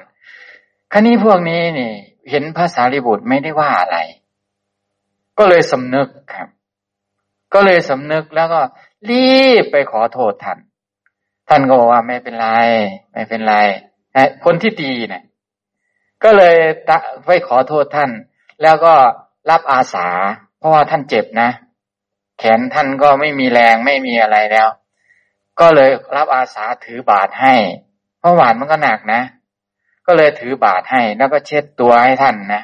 ครานี้พวกนี้นี่ เห็นพระสารีบุตรไม่ได้ว่าอะไร ก็เลยสำนึกครับ ก็เลยสำนึกแล้วก็รีบไปขอโทษท่าน ท่านก็บอกว่าไม่เป็นไร ไม่เป็นไรนะคนที่ตีเนี่ยก็เลยตะไปขอโทษท่าน แล้วก็รับอาสา เพราะว่าท่านเจ็บนะ แขนท่านก็ไม่มีแรงไม่มีอะไรแล้ว ก็เลยรับอาสาถือบาตรให้ เพราะหวานมันก็หนักนะ ก็เลยถือบาตรให้ แล้วก็เช็ดตัวให้ท่านนะ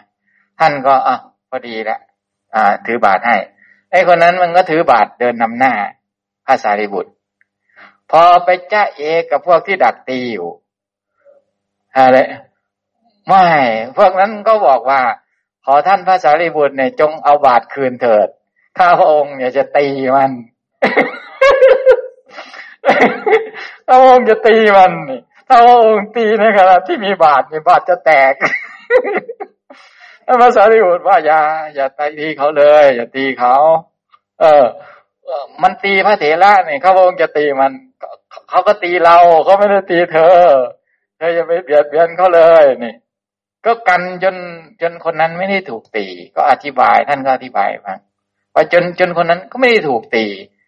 ท่านก็อะพอดีแล้วอ่า ถือบาตรให้ ไอ้คนนั้นมันก็ถือบาตรเดินนำหน้าพระสารีบุตร พอไปจ้าเอกับพวกที่ดักตีอยู่อะไรไม่ พวกนั้นก็บอกว่า ขอท่านพระสารีบุตรเนี่ยจงเอาบาตรคืนเถิด ข้าพระองค์เนี่ยจะตีมันพระองค์จะตีมันนี่ พระองค์ตีในขณะที่มีบาตรนี่บาตรจะแตกท่านพระสารีบุตรว่าอย่าอย่าตีเขาเลย อย่าตีเขา เออเออมันตีพระเถระเนี่ยข้าพระองค์จะตีมันเขาเขาก็ตีเราเขาไม่ได้ตีเธอเธออย่าไปเบียดเบียนเขาเลยนี่ก็กันจนจนคนนั้นไม่ได้ถูกตี ก็อธิบายท่านก็อธิบายมาว่าจนจนคนนั้นก็ไม่ได้ถูกตี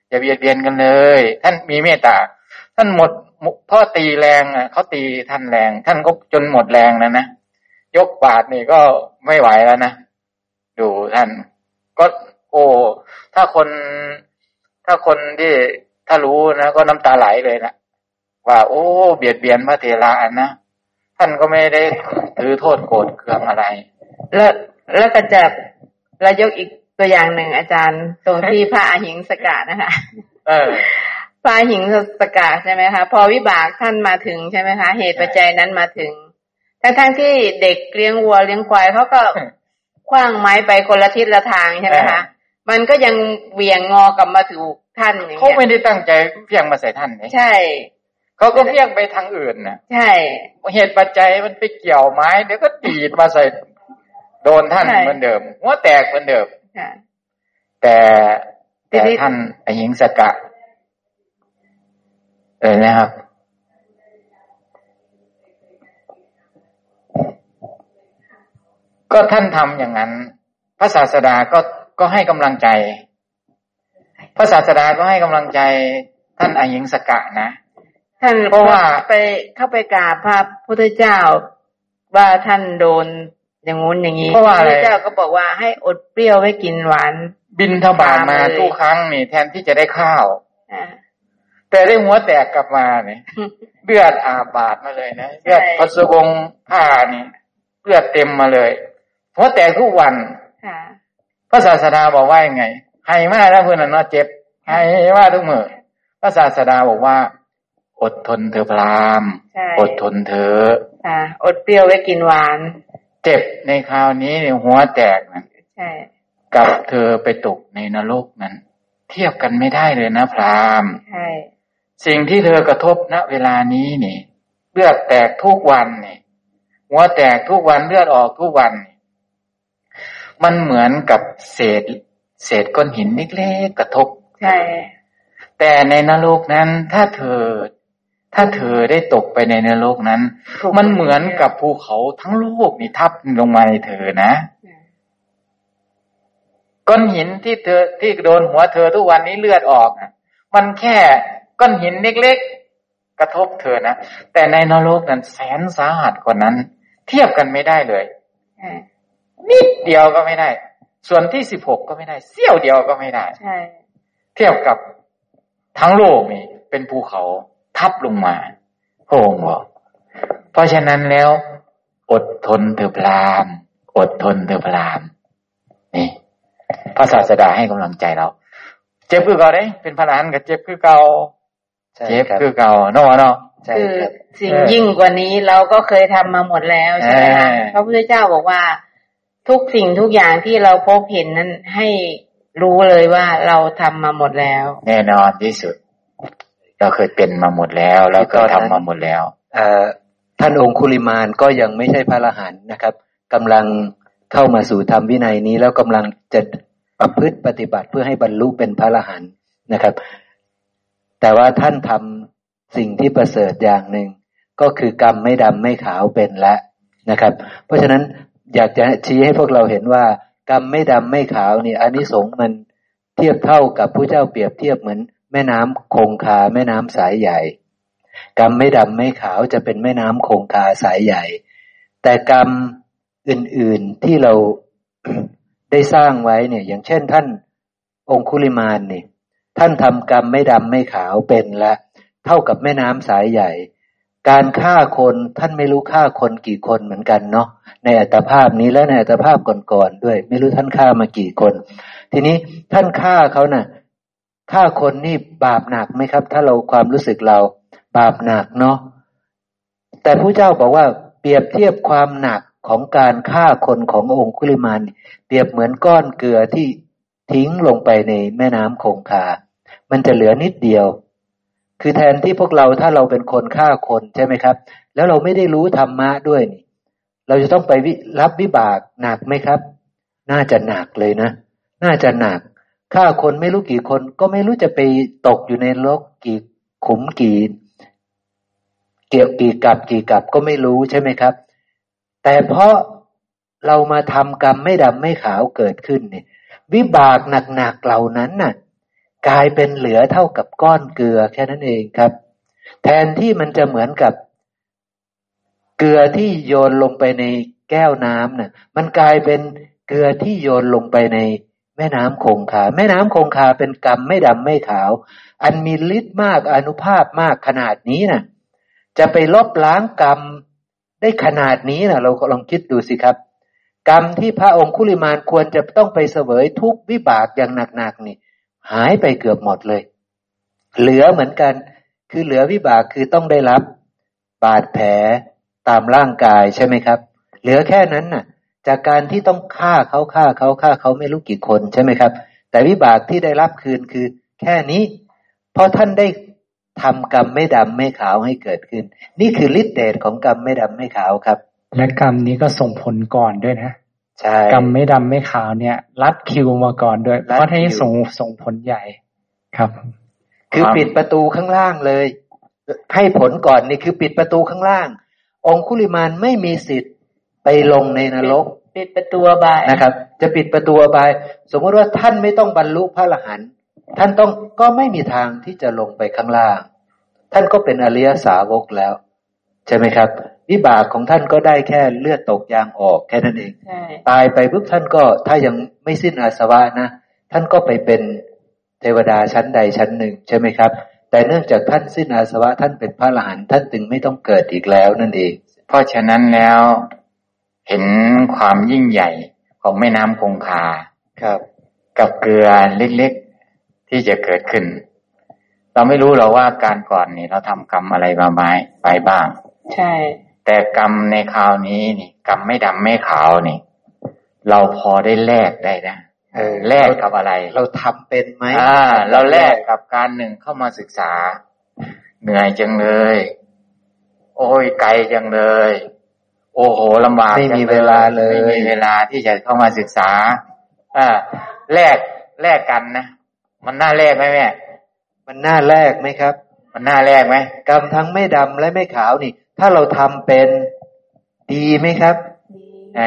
อย่าเบียดเบียนกันเลย ท่านมีเมตตาท่านหมด พ่อตีแรงอะเขาตีท่านแรง ท่านก็จนหมดแรงแล้วนะยกบาทนี่ก็ไม่ไหวแล้วนะดูท่าน ก็โอ้ถ้าคน ถ้าคนที่ถ้ารู้นะก็น้ำตาไหลเลยนะว่า โอ้ เบียดเบียนพระเถระนะท่านก็ไม่ได้ถือโทษโกรธเคืองอะไร แล้วแล้วก็จะเรายกอีกตัวอย่างหนึ่งอาจารย์ ตรงที่พระอหิงสกะนะคะเออ พระอหิงสกะใช่ไหมคะพอวิบากท่านมาถึงใช่ไหมคะ เหตุปัจจัยนั้นมาถึง ทั้งทั้งๆที่เด็กเลี้ยงวัวเลี้ยงควายเขาก็คว้างไม้ไปคนละทิศละทางใช่ไหมคะมันก็ยังเหวี่ยงงอกลับมาถูกท่านอย่างเขาเงี้ยไม่ได้ตั้งใจเพียงมาใส่ท่านนี่ใช่เขาก็เพียงไปทางอื่นนะใช่เหตุปัจจัยมันไปเกี่ยวไม้เดี๋ยวก็ตีดมาใส่โดนท่านเหมือนเดิมหัวแตกเหมือนเดิมค่ะแต่แต่ทีนี้ท่านอหิงสกะ เออนะครับ ก็ท่านทำอย่างนั้น พระศาสดาก็ก็ให้กำลังใจ พระศาสดาก็ให้กำลังใจท่านอหิงสกะนะท่านเพราะว่าไปเข้าไปกราบพระพุทธเจ้าว่าท่านโดนอย่างงู้นอย่างนี้เพราะว่าอะไรพระเจ้าก็บอกว่าให้อดเปรี้ยวไว้กินหวาน บินทบาทมาตามเลยทุกครั้งนี่แทนที่จะได้ข้าวอ่า แต่ได้หัวแตกกลับมาเนี่ยเลือดอาบาดมาเลยนะเลือดพระสวงผ้านี่เลือดเต็มมาเลยหัวแตกทุกวันค่ะพระศาสดาบอกว่ายังไงให้มาแล้วเพื่อนน่ะเจ็บให้มาทุกมือพระศาสดาบอกว่า อดทนเธอะพรามใช่อดทนเธอะค่ะอดเปรี้ยวไว้กินหวาน เจ็บในคราวนี้เนี่ยหัวแตกนะใช่กับเธอไปตกในนรกนั้น เทียบกันไม่ได้เลยนะพรามใช่ สิ่งที่เธอกระทบณเวลานี้นี่เลือดแตกทุกวันนี่หัวแตกทุกวันเลือดออกทุกวันนี่มันเหมือนกับเศษ เศษก้อนหินเล็กๆกระทบใช่แต่ในนรกนั้นถ้าเธอ ถ้าเธอได้ตกไปในนรกนั้น มันเหมือนกับภูเขาทั้งโลกนี่ทับลงมาในเธอนะก้อนหินที่เธอที่โดนหัวเธอทุกวันนี้เลือดออกมันแค่ ก้อนหินเล็กๆ กระทบเธอนะ แต่ในนรกนั้นแสนสาหัสกว่านั้น เทียบกันไม่ได้เลยนิดเดียวก็ไม่ได้ ส่วนที่สิบหกก็ไม่ได้ เสี้ยวเดียวก็ไม่ได้เทียบกับทั้งโลกนี่ เป็นภูเขาทับลงมาพระองค์บอกเพราะฉะนั้นแล้ว อดทนเถอพรามอดทนเถอพรามนี่พระศาสดาให้กำลังใจเรา เจ็บคือเก่าได้ เป็นพระอรหันต์กับเจ็บคือเก่า เจ็บคือเก่าเนาะเนาะคือสิ่งยิ่งกว่านี้เราก็เคยทำมาหมดแล้วใช่ไหมคะพระพุทธเจ้าบอกว่า ทุกสิ่งทุกอย่างที่เราพบเห็นนั้นให้รู้เลยว่าเราทำมาหมดแล้ว แน่นอนที่สุด เราเคยเป็นมาหมดแล้ว แล้วก็ทำมาหมดแล้วอท่านองคุลิมานก็ยังไม่ใช่พระอรหันต์นะครับกำลังเข้ามาสู่ธรรมวินัยนี้ แล้วกำลังจะประพฤติปฏิบัติเพื่อให้บรรลุเป็นพระอรหันต์นะครับ แต่ว่าท่านทำสิ่งที่ประเสริฐอย่างหนึ่ง ก็คือกรรมไม่ดำไม่ขาวเป็นแล้วนะครับ เพราะฉะนั้นอยากจะชี้ให้พวกเราเห็นว่ากรรมไม่ดำไม่ขาวนี่อันนี้สงมันเทียบเท่ากับผู้เจ้าเปรียบเทียบเหมือน แม่น้ำคงคาแม่น้ำสายใหญ่ กรรมไม่ดำไม่ขาวจะเป็นแม่น้ำคงคาสายใหญ่ แต่กรรมอื่นๆที่เราได้สร้างไว้เนี่ย อย่างเช่นท่านองคุลิมานนี่ ท่านทำกรรมไม่ดำไม่ขาวเป็นละ เท่ากับแม่น้ำสายใหญ่ การฆ่าคนท่านไม่รู้ฆ่าคนกี่คนเหมือนกันเนาะในอัตภาพนี้และในอัตภาพก่อนๆด้วย ไม่รู้ท่านฆ่ามากี่คน ทีนี้ท่านฆ่าเขานะ่ะฆ่าคนนี่บาปหนักไหมครับ ถ้าเราความรู้สึกเรา บาปหนักเนาะแต่ผู้เจ้าบอกว่าเปรียบเทียบความหนักของการฆ่าคนขององคุลิมานเปรียบเหมือนก้อนเกลือที่ทิ้งลงไปในแม่น้ำคงคา มันจะเหลือนิดเดียว คือแทนที่พวกเราถ้าเราเป็นคนฆ่าคนใช่ไหมครับ แล้วเราไม่ได้รู้ธรรมะด้วยนี่ เราจะต้องไปรับวิบากหนักไหมครับ น่าจะหนักเลยนะ น่าจะหนักฆ่าคนไม่รู้กี่คน ก็ไม่รู้จะไปตกอยู่ในโลกกี่ขุมกี่เกี่ยวกี่กับกี่กับก็ไม่รู้ใช่ไหมครับ แต่เพราะเรามาทำกรรมไม่ดำไม่ขาวเกิดขึ้นเนี่ยวิบากหนักๆเหล่านั้นน่ะ กลายเป็นเหลือเท่ากับก้อนเกลือแค่นั้นเองครับ แทนที่มันจะเหมือนกับ เกลือที่โยนลงไปในแก้วน้ำน่ะ มันกลายเป็นเกลือที่โยนลงไปในแม่น้ำคงคา แม่น้ำคงคาเป็นกรรมไม่ดำไม่ขาว อันมีฤทธิ์มากอนุภาพมากขนาดนี้น่ะ จะไปลบล้างกรรมได้ขนาดนี้นะเราลองคิดดูสิครับ กรรมที่พระองค์คุลิมานควรจะต้องไปเสวยทุกวิบากอย่างหนักๆนี่ หายไปเกือบหมดเลย เหลือเหมือนกัน คือเหลือวิบากคือต้องได้รับบาดแผลตามร่างกายใช่ไหมครับ เหลือแค่นั้นน่ะ จากการที่ต้องฆ่าเขาฆ่าเขาฆ่าเขาไม่รู้กี่คนใช่ไหมครับ แต่วิบากที่ได้รับคืนคือ แค่นี้ เพราะท่านได้ทำกรรมไม่ดำไม่ขาวให้เกิดขึ้น นี่คือฤทธิ์เดชของกรรมไม่ดำไม่ขาวครับ และกรรมนี้ก็ส่งผลก่อนด้วยนะใกรรมไม่ดำไม่ขาวเนี่ย รัดคิวมาก่อนด้วย เพราะที่ส่งส่งผลใหญ่ครับ คือปิดประตูข้างล่างเลย ให้ผลก่อนนี่คือปิดประตูข้างล่าง องคุลิมานไม่มีสิทธิ์ไปลงในนรก ปิดประตูบายนะครับ จะปิดประตูบาย สมมติว่าท่านไม่ต้องบรรลุพระอรหันต์ท่านต้องก็ไม่มีทางที่จะลงไปข้างล่าง ท่านก็เป็นอริยสาวกแล้ว ใช่ไหมครับ วิบากของท่านก็ได้แค่เลือดตกยางออกแค่นั้นเอง ตายไปปุ๊บท่านก็ถ้ายังไม่สิ้นอาสวะนะ ท่านก็ไปเป็นเทวดาชั้นใดชั้นหนึ่งใช่ไหมครับ แต่เนื่องจากท่านสิ้นอาสวะท่านเป็นพระอรหันต์ท่านจึงไม่ต้องเกิดอีกแล้วนั่นเอง เพราะฉะนั้นแล้วเห็นความยิ่งใหญ่ของแม่น้ำคงคาครับ กับเกลือเล็กที่จะเกิดขึ้น เราไม่รู้หรอกว่าการก่อนนี่เราทำกรรมอะไรมาไม้ไปบ้าง ใช่ แต่กรรมในคราวนี้นี่กรรมไม่ดำไม่ขาวนี่ เราพอได้แลกได้นะเออแลกกับอะไร เราทำเป็นไหมอ่า เราแลกกับการหนึ่งเข้ามาศึกษา เหนื่อยจังเลย โอ้ยไกลจังเลย โอ้โหลำบากไม่มีเวลาเลยไม่มีเวลาที่จะเข้ามาศึกษาอ่าแลกแลกกันนะมันน่าแลกไหมแม่มันน่าแลกไหมครับ มันหน้าแรกไหมกรรมทั้งไม่ดำและไม่ขาวนี่ ถ้าเราทำเป็นดีไหมครับแหม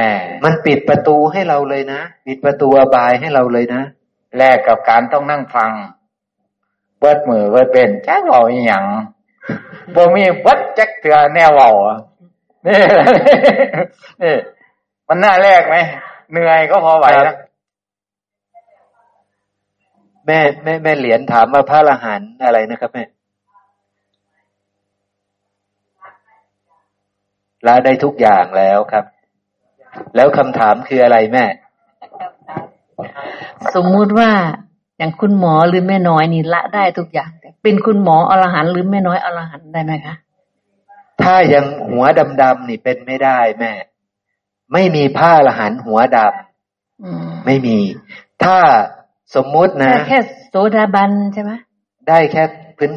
มันปิดประตูให้เราเลยนะ ปิดประตูอบายให้เราเลยนะ แลกกับการต้องนั่งฟัง เบิดมือเบิดเป็นแจ๊กเว้าอีหยังบ่มีเบิดจักเตือแนวเว้าอะนี่นี่มันหน้าแรกไหมเหนื่อยก็พอไหวครัแล้วบแม่แม่แม่เหรียญถามว่าพระอรหันต์อะไรนะครับแม่ ละได้ทุกอย่างแล้วครับ แล้วคำถามคืออะไรแม่ สมมุติว่าอย่างคุณหมอหรือแม่น้อยนี่ละได้ทุกอย่างแต่เป็นคุณหมออรหันต์หรือแม่น้อยอรหันต์ได้ไหมคะ ถ้ายังหัวดำๆนี่เป็นไม่ได้แม่ ไม่มีผ้าอรหันต์หัวดอืมำไม่มี ถ้าสมมุตินะแค่แค่โสดาบันใช่ไหมได้แค่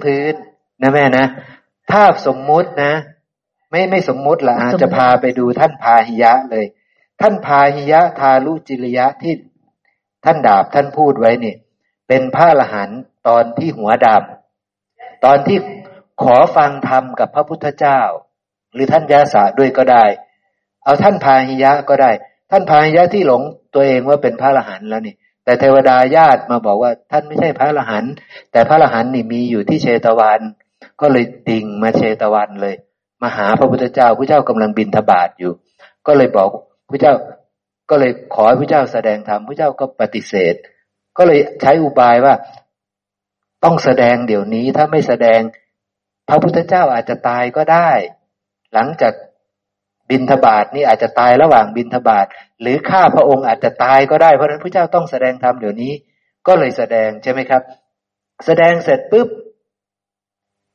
พื้นๆนะแม่นะ ถ้าสมมุตินะ ไม่ไม่สมมุติละอาจจะพาไปดูท่านพาหิยะเลย ท่านพาหิยะทารุจิริยะที่ท่านดาบท่านพูดไว้นี่เป็นพระอรหันต์ตอนที่หัวดำตอนที่ขอฟังธรรมกับพระพุทธเจ้า หรือท่านยาสาด้วยก็ได้ เอาท่านพาหิยะก็ได้ ท่านพาหิยะที่หลงตัวเองว่าเป็นพระอรหันต์แล้วนี่ แต่เทวดาญาติมาบอกว่า ท่านไม่ใช่พระอรหันต์แต่พระอรหันต์นี่มีอยู่ที่เชตวัน ก็เลยดิ่งมาเชตวันเลย มาหาพระพุทธเจ้าพระเจ้ากำลังบินทบาทอยู่ ก็เลยบอกพระเจ้าก็เลยขอให้พระเจ้าแสดงธรรมพระเจ้าก็ปฏิเสธ ก็เลยใช้อุบายว่าต้องแสดงเดี๋ยวนี้ถ้าไม่แสดง พระพุทธเจ้าอาจจะตายก็ได้ หลังจากบินทบาทนี่อาจจะตายระหว่างบินทบาทหรือข้าพระองค์อาจจะตายก็ได้เพราะฉะนั้นพระเจ้าต้องแสดงธรรมเดี๋ยวนี้ ก็เลยแสดงใช่ไหมครับ แสดงเสร็จปุ๊บ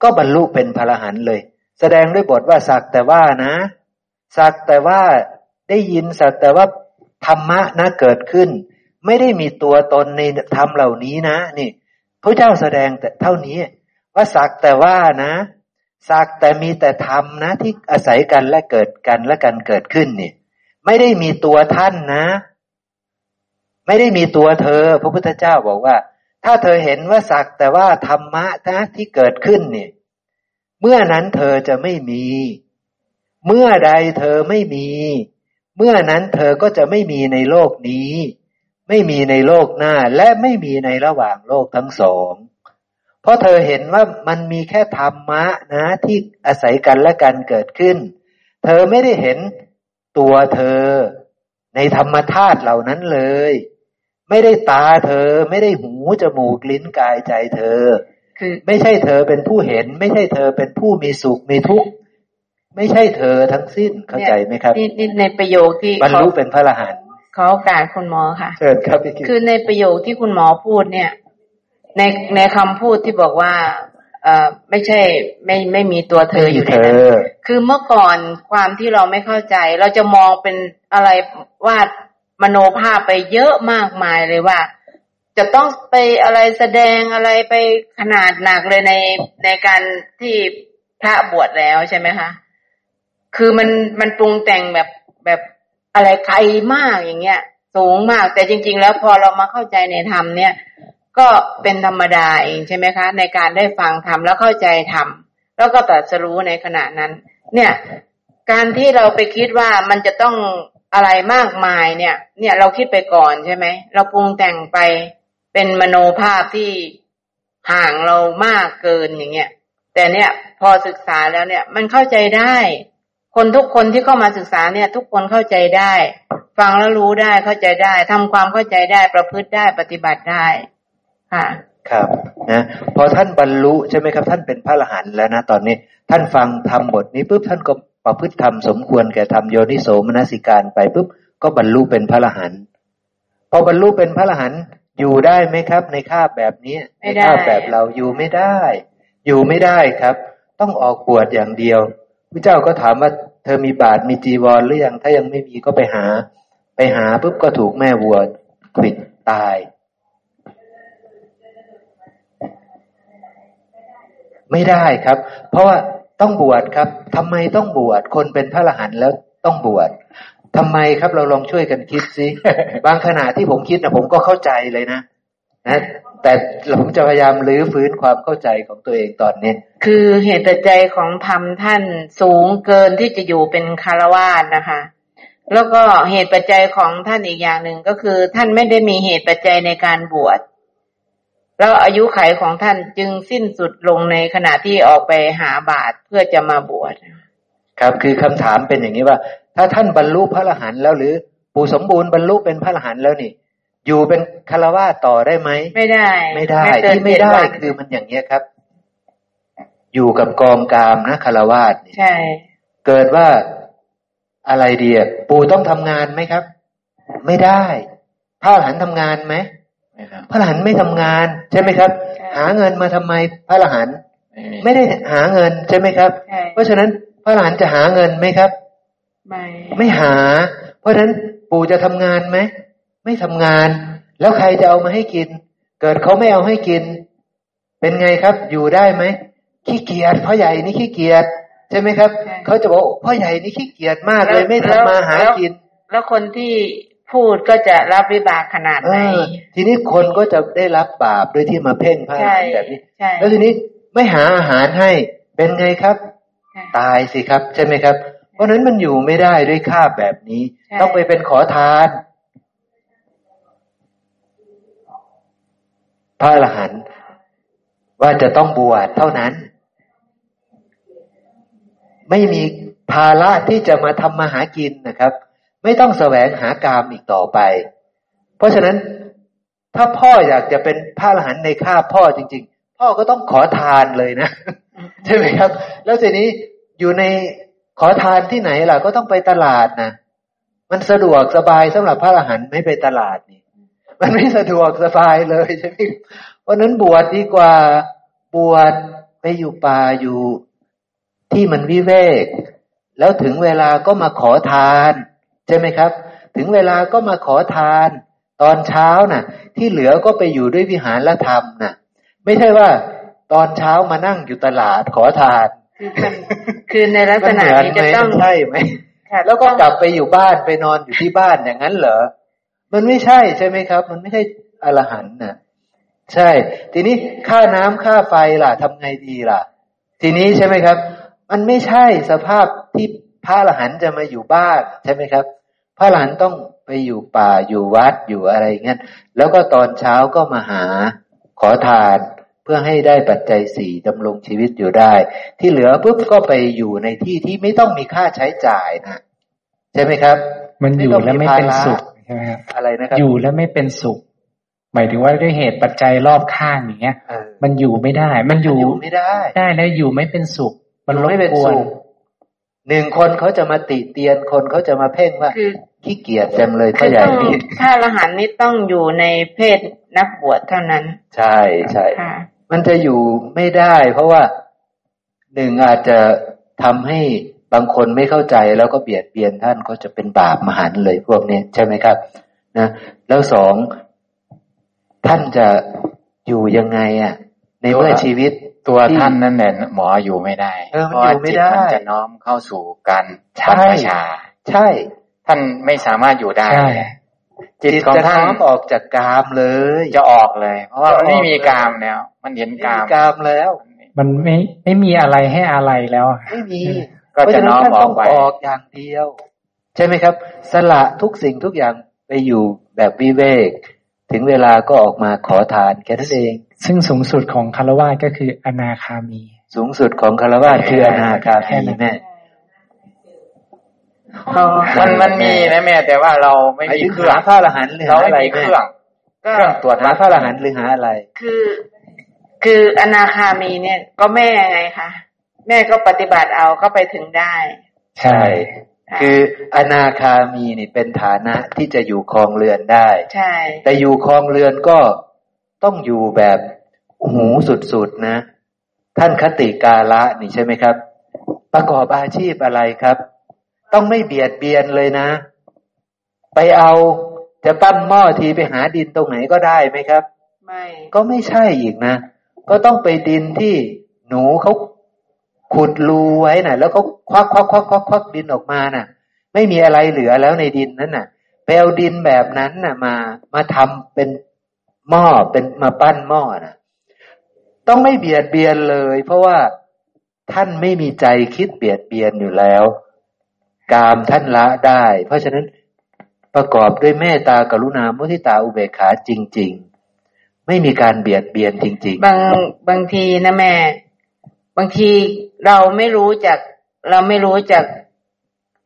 ก็บรรลุเป็นพระรหันเลย แสดงด้วยบทว่าสักแต่ว่านะสักแต่ว่าได้ยินสักแต่ว่าธรรมะนะเกิดขึ้น ไม่ได้มีตัวตนในธรรมเหล่านี้นะ นี่พระเจ้าแสดงแต่เท่านี้ ว่าสักแต่ว่านะสักแต่มีแต่ธรรมนะ ที่อาศัยกันและเกิดกันและกันเกิดขึ้นนี่ไม่ได้มีตัวท่านนะ ไม่ได้มีตัวเธอ พระพุทธเจ้าบอกว่า ถ้าเธอเห็นว่าสักแต่ว่าธรรมะนะที่เกิดขึ้นนี่ เมื่อนั้นเธอจะไม่มี เมื่อใดเธอไม่มี เมื่อนั้นเธอก็จะไม่มีในโลกนี้ ไม่มีในโลกหน้าและไม่มีในระหว่างโลกทั้งสอง เพราะเธอเห็นว่ามันมีแค่ธรรมะนะที่อาศัยกันและกันเกิดขึ้น เธอไม่ได้เห็นตัวเธอในธรรมธาตุเหล่านั้นเลย ไม่ได้ตาเธอไม่ได้หูจมูกลิ้นกายใจเธอ ไม่ใช่เธอเป็นผู้เห็น ไม่ใช่เธอเป็นผู้มีสุขมีทุกข์ไม่ใช่เธอทั้งสิ้นเข้าใจไหมครับนี่นี่ในประโยคที่บรรเขาลุเป็นพระอรหันต์เขาโอกาสคุณหมอค่ะเชิญครับพี่กิ๊กคือในประโยคที่คุณหมอพูดเนี่ย ในในคำพูดที่บอกว่า เอ่อไม่ใช่ไม่ไม่มีตัวเธออยู่ในเธนั้นอคือเมื่อก่อนความที่เราไม่เข้าใจ เราจะมองเป็นอะไรวาดมโนภาพไปเยอะมากมายเลยว่า จะต้องไปอะไรแสดงอะไรไปขนาดหนักเลยในในการที่พระบวชแล้วใช่ไหมคะคือมันมันปรุงแต่งแบบแบบอะไรไกลมากอย่างเงี้ย สูงมาก แต่จริง ๆ แล้วพอเรามาเข้าใจในธรรมเนี่ย ก็เป็นธรรมดาเองใช่ไหมคะ ในการได้ฟังธรรมแล้วเข้าใจธรรมแล้วก็ตรัสรู้ในขณะนั้น เนี่ย การที่เราไปคิดว่ามันจะต้องอะไรมากมายเนี่ย เนี่ยเราคิดไปก่อนใช่ไหมเราปรุงแต่งไป เป็นมโนภาพที่ห่างเรามากเกินอย่างเงี้ยแต่เนี่ยพอศึกษาแล้วเนี่ย มันเข้าใจได้ คนทุกคนที่เข้ามาศึกษาเนี่ย ทุกคนเข้าใจได้ ฟังแล้วรู้ได้เข้าใจได้ทำความเข้าใจได้ประพฤติได้ปฏิบัติได้ค่ะครับนะพอท่านบรรลุใช่ไหมครับ ท่านเป็นพระอรหันต์แล้วนะ ตอนนี้ ท่านฟังธรรมบทนี้ปุ๊บท่านก็ประพฤติธรรมสมควรแก่ธรรมโยนิโสมนสิการไปปุ๊บก็บรรลุเป็นพระอรหันต์พอบรรลุเป็นพระอรหันต์ อยู่ได้ไหมครับ ในคาบแบบนี้ไม่ในได้คาบแบบเราอยู่ไม่ได้ อยู่ไม่ได้ครับ ต้องออกบวชอย่างเดียวพระเจ้าก็ถามว่าเธอมีบาตรมีจีวรหรือยังถ้ายังไม่มีก็ไปหา ไปหาปุ๊บก็ถูกแม่วัวขวิดตาย ไม่ได้ครับ เพราะว่าต้องบวชครับทำไมต้องบวชคนเป็นพระอรหันต์แล้วต้องบวช ทำไมครับเราลองช่วยกันคิดสิบางขณะที่ผมคิดนะผมก็เข้าใจเลยนะนะแต่ผมจะพยายามลื้อฟื้นความเข้าใจของตัวเองตอนนี้ คือเหตุปัจจัยของธรรมท่านสูงเกินที่จะอยู่เป็นคารวาสนะคะ แล้วก็เหตุปัจจัยของท่านอีกอย่างหนึ่งก็คือ ท่านไม่ได้มีเหตุปัจจัยในการบวชแล้วอายุไขของท่านจึงสิ้นสุดลงในขณะที่ออกไปหาบาตรเพื่อจะมาบวชครับคือคำถามเป็นอย่างนี้ว่า ถ้าท่านบรรลุพระอรหันต์แล้วหรือปู่สมบูรณ์บรรลุเป็นพระอรหันต์แล้วนี่ อยู่เป็นคารวาสต่อได้ไหมไม่ได้ ไม่ได้เกินที่ไม่ได้เจ็วันคือมันอย่างเนี้ยครับ อยู่กับกองกามนะคารวาสเนี่ยใช่ เกิดว่าอะไรดีอะปู่ต้องทำงานไหมครับ ไม่ได้พระอรหันต์ทำงานไหมไม่ครับพระอรหันต์ไม่ทำงาน ใช่ไหมครับ หาเงินมาทำไมพระอรหันต์ไม่มีไม่ได้หาเงินใช่ไหมครับใช่เพราะฉะนั้นพระอรหันต์จะหาเงินไหมครับ ไม่ไม่หา เพราะฉะนั้นปู่จะทำงานไหมไม่ทำงาน แล้วใครจะเอามาให้กิน เกิดเขาไม่เอาให้กิน เป็นไงครับ อยู่ได้ไหมขี้เกียจพ่อใหญ่นี่ขี้เกียจใช่ไหมครับเขาจะบอกพ่อใหญ่นี่ขี้เกียจมากเลยไม่ทำมาหากิน แล้วคนที่พูดก็จะรับวิบากขนาดเอไหนอทีนี้คนก็จะได้รับบาปโดยที่มาเพ่งพระอรใช่หันต์แบบนี้ใช่แล้วทีนี้ไม่หาอาหารให้เป็นไงครับใช่ตายสิครับ ใช่ไหมครับเพ ราะฉะนั้นมันอยู่ไม่ได้ด้วยค่าบแบบนี้ใช่ต้องไปเป็นขอทาน พระอรหันต์ว่าจะต้องบวชเท่านั้น ไม่มีภาระที่จะมาทำมาหากินนะครับ ไม่ต้องแสวงหากามอีกต่อไป เพราะฉะนั้นถ้าพ่ออยากจะเป็นพระอรหันต์ในข้าบพ่อจริง ๆ พ่อก็ต้องขอทานเลยนะ ใช่ไหมครับ แล้วทีนี้อยู่ใน ขอทานที่ไหนล่ะก็ต้องไปตลาดนะมันสะดวกสบายสำหรับพระอรหันต์ไม่ไปตลาดนี่ มันไม่สะดวกสบายเลยใช่ไหมเพราะนั้นบวชดีกว่าบวชไปอยู่ป่าอยู่ที่มันวิเวก แล้วถึงเวลาก็มาขอทาน ใช่ไหมครับ ถึงเวลาก็มาขอทาน ตอนเช้าน่ะ ที่เหลือก็ไปอยู่ด้วยวิหารละธรรมน่ะ ไม่ใช่ว่า ตอนเช้ามานั่งอยู่ตลาดขอทาน คือมันคือในลักษณะนี้จะต้องมันเหมืนไหมใช่ไหมค่ะแล้วก็กลับไปอยู่บ้านไปนอนอยู่ที่บ้านอย่างนั้นเหรอ มันไม่ใช่ใช่ไหมครับ มันไม่ใช่อรหันต์นะใช่ ทีนี้ค่าน้ำค่าไฟล่ะทำไงดีล่ะ ทีนี้ใช่ไหมครับ มันไม่ใช่สภาพที่พระอรหันต์จะมาอยู่บ้านใช่ไหมครับ พระอรหันต์ต้องไปอยู่ป่าอยู่วัดอยู่อะไรเงี้ยแล้วก็ตอนเช้าก็มาหาขอทาน เพื่อให้ได้ปัจจัยสี่ดำรงชีวิตอยู่ได้ ที่เหลือปุ๊บก็ไปอยู่ในที่ที่ไม่ต้องมีค่าใช้จ่ายนะใช่ไหมครับ มันอยู่ไม่ต้องแล้วไม่มีภาระเป็นสุขใช่ไหมครับอะไรนะครับอยู่แล้วไม่เป็นสุข หมายถึงว่าด้วยเหตุปัจจัยรอบข้างอย่างเงี้ยเออมันอยู่ไม่ได้ มันอยู่อยู่ไม่ได้ ได้แล้วอยู่ไม่เป็นสุข มันรบไม่เป็นกวนสุขหนึ่งคนเขาจะมาติเตียนคนเขาจะมาเพ่งว่าคือขี้เกียจจังเลยคืพ่ออใหญ่ต้องนี่ถ้าอรหันต์นี้ต้องอยู่ในเพศนักบวชเท่านั้น ใช่ใช่ค่ะ มันจะอยู่ไม่ได้ เพราะว่าหนึ่งอาจจะทำให้บางคนไม่เข้าใจแล้วก็เบียดเบียนท่านก็จะเป็นบาปมหันต์เลยพวกนี้ใช่ไหมครับนะแล้วสองท่านจะอยู่ยังไงอะ ในเมื่อชีวิตตัวที่ท่านนั่นแหละหมออยู่ไม่ได้เออมันเพราะว่าอยู่ไม่จิตได้มันจะน้อมเข้าสู่การใช่บรรพชา ใช่ ท่านไม่สามารถอยู่ได้ใช่ จิตของจะท่านน้อมออกจากกามเลย จะออกเลย เพราะว่าจะออกมันไม่มีเลยกามแล้ว มันเห็นไม่กามีมกามแล้ว มันไม่ไม่มีอะไรให้อะไรแล้วอะไม่มีก็จะน้อมเพราฉนั้นท่านอต้ออกงไปออกอย่างเดียว ใช่ไหมครับ สละทุกสิ่งทุกอย่างไปอยู่แบบวิเวก ถึงเวลาก็ออกมาขอทานแค่นั้นเอง ซึ่งสูงสุดของคารวะก็คืออนาคามี สูงสุดของคารวะคืออนาคาแค่มีนั้นแม่ มันมันมีนะแม่แต่ว่าเราไม่หมายมีถึงเครื่องหาพระอรหันต์หรือเราหาไม่อะไรมีเคแม่รื่องก็เครื่องตรวจหาพระอรหันต์หรือหาอะไร คือ คืออนาคามีเนี่ย ก็แม่ไงคะแม่ก็ปฏิบัติเอาก็ไปถึงได้ ใช่ค่ะคืออนาคามีนี่เป็นฐานะที่จะอยู่ครองเรือนได้ ใช่ แต่อยู่ครองเรือนก็ต้องอยู่แบบหูสุดๆนะ ท่านคติกาละนี่ใช่ไหมครับ ประกอบอาชีพอะไรครับ ต้องไม่เบียดเบียนเลยนะ ไปเอาจะปั้นหม้อทีไปหาดินตรงไหนก็ได้ไหมครับ ไม่ก็ไม่ใช่อีกนะ ก็ต้องไปดินที่หนูเขาขุดรูไว้น่ะ แล้วก็ควักควักควักควักควักดินออกมาน่ะ ไม่มีอะไรเหลือแล้วในดินนั้นน่ะไปเอาดินแบบนั้นน่ะ มามาทำเป็นหม้อเป็นมาปั้นหม้อนะต้องไม่เบียดเบียนเลย เพราะว่าท่านไม่มีใจคิดเบียดเบียนอยู่แล้ว กามท่านละได้ เพราะฉะนั้นประกอบด้วยเมตตากรุณามุทิตาอุเบกขาจริง ๆ ไม่มีการเบียดเบียนจริง ๆ บางบางทีนะแม่ บางทีเราไม่รู้จัก เราไม่รู้จัก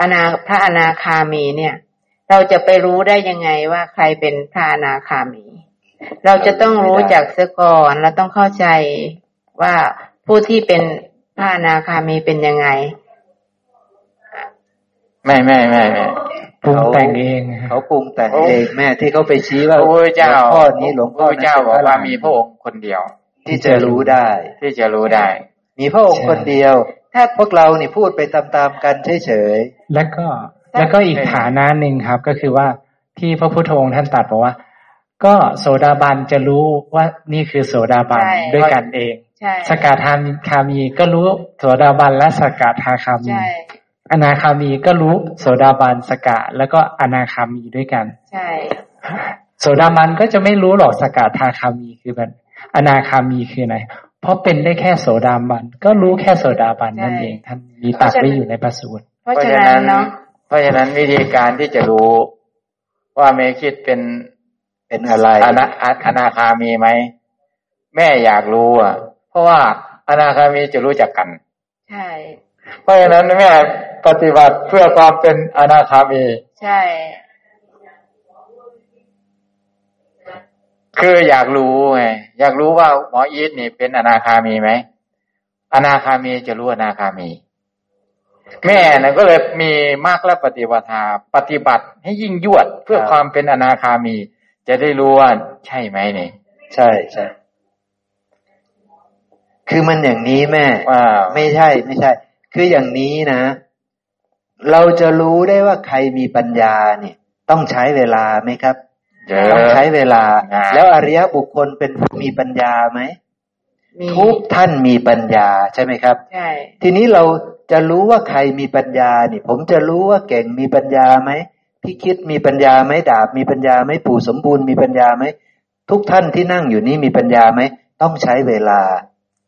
อนาพระอนาคามีเนี่ย เราจะไปรู้ได้ยังไงว่าใครเป็นพระอนาคามี เราจะต้องรู้จักเสียก่อนเราต้องเข้าใจว่าผู้ที่เป็นพระอนาคามีเป็นยังไง ไม่ไม่ไม่ไม่ปรุงแต่งเองๆเขาปรุงแต่งเองแม่ที่เขาไปชี้พว่าระพุทธเจ้าหลวงพ่อนี้หลวงพพ่อระพุทธเจ้าบอกว่ามีพระองค์คนเดียว ที่จะรู้ได้ ที่จะรู้ได้ มีพระองค์คนเดียว ถ้าพวกเรานี่พูดไปตามๆกันเฉยแล้วก็แล้วก็อีกฐานะหนึ่งครับ ก็คือว่าที่พระพุทธองค์ท่านตรัสบอกว่า ก็โสดาบันจะรู้ว่านี่คือโสดาบันใช่ด้วยกันเองใช่สกาทาคามีก็รู้โสดาบันและสกาทาคามีใช่ อนาคามีก็รู้โสดาบันสกะ แล้วก็อนาคามีด้วยกัน ใช่ โสดาบันก็จะไม่รู้หรอกสกาทาคามีคือมันอนาคามีคืออะไรเพราะเป็นได้แค่โสดาบัน ก็รู้แค่โสดาบันนั่นเองท่านมีตัดไว้อยู่ในประสูตรเพราะฉะนั้นเนาะเพราะฉะนั้นวิธีการที่จะรู้ว่าเมคิดเป็นๆเป็นอะไรอนาอนาคามีไหมแม่อยากรู้อะ เพราะว่าอนาคามีจะรู้จักกัน ใช่ เพราะฉะนั้นแม่ปฏิบัติเพื่อความเป็นอนาคามี ใช่ คืออยากรู้ไงอยากรู้ว่าหมออีทนี่เป็นอนาคามีไหมอนาคามีจะรู้อนาคามี แม่นะก็เลยมีมากและปฏิบัติาปฏิบัติให้ยิ่งยวดเพื่อครับความเป็นอนาคามี จะได้รู้ว่าใช่ไหมนี่ใช่ใช่คือมันอย่างนี้แม่ว่าไม่ใช่ ไม่ใช่ คืออย่างนี้นะ เราจะรู้ได้ว่าใครมีปัญญาเนี่ย ต้องใช้เวลาไหมครับเยอะต้องใช้เวลานะแล้วอริยบุคคลเป็นผู้มีปัญญาไหมมีทุกท่านมีปัญญาใช่ไหมครับใช่ทีนี้เราจะรู้ว่าใครมีปัญญานี่ผมจะรู้ว่าเก่งมีปัญญาไหมพี่คิดมีปัญญาไหมดาบ มีปัญญาไหมปู่สมบูรณ์มีปัญญาไหมทุกท่านที่นั่งอยู่นี่มีปัญญาไหมต้องใช้เวลา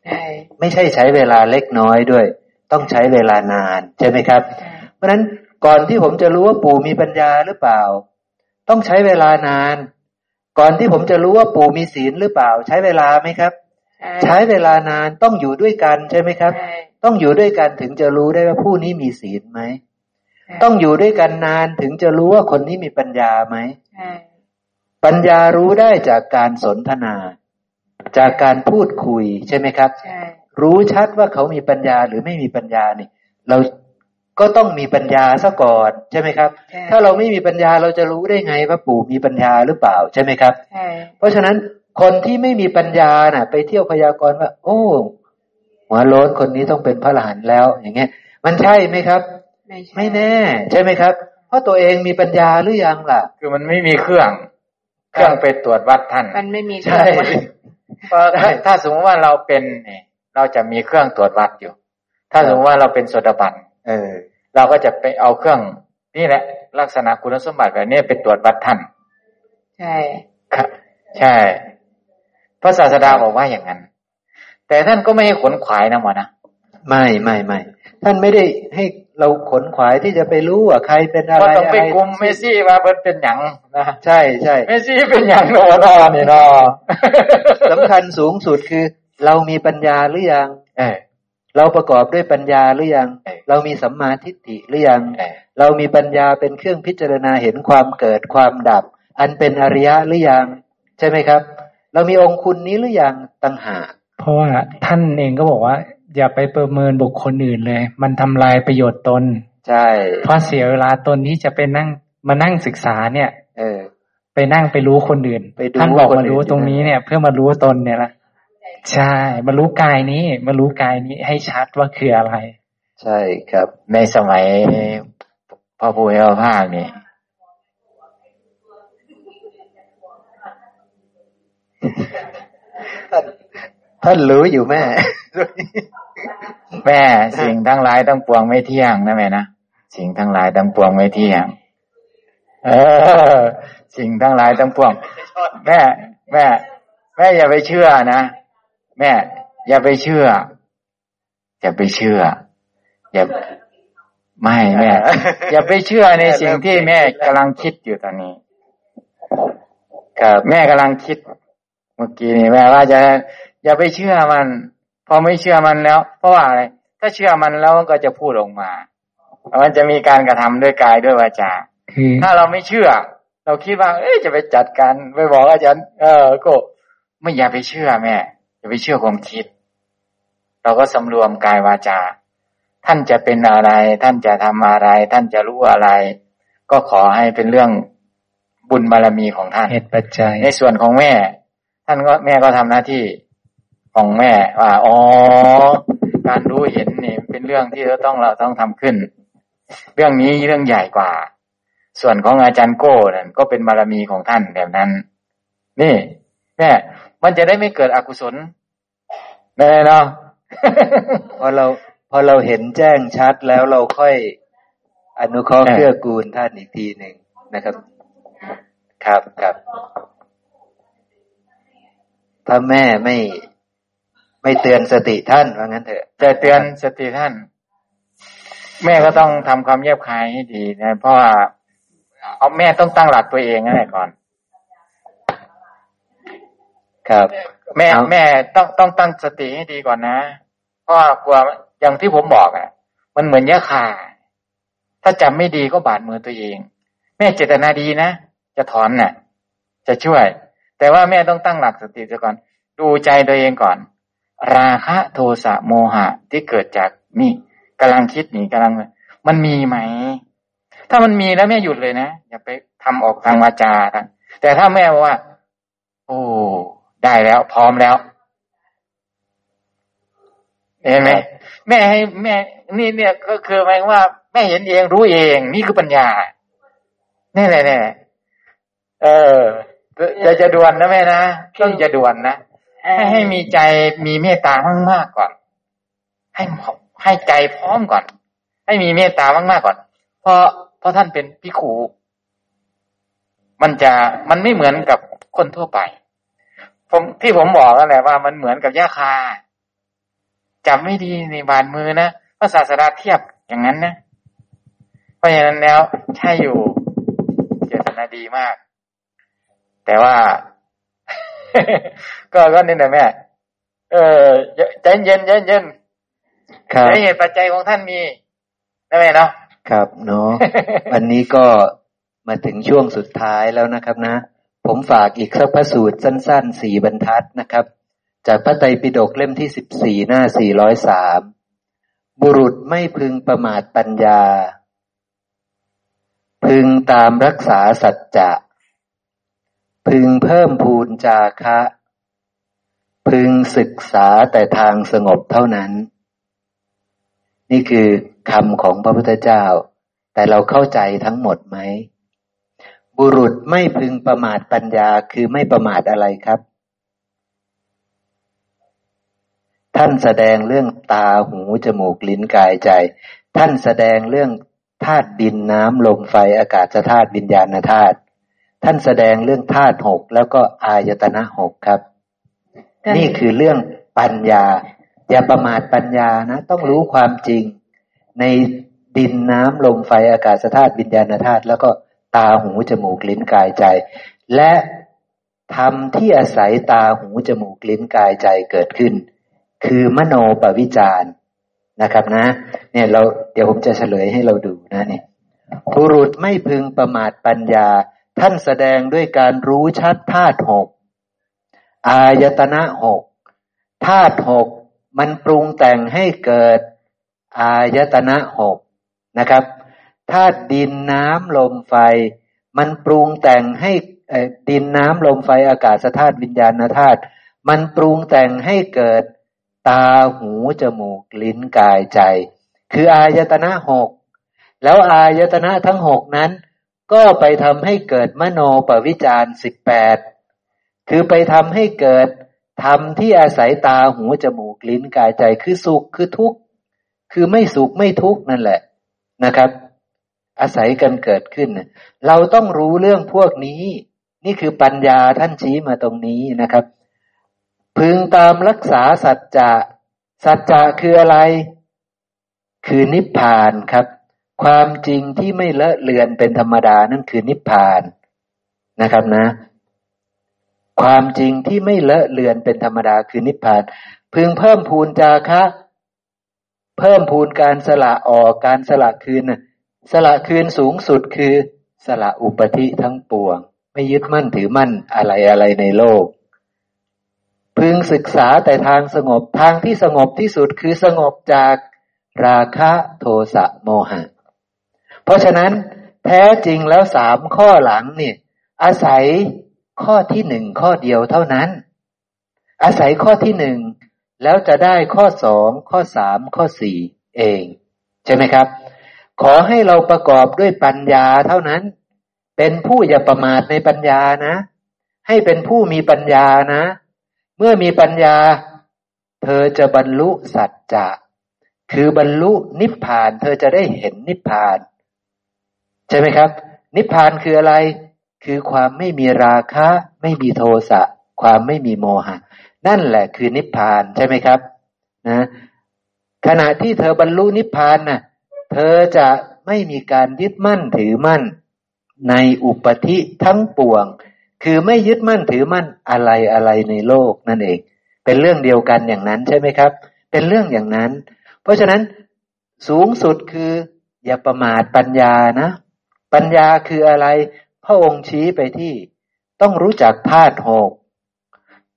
ใช่ไม่ใช่ใช้เวลาเล็กน้อยด้วย ต้องใช้เวลานานใช่ไหมครับใช่เพราะฉะนั้นก่อนที่ผมจะรู้ว่าปู่มีปัญญาหรือเปล่า ต้องใช้เวลานาน ก่อนที่ผมจะรู้ว่าปู่มีศีลหรือเปล่า ใช้เวลาไหมครับ ใช้เวลานานต้องอยู่ด้วยกันใช่ไหมครับใช่ต้องอยู่ด้วยกันถึงจะรู้ได้ว่าผู้นี้มีศีลไหมใช่ต้องอยู่ด้วยกันนานถึงจะรู้ว่าคนนี้มีปัญญาไหมใช่ปัญญารู้ได้จากการสนทนา จากการพูดคุยใช่ไหมครับใช่ รู้ชัดว่าเขามีปัญญาหรือไม่มีปัญญานี่ เราก็ต้องมีปัญญาซะก่อนใช่ไหมครับใช่ถ้าเราไม่มีปัญญาเราจะรู้ได้ไงว่าปู่มีปัญญาหรือเปล่าใช่ไหมครับใช่เพราะฉะนั้นคนที่ไม่มีปัญญาน่ะ ไปเที่ยวพยากรณ์ว่า โอ้หัวโล้นคนนี้ต้องเป็นพระอรหันต์แล้ว อย่างเงี้ย มันใช่ไหมครับไม่ใช่ไม่แน่ ใช่ไหมครับ เพราะตัวเองมีปัญญาหรือยังล่ะ คือมันไม่มีเครื่อง เครื่องไปตรวจวัดท่าน มันไม่มีใช่เพราะถ้าถ้าสมมติว่าเราเป็นเนี่ย เราจะมีเครื่องตรวจวัดอยู่ ถ้าสมมติว่าเราเป็นโสดาบันเออ เราก็จะไปเอาเครื่องนี่แหละ ลักษณะคุณสมบัติแบบนี้ไปตรวจวัดท่าน ใช่ครับใช่พระศาสดาบอกว่าอย่างนั้น แต่ท่านก็ไม่ให้ขนขวายนะหมอนะไม่ไม่ไม่ท่านไม่ได้ให้เราขนขวายที่จะไปรู้ว่าใครเป็นอะไรว่าต้องไปอะไรกุมเมสซี่ว่าเพิ่นเป็นหยังนะใช่ใช่เมสซี่เป็นหยังโนนอนี่เนอสำคัญสูงสุดคือ เรามีปัญญาหรือยังเออเราประกอบด้วยปัญญาหรือยังเออเรามีสัมมาทิฏฐิหรือยังเออเรามีปัญญาเป็นเครื่องพิจารณาเห็นความเกิดความดับ อันเป็นอริยะหรือยัง ใช่ไหมครับ เรามีองค์คุณนี้หรือยังตั้งหากเพราะว่าท่านเองก็บอกว่า อย่าไปประเมินบุคคลอื่นเลย มันทำลายประโยชน์ตน ใช่ เพราะเสียเวลาตนที่จะไปนั่งมานั่งศึกษาเนี่ย เออ ไปนั่งไปรู้คนอื่นไปดูท่านบอกคนอื่มานรู้ตรงนี้เนี่ย เพื่อมารู้ตนเนี่ยละ ใช่มารู้กายนี้มารู้กายนี้ให้ชัดว่าคืออะไร ใช่ครับ ในสมัยพระพุทธภาคนี่ท่านท่านรู้อยู่แม่ แม่สิ่งทั้งหลายทั้งปวงไม่เที่ยงนะแม่นะสิ่งทั้งหลายทั้งปวงไม่เที่ยง เออ สิ่งทั้งหลายทั้งปวง แม่ แม่ แม่อย่าไปเชื่อนะ แม่ อย่าไปเชื่อ อย่าไปเชื่อ อย่าไม่แม่ อย่าไปเชื่อในสิ่งที่แม่กำลังคิดอยู่ตอนนี้ครับแม่กำลังคิด เมื่อกี้นี่แม่ว่าจะ อย่าไปเชื่อมัน พอไม่เชื่อมันแล้ว เพราะว่าอะไรถ้าเชื่อมันแล้วก็จะพูดออกมามันจะมีการกระทำด้วยกายด้วยวาจาถ้าเราไม่เชื่อ เราคิดว่า เอ๊จะไปจัดการไปบอกอาจารย์เออก็ไม่อย่าไปเชื่อแม่ อย่าไปเชื่อความคิด เราก็สำรวมกายวาจา ท่านจะเป็นอะไร ท่านจะทำอะไร ท่านจะรู้อะไร ก็ขอให้เป็นเรื่องบุญบารมีของท่านเหตุปัจจัย ในส่วนของแม่ ท่านก็แม่ก็ทำหน้าที่ของแม่ว่าอ๋อการรู้เห็นนี่เป็นเรื่องที่เราต้องเราต้องทำขึ้น เรื่องนี้เรื่องใหญ่กว่า ส่วนของอาจารย์โก้นั่นก็เป็นบารมีของท่านแบบนั้น นี่แม่ มันจะได้ไม่เกิดอกุศลแน่เนาะพอเราพอเราเห็นแจ้งชัดแล้วเราค่อยอนุเคราะห์เกื้อกูลท่านอีกทีหนึ่งนะครับ ครับครับถ้าแม่ไม่ไม่เตือนสติท่านว่างั้นเถอะจะเตือนสติท่าน แม่ก็ต้องทำความเยียบคายให้ดีนะเพราะว่าเอาแม่ต้องตั้งหลักตัวเองนั่นแหละก่อน ครับ แม่แม่ต้องต้องตั้งสติให้ดีก่อนนะเพราะกลัวอย่างที่ผมบอกอะ มันเหมือนยาคาถ้าจำไม่ดีก็บาดมือตัวเอง แม่เจตนาดีนะจะถอนน่ะ จะช่วย แต่ว่าแม่ต้องตั้งหลักสติก่อน ดูใจตัวเองก่อน ราคะโทสะโมหะที่เกิดจากนี่กำลังคิดนี่กำลังมันมีไหม ถ้ามันมีแล้วแม่หยุดเลยนะอย่าไปทำออกทางวาจาแต่ถ้าแม่ว่า โอ้ ได้แล้ว พร้อมแล้วเห็นไหมแม่ให้แม่ นี่เนี่ยก็คือหมายว่า แม่เห็นเองรู้เอง นี่คือปัญญานี่แหละเนี่ยเออจะจะด่วนนะแม่นะต้องจะด่วนนะให้ให้มีใจมีเมตตามากๆก่อน ให้ให้ใจพร้อมก่อน ให้มีเมตตามากๆก่อน เพราะเพราะท่านเป็นพิขูมันจะมันไม่เหมือนกับคนทั่วไป ผมที่ผมบอกแล้วแหละว่ามันเหมือนกับยาคาจำไม่ดีในบานมือนะพระศาสดาเทียบอย่างนั้นนะเพราะฉะนั้นแล้วใช่อยู่เจตนาดีมาก แต่ว่า ก็ก็นี่นะแม่ เออใจเย็นเย็นเย็นครับเหตุปัจจัยของท่านมีนะแม่เนาะครับเนาะวันนี้ก็มาถึงช่วงสุดท้ายแล้วนะครับนะ ผมฝากอีกสักพระสูตรสั้นๆสี่บรรทัดนะครับ จากพระไตรปิฎกเล่มที่สิบสี่หน้าสี่ร้อยสามบุรุษไม่พึงประมาทปัญญา พึงตามรักษาสัจจะ พึงเพิ่มพูนจาคะ พึงศึกษาแต่ทางสงบเท่านั้น นี่คือคำของพระพุทธเจ้า แต่เราเข้าใจทั้งหมดไหม บุรุษไม่พึงประมาทปัญญาคือไม่ประมาทอะไรครับ ท่านแสดงเรื่องตาหูจมูกลิ้นกายใจ ท่านแสดงเรื่องธาตุดินน้ำลมไฟอากาศธาตุวิญญาณธาตุท่านแสดงเรื่องธาตุหกแล้วก็อายตนะหกครับ นี่คือเรื่องปัญญา อย่าประมาทปัญญานะ ต้องรู้ความจริง ในดินน้ำลมไฟอากาศธาตุวิญญาณธาตุแล้วก็ ตาหูจมูกลิ้นกายใจ และธรรมที่อาศัยตาหูจมูกลิ้นกายใจเกิดขึ้น คือมโนปวิจารนะครับนะ เนี่ยเราเดี๋ยวผมจะเฉลยให้เราดูนะเนี่ยบุรุษไม่พึงประมาทปัญญา ท่านแสดงด้วยการรู้ชัดธาตุหกอายตนะหกธาตุหกมันปรุงแต่งให้เกิดอายตนะหกนะครับ ธาตุดินน้ำลมไฟ มันปรุงแต่งให้ดินน้ำลมไฟอากาศธาตุวิญญาณธาตุมันปรุงแต่งให้เกิดตาหูจมูกลิ้นกายใจ คืออายตนะหกแล้วอายตนะทั้งหกนั้น ก็ไปทำให้เกิดมโนปวิจารสิบแปดคือไปทำให้เกิดธรรมที่อาศัยตาหูจมูกลิ้นกายใจ คือสุขคือทุกข์ คือไม่สุขไม่ทุกข์นั่นแหละนะครับ อาศัยกันเกิดขึ้น เราต้องรู้เรื่องพวกนี้ นี่คือปัญญาท่านชี้มาตรงนี้นะครับ พึงตามรักษาสัจจะ สัจจะคืออะไร คือนิพพานครับ ความจริงที่ไม่เลอะเลือนเป็นธรรมดานั่นคือนิพพานนะครับนะ ความจริงที่ไม่เลอะเลือนเป็นธรรมดาคือนิพพาน พึงเพิ่มพูนจาคะ เพิ่มพูนการสละออกการสละคืน สละคืนสูงสุดคือ สละอุปธิทั้งปวง ไม่ยึดมั่นถือมั่นอะไรอะไรในโลก พึงศึกษาแต่ทางสงบทางที่สงบที่สุดคือสงบจากราคะโทสะโมหะ เพราะฉะนั้นแท้จริงแล้วสามข้อหลังเนี่ย อาศัยข้อที่หนึ่งข้อเดียวเท่านั้น อาศัยข้อที่หนึ่งแล้วจะได้ข้อสองข้อสามข้อสี่เอง ใช่ไหมครับ ขอให้เราประกอบด้วยปัญญาเท่านั้น เป็นผู้อย่าประมาทในปัญญานะ ให้เป็นผู้มีปัญญานะ เมื่อมีปัญญา เธอจะบรรลุสัจจะคือบรรลุนิพพาน เธอจะได้เห็นนิพพาน ใช่ไหมครับ นิพพานคืออะไร คือความไม่มีราคะ ไม่มีโทสะความไม่มีโมหะ นั่นแหละคือนิพพานใช่ไหมครับ นะ ขณะที่เธอบรรลุนิพพานน่ะ เธอจะไม่มีการยึดมั่นถือมั่น ในอุปธิทั้งปวง คือไม่ยึดมั่นถือมั่นอะไรอะไรในโลกนั่นเอง เป็นเรื่องเดียวกันอย่างนั้นใช่ไหมครับ เป็นเรื่องอย่างนั้น เพราะฉะนั้นสูงสุดคืออย่าประมาทปัญญานะ ปัญญาคืออะไร พระองค์ชี้ไปที่ ต้องรู้จักธาตุหก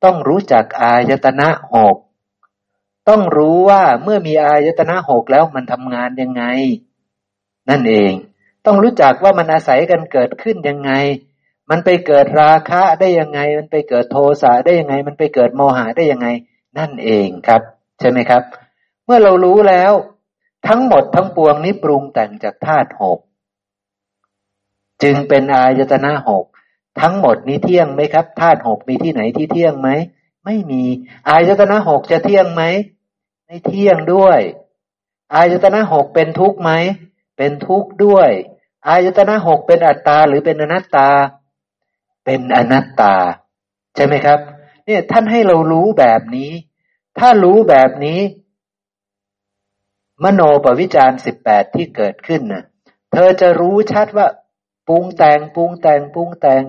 ต้องรู้จักอายตนะหก ต้องรู้ว่าเมื่อมีอายตนะหกแล้วมันทำงานยังไง นั่นเอง ต้องรู้จักว่ามันอาศัยกันเกิดขึ้นยังไง มันไปเกิดราคะได้ยังไง มันไปเกิดโทสะได้ยังไง มันไปเกิดโมหะได้ยังไง นั่นเองครับ ใช่ไหมครับ เมื่อเรารู้แล้ว ทั้งหมดทั้งปวงนี้ปรุงแต่งจากธาตุหกจึงเป็นอายตนะหกทั้งหมดนี้เที่ยงไหมครับธาตุหกมีที่ไหนที่เที่ยงไหม ไม่มี อายตนะหกจะเที่ยงไหมไม่เที่ยงด้วย อายตนะหกเป็นทุกข์ไหมเป็นทุกข์ด้วย อายตนะหกเป็นอัตตาหรือเป็นอนัตตา เป็นอนัตตา ใช่ไหมครับ เนี่ยท่านให้เรารู้แบบนี้ ถ้ารู้แบบนี้ มโนปวิจารสิบแปดที่เกิดขึ้นน่ะ เธอจะรู้ชัดว่าปรุงแต่งปรุงแต่งปรุงแต่ง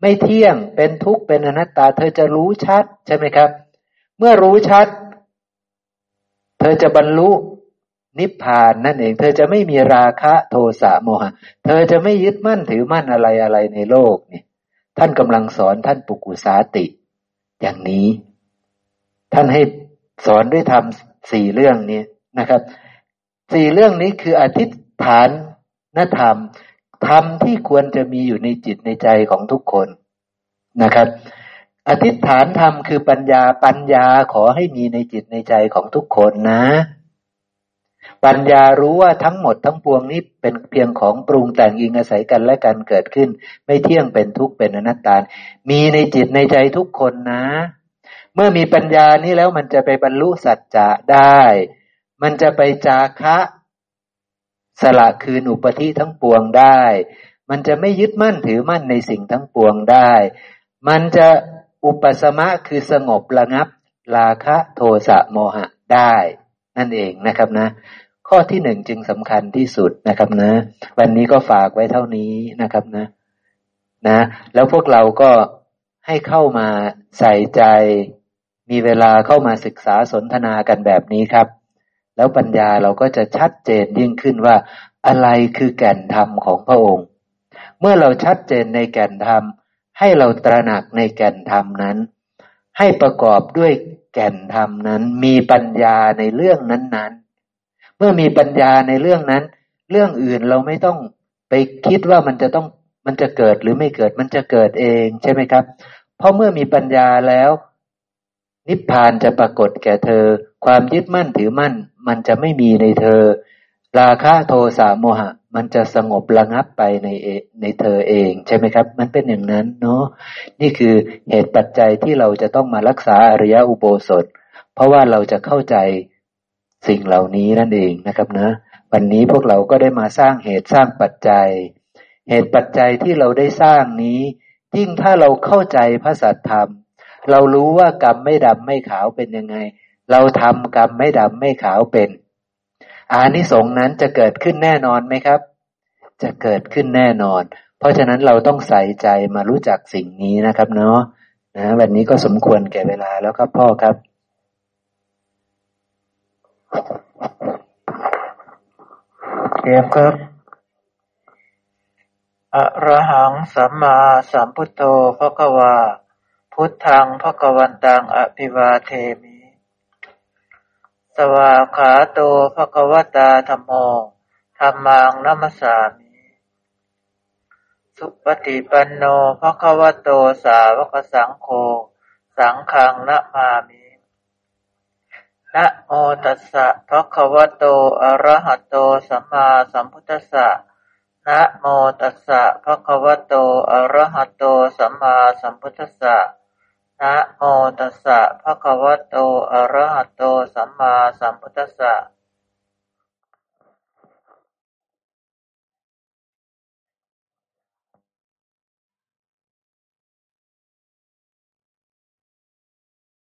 ไม่เที่ยงเป็นทุกข์เป็นอนัตตา เธอจะรู้ชัดใช่ไหมครับ เมื่อรู้ชัด เธอจะบรรลุนิพพานนั่นเอง เธอจะไม่มีราคะโทสะโมหะ เธอจะไม่ยึดมั่นถือมั่นอะไรอะไรในโลกนี่ท่านกำลังสอนท่านปุกุสาติ อย่างนี้ ท่านให้สอนด้วยธรรมสี่เรื่องนี้นะครับ สี่เรื่องนี้คืออธิษฐานนธรรม ธรรมที่ควรจะมีอยู่ในจิตในใจของทุกคนนะครับ อธิษฐานธรรมคือปัญญาปัญญาขอให้มีในจิตในใจของทุกคนนะ ปัญญารู้ว่าทั้งหมดทั้งปวงนี้เป็นเพียงของปรุงแต่งอิงอาศัยกันและกันเกิดขึ้น ไม่เที่ยงเป็นทุกข์เป็นอนัตตา มีในจิตในใจทุกคนนะ เมื่อมีปัญญานี้แล้วมันจะไปบรรลุสัจจะได้ มันจะไปจาคะ สละคืนอุปธิทั้งปวงได้ มันจะไม่ยึดมั่นถือมั่นในสิ่งทั้งปวงได้ มันจะอุปสมะคือสงบระงับ ราคะโทสะโมหะได้ นั่นเองนะครับนะ ข้อที่หนึ่งจึงสำคัญที่สุดนะครับนะ วันนี้ก็ฝากไว้เท่านี้นะครับนะนะ แล้วพวกเราก็ให้เข้ามาใส่ใจ มีเวลาเข้ามาศึกษาสนทนากันแบบนี้ครับ แล้วปัญญาเราก็จะชัดเจนยิ่งขึ้นว่า อะไรคือแก่นธรรมของพระองค์ เมื่อเราชัดเจนในแก่นธรรม ให้เราตระหนักในแก่นธรรมนั้น ให้ประกอบด้วยแก่นธรรมนั้น มีปัญญาในเรื่องนั้นๆ เมื่อมีปัญญาในเรื่องนั้น เรื่องอื่นเราไม่ต้องไปคิดว่ามันจะต้องมันจะเกิดหรือไม่เกิดมันจะเกิดเองใช่ไหมครับ เพราะเมื่อมีปัญญาแล้ว นิพพานจะปรากฏแก่เธอ ความยึดมั่นถือมั่น มันจะไม่มีในเธอ ราคะโทสะโมหะ มันจะสงบระงับไปในในเธอเองใช่ไหมครับ มันเป็นอย่างนั้นเนาะนี่คือเหตุปัจจัยที่เราจะต้องมารักษาอริยอุโบสถ เพราะว่าเราจะเข้าใจสิ่งเหล่านี้นั่นเองนะครับนะวันนี้พวกเราก็ได้มาสร้างเหตุสร้างปัจจัย เหตุปัจจัยที่เราได้สร้างนี้ยิ่งถ้าเราเข้าใจพระสัทธรรม เรารู้ว่ากรรมไม่ดำไม่ขาวเป็นยังไง เราทำกรรมไม่ดำไม่ขาวเป็นอานิสงส์นั้นจะเกิดขึ้นแน่นอนไหมครับ จะเกิดขึ้นแน่นอน เพราะฉะนั้นเราต้องใส่ใจมารู้จักสิ่งนี้นะครับเนาะนะวันนี้ก็สมควรแก่เวลาแล้วครับพ่อครับเตรียมครับอระหังสัมมาสัมพุทโธพระกวา พุทธังพระกวันตังอภิวาเทมิ สวาขาโตพระกวตาธรรมโมธรรมังนัมสสามิ สุปฏิปันโนพระกวโตสาวกสังโฆ สังฆังนะมามินะโมตัสสะภะคะวะโต อะระหะโต สัมมาสัมพุทธัสสะนะโมตัสสะภะคะวะโต อะระหะโต สัมมาสัมพุทธัสสะ นะโมตัสสะ ภะคะวะโต อะระหะโต สัมมาสัมพุทธัสสะ